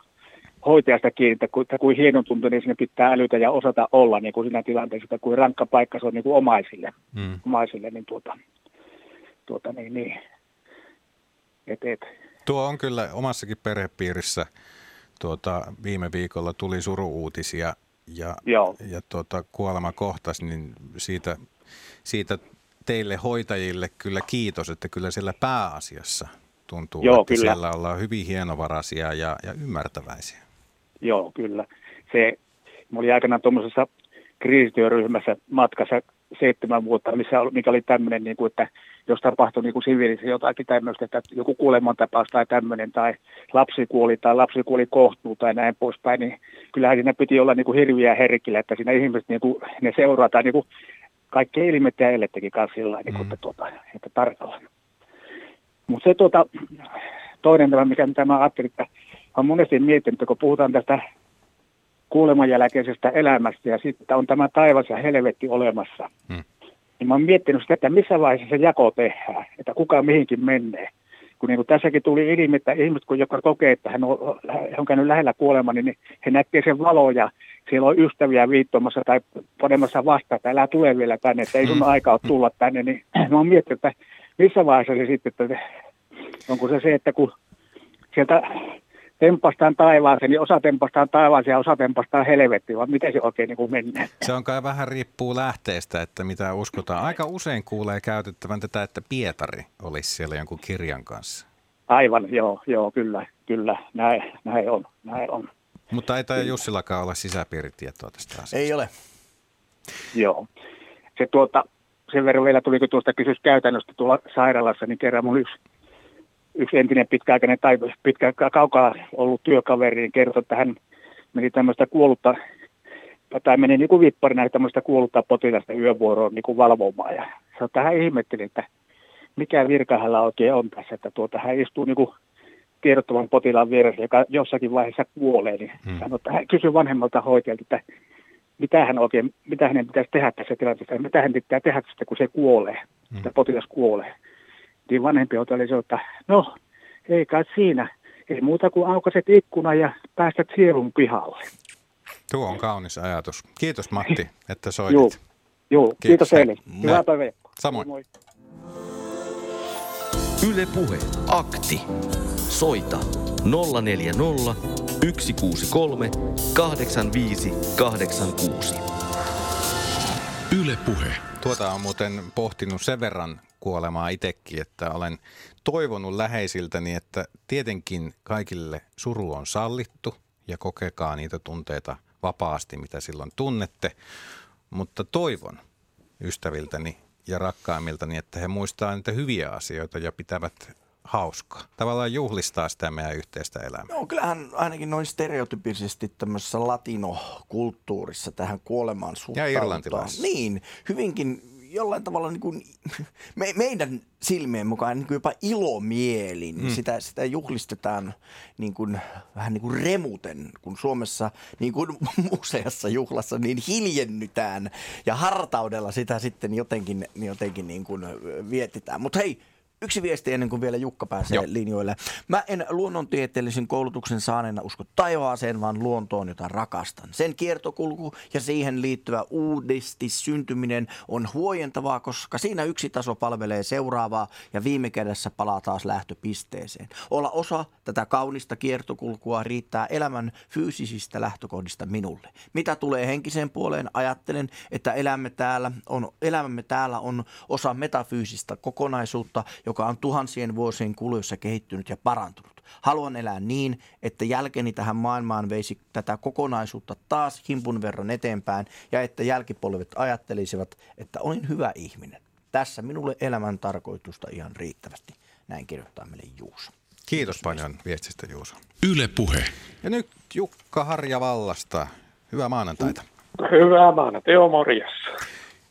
hoitajasta kiinni, että, ku, että kuin hienon tuntuu, niin sinne pitää älytä ja osata olla niin kuin siinä tilanteessa, että kuin rankka paikka se on niin kuin omaisille, mm. omaisille niin, tuota, tuota, niin, niin. Et, et. Tuo on kyllä omassakin perhepiirissä tuota, viime viikolla tuli suru-uutisia ja, Joo. ja tuota, kuolema kohtasi, niin siitä, siitä teille hoitajille kyllä kiitos, että kyllä siellä pääasiassa tuntuu, Joo, että kyllä. siellä ollaan hyvin hienovaraisia ja, ja ymmärtäväisiä. Joo, kyllä. Se, mä olin aikanaan tuommoisessa kriisityöryhmässä matkassa seitsemän vuotta, missä, oli- mikä oli tämmöinen, niin kuin, että jos tapahtui niin kuin siviilissä jotakin tämmöistä, että joku kuolemantapaus tai tämmöinen, tai lapsi kuoli tai lapsi kuoli kohtuu tai näin poispäin, niin kyllähän siinä piti olla niin kuin hirviä herkillä, että siinä ihmiset niin kuin, ne seuraa tai niin kuin kaikki ilmet ja elettäkin kanssa sillä niin että, tuota, että tarkalla. Mutta se tuota, toinen tämä, mikä mitä mä ajattelin, että olen monesti miettinyt, että kun puhutaan tästä kuoleman jälkeisestä elämästä ja sitten on tämä taivas ja helvetti olemassa, Hmm. niin mä oon miettinyt sitä, että missä vaiheessa se jako tehdään, että kuka mihinkin menee. Kun niin kuin tässäkin tuli ilmi, että ihmiset, kun joka kokee, että hän on, hän on käynyt lähellä kuolemaa, niin he näkee sen valo ja siellä on ystäviä viittomassa tai panemassa vastaan, että älä tule vielä tänne, että ei sun aika ole tulla tänne. Niin [clears throat] mä oon miettinyt, että missä vaiheessa se sitten, että onko se se, että kun sieltä tempastaan taivaaseen, niin osa tempastaan taivaaseen ja osa tempastaan helvettiin, vai miten se oikein niin kuin menee? Se on kai vähän riippuu lähteestä, että mitä uskotaan. Aika usein kuulee käytettävän tätä, että Pietari olisi siellä jonkun kirjan kanssa. Aivan, joo, joo, kyllä, kyllä, näin, näin on, näin on. Mutta ei tai Jussillakaan ole sisäpiiritietoa tästä asiasta. Ei ole. Joo. Se tuota, sen verran vielä tuli, kun tuosta kysymys käytännöstä tuolla sairaalassa, niin kerran mun yksi, yksi entinen pitkäaikainen tai pitkä kaukaa ollut työkaveri niin kertoi, että hän meni tämmöistä kuollutta, tai meni niin kuin vipparina tämmöistä kuollutta potilasta yövuoroon niin kuin valvomaan. Ja se että hän ihmetteli, että mikä virka hänellä oikein on tässä, että tuota, hän istuu niin kuin tiedottoman potilaan vieressä, joka jossakin vaiheessa kuolee, niin hmm. sanoi, että hän kysyi vanhemmalta hoitajalta, että mitä hän oikein, mitä hänen pitäisi tehdä tässä tilanteessa, mitä hän pitää tehdä sitten, kun se kuolee, mm. että potilas kuolee. Niin vanhempi hoitaja sanoi, että no, ei kai siinä, ei muuta kuin aukaset ikkuna ja päästät sielun pihalle. Tuo on kaunis ajatus. Kiitos Matti, että soitit. Joo, joo kiitos, kiitos teille. Moi. Hyvää päivää. Samoin. Moi. Yle Puhe. Akti. Soita 040 163 85 86. Yle Puhe. Tuota on muuten pohtinut sen verran kuolemaa itsekin, että olen toivonut läheisiltäni, että tietenkin kaikille suru on sallittu ja kokekaa niitä tunteita vapaasti, mitä silloin tunnette. Mutta toivon ystäviltäni ja rakkaimmiltani, että he muistaa niitä hyviä asioita ja pitävät hauskaa. Tavallaan juhlistaa sitä meidän yhteistä elämää. No kyllähän ainakin noin stereotypisesti tämmöisessä latinokulttuurissa tähän kuolemaan suhtaudutaan. irlantilaisessa. Niin, hyvinkin jollain tavalla niin kuin, [laughs] me, meidän silmien mukaan niin kuin jopa ilomielin. Mm. Mm. Sitä, sitä juhlistetaan niin kuin, vähän niin kuin remuten, kun Suomessa niin kuin [laughs] useassa juhlassa niin hiljennytään ja hartaudella sitä sitten jotenkin, jotenkin niin kuin vietitään. Mutta hei, Yksi viesti ennen kuin vielä Jukka pääsee Joo. Linjoille. Mä en luonnontieteellisen koulutuksen saaneena usko taivaaseen, vaan luontoon, jota rakastan. Sen kiertokulku ja siihen liittyvä uudesti syntyminen on huojentavaa, koska siinä yksi taso palvelee seuraavaa ja viime kädessä palaa taas lähtöpisteeseen. Olla osa tätä kaunista kiertokulkua riittää elämän fyysisistä lähtökohdista minulle. Mitä tulee henkiseen puoleen, ajattelen, että elämme täällä on, elämämme täällä on osa metafyysistä kokonaisuutta, joka on tuhansien vuosien kuluessa kehittynyt ja parantunut. Haluan elää niin, että jälkeni tähän maailmaan veisi tätä kokonaisuutta taas himpun verran eteenpäin ja että jälkipolvet ajattelisivat, että olin hyvä ihminen. Tässä minulle elämän tarkoitusta ihan riittävästi. Näin kirjoittaa meille Juuso. Kiitos paljon viestistä Juuso. Yle Puhe. Ja nyt Jukka Harja Vallasta. Hyvää maanantaita. Hyvää maanantaita, joo morjes.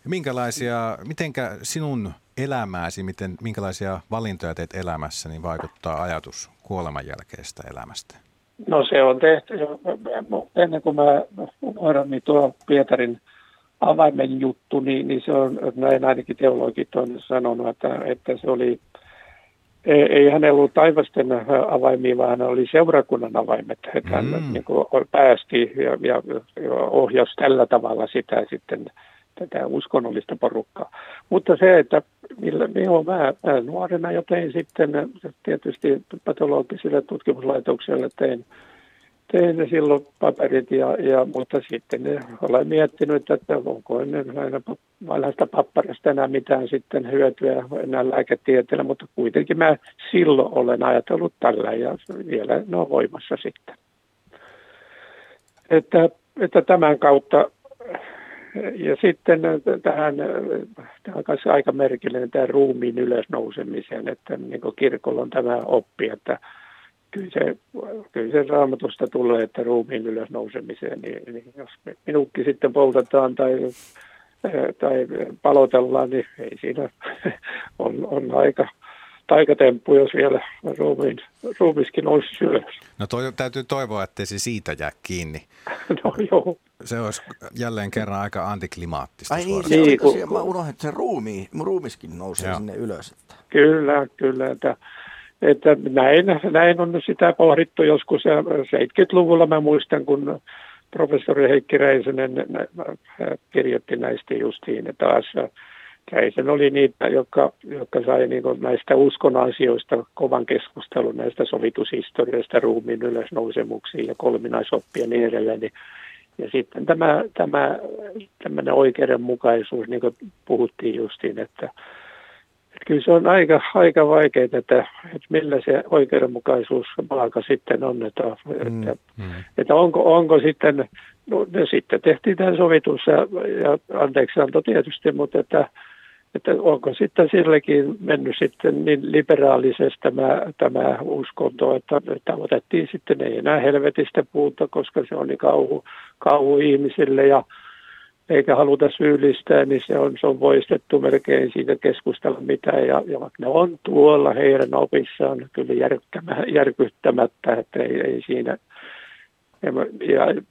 Minkälaisia, mitenkä sinun elämääsi, miten, minkälaisia valintoja teet elämässä, niin vaikuttaa ajatus kuoleman jälkeistä elämästä? No se on tehty jo ennen kuin mä hoidan niin tuo Pietarin avaimen juttu, niin, niin se on, näin ainakin teologit on sanonut, että, että se oli, ei, ei hänellä ollut taivasten avaimia, vaan hän oli seurakunnan avaimet, että hän Mm. niin kuin päästi ja, ja, ja ohjasi tällä tavalla sitä sitten tätä uskonnollista porukkaa. Mutta se, että millä, joo, mä, mä nuorena jo tein sitten tietysti patologisille tutkimuslaitokselle tein, tein silloin paperit, ja, ja, mutta sitten ne, olen miettinyt, että onko ennen aina vanhasta papparasta enää mitään sitten hyötyä enää lääketieteellä, mutta kuitenkin mä silloin olen ajatellut tällä ja vielä ne on voimassa sitten. Että, että tämän kautta ja sitten tähän, tämä on aika merkillinen tämä ruumiin ylösnousemiseen, että niin kirkolla on tämä oppi, että kyllä se, kyllä se raamatusta tulee, että ruumiin ylösnousemiseen, niin, niin jos minukki sitten poltetaan tai, tai palotellaan, niin ei siinä [laughs] on, on aika taikatemppu, jos vielä ruumiin, ruumiskin olisi ylös. No toi, täytyy toivoa, ettei se siitä jää kiinni. [laughs] No joo. Se olisi jälleen kerran aika antiklimaattista. Ai niin, se niin, kun, mä unohdin, että se ruumi, ruumiskin nousee joo. sinne ylös. Että. Kyllä, kyllä. Että että näin, näin on sitä pohdittu joskus 70-luvulla. Mä muistan, kun professori Heikki Räisänen kirjoitti näistä justiin taas. Räisen oli niitä, jotka, jotka sai niin näistä uskon asioista kovan keskustelun näistä sovitushistorioista, ruumiin ylösnousemuksiin ja kolminaisoppia ja niin edelleen. Niin, ja sitten tämä, tämä tämmöinen oikeudenmukaisuus, niin kuin puhuttiin justiin, että, kyllä se on aika, aika vaikeaa, että, että millä se oikeudenmukaisuus palka sitten on, että, mm, että, mm. että onko, onko sitten, no ne sitten tehtiin tämän sovitus ja, ja anteeksi anto tietysti, mutta että, että onko sitten sillekin mennyt sitten niin liberaalisesti tämä, tämä uskonto, että, että otettiin sitten ei enää helvetistä puuta, koska se on niin kauhu, kauhu ihmisille ja eikä haluta syyllistää, niin se on, se on voistettu melkein siitä keskustella mitään. Ja, ja vaikka ne on tuolla heidän opissaan kyllä järkyttämättä, että ei, ei siinä. Ja, ja,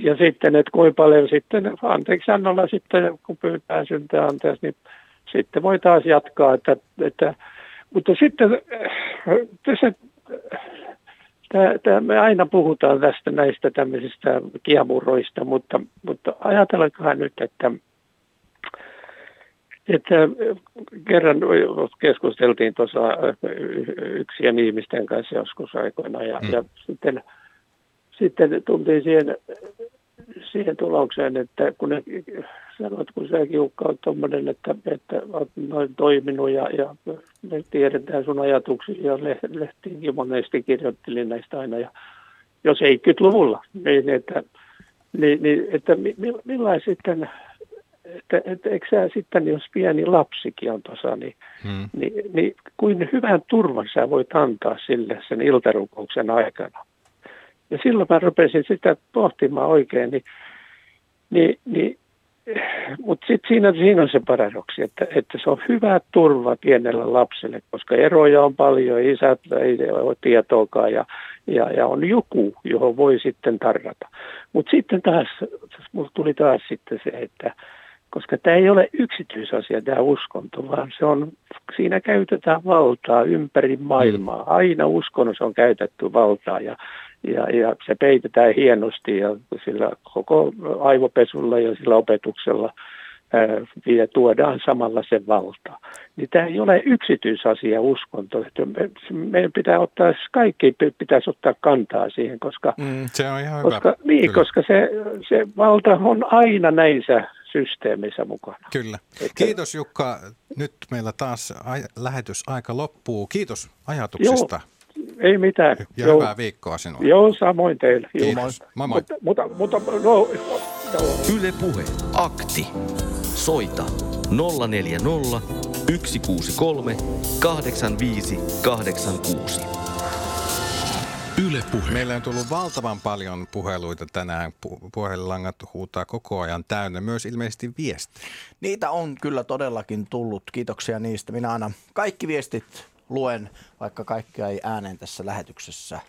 ja sitten, että kuinka paljon sitten, anteeksi annolla sitten, kun pyytää syntää anteeksi, niin sitten voi taas jatkaa. Että, että, mutta sitten tässä Tämä, tämä, me aina puhutaan tästä näistä tämmöisistä kiemuroista, mutta, mutta ajatellaankohan nyt, että, että kerran keskusteltiin tuossa yksien ihmisten kanssa joskus aikoina ja, mm. ja sitten, sitten tultiin siihen siihen tulokseen, että kun ne sanot, kun sä Jukka on tuommoinen, että, että olet noin toiminut ja, ja me tiedetään sun ajatuksia ja lehtiinkin monesti kirjoittelin näistä aina. Ja jos ei 70-luvulla, niin että, niin, niin, että millainen sitten, että, että eikö sä sitten, jos pieni lapsikin on tuossa, niin, hmm. niin, niin kuin hyvän turvan sä voit antaa sille sen iltarukouksen aikana. Ja silloin mä rupesin sitä pohtimaan oikein, niin, niin, niin mutta sitten siinä, siinä on se paradoksi, että, että se on hyvä turva pienelle lapselle, koska eroja on paljon, isät ei ole tietoakaan ja, ja, ja on joku, johon voi sitten tarrata. Mutta sitten taas, mulla tuli taas sitten se, että koska tämä ei ole yksityisasia, tämä uskonto, vaan se on, siinä käytetään valtaa ympäri maailmaa. Aina uskonnossa on käytetty valtaa ja ja, ja se peitetään hienosti ja sillä koko aivopesulla ja sillä opetuksella ja tuodaan samalla sen valta. Niin tämä ei ole yksityisasia uskonto. Meidän pitää ottaa, kaikki pitäisi ottaa kantaa siihen, koska, mm, se on ihan koska, hyvä. Niin, koska se, se valta on aina näissä systeemissä mukana. Kyllä. Että, Kiitos Jukka. Nyt meillä taas aj- lähetysaika loppuu. Kiitos ajatuksesta. Joo ei mitään. Ja joo. hyvää viikkoa sinulle. Joo, samoin teille. Kiitos. Moi moi. Mutta, mutta, mutta no, Yle Puhe. Akti. Soita 040 163 85 86. Yle Puhe. Meillä on tullut valtavan paljon puheluita tänään. Puhelinlangat huutaa koko ajan täynnä. Myös ilmeisesti viesti. Niitä on kyllä todellakin tullut. Kiitoksia niistä. Minä aina kaikki viestit luen, vaikka kaikkea ei ääneen tässä lähetyksessä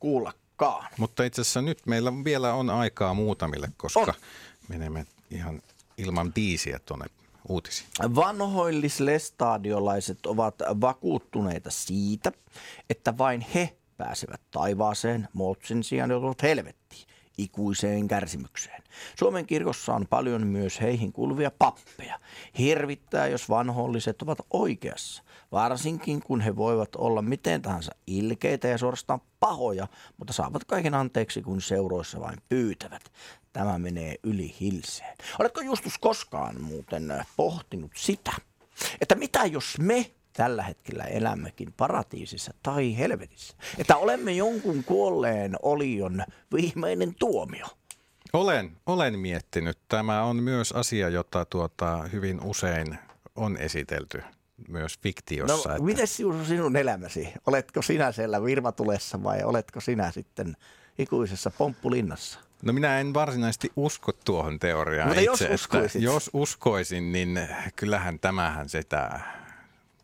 kuullakaan. Mutta itse asiassa nyt meillä vielä on aikaa muutamille, koska on. menemme ihan ilman biisiä tuonne uutisiin. Vanhoillislestadiolaiset ovat vakuuttuneita siitä, että vain he pääsevät taivaaseen, Mootsin sijaan joutuvat helvettiin. ikuiseen kärsimykseen. Suomen kirkossa on paljon myös heihin kuuluvia pappeja. Hirvittää, jos vanholliset ovat oikeassa, varsinkin kun he voivat olla miten tahansa ilkeitä ja suorastaan pahoja, mutta saavat kaiken anteeksi, kun seuroissa vain pyytävät. Tämä menee yli hilseen. Oletko Justus koskaan muuten pohtinut sitä, että mitä jos me tällä hetkellä elämmekin paratiisissa tai helvetissä. Että olemme jonkun kuolleen olion viimeinen tuomio. Olen, olen miettinyt. Tämä on myös asia, jota tuota, hyvin usein on esitelty myös fiktiossa. No, että... miten sinun elämäsi? Oletko sinä siellä virvatulessa vai oletko sinä sitten ikuisessa pomppulinnassa? No minä en varsinaisesti usko tuohon teoriaan Mutta itse, jos uskoisit. Että jos uskoisin, niin kyllähän tämähän sitä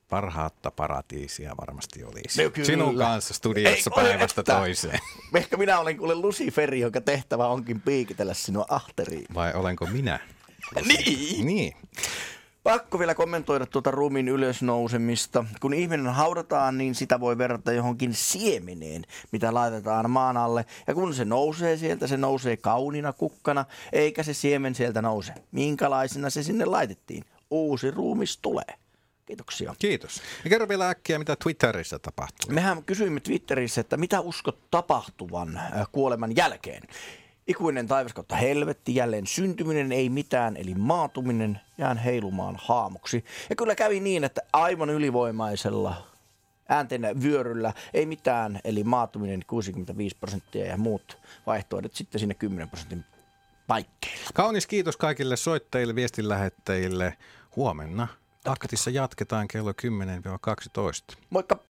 parhaatta paratiisia varmasti olisi. No kyllä. Sinun kanssa studiossa Ei, päivästä että. toiseen. [laughs] Ehkä minä olen kuule Luciferi, jonka tehtävä onkin piikitellä sinua ahteriin. Vai olenko minä? Niin. Niin. Pakko vielä kommentoida tuota ruumiin ylösnousemista. Kun ihminen haudataan, niin sitä voi verrata johonkin siemeneen, mitä laitetaan maan alle. Ja kun se nousee sieltä, se nousee kaunina kukkana, eikä se siemen sieltä nouse. Minkälaisena se sinne laitettiin? Uusi ruumis tulee. Kiitoksia. Kiitos. Ja kerro vielä äkkiä, mitä Twitterissä tapahtuu. Mehän kysyimme Twitterissä, että mitä uskot tapahtuvan äh, kuoleman jälkeen. Ikuinen taivas kautta helvetti, jälleen syntyminen, ei mitään, eli maatuminen, jään heilumaan haamuksi. Ja kyllä kävi niin, että aivan ylivoimaisella äänten vyöryllä ei mitään, eli maatuminen 65 prosenttia ja muut vaihtoehdot sitten sinne 10 prosentin paikkeilla. Kaunis kiitos kaikille soittajille, viestinlähettäjille. Huomenna Taktissa jatketaan kello 10-12. Moikka!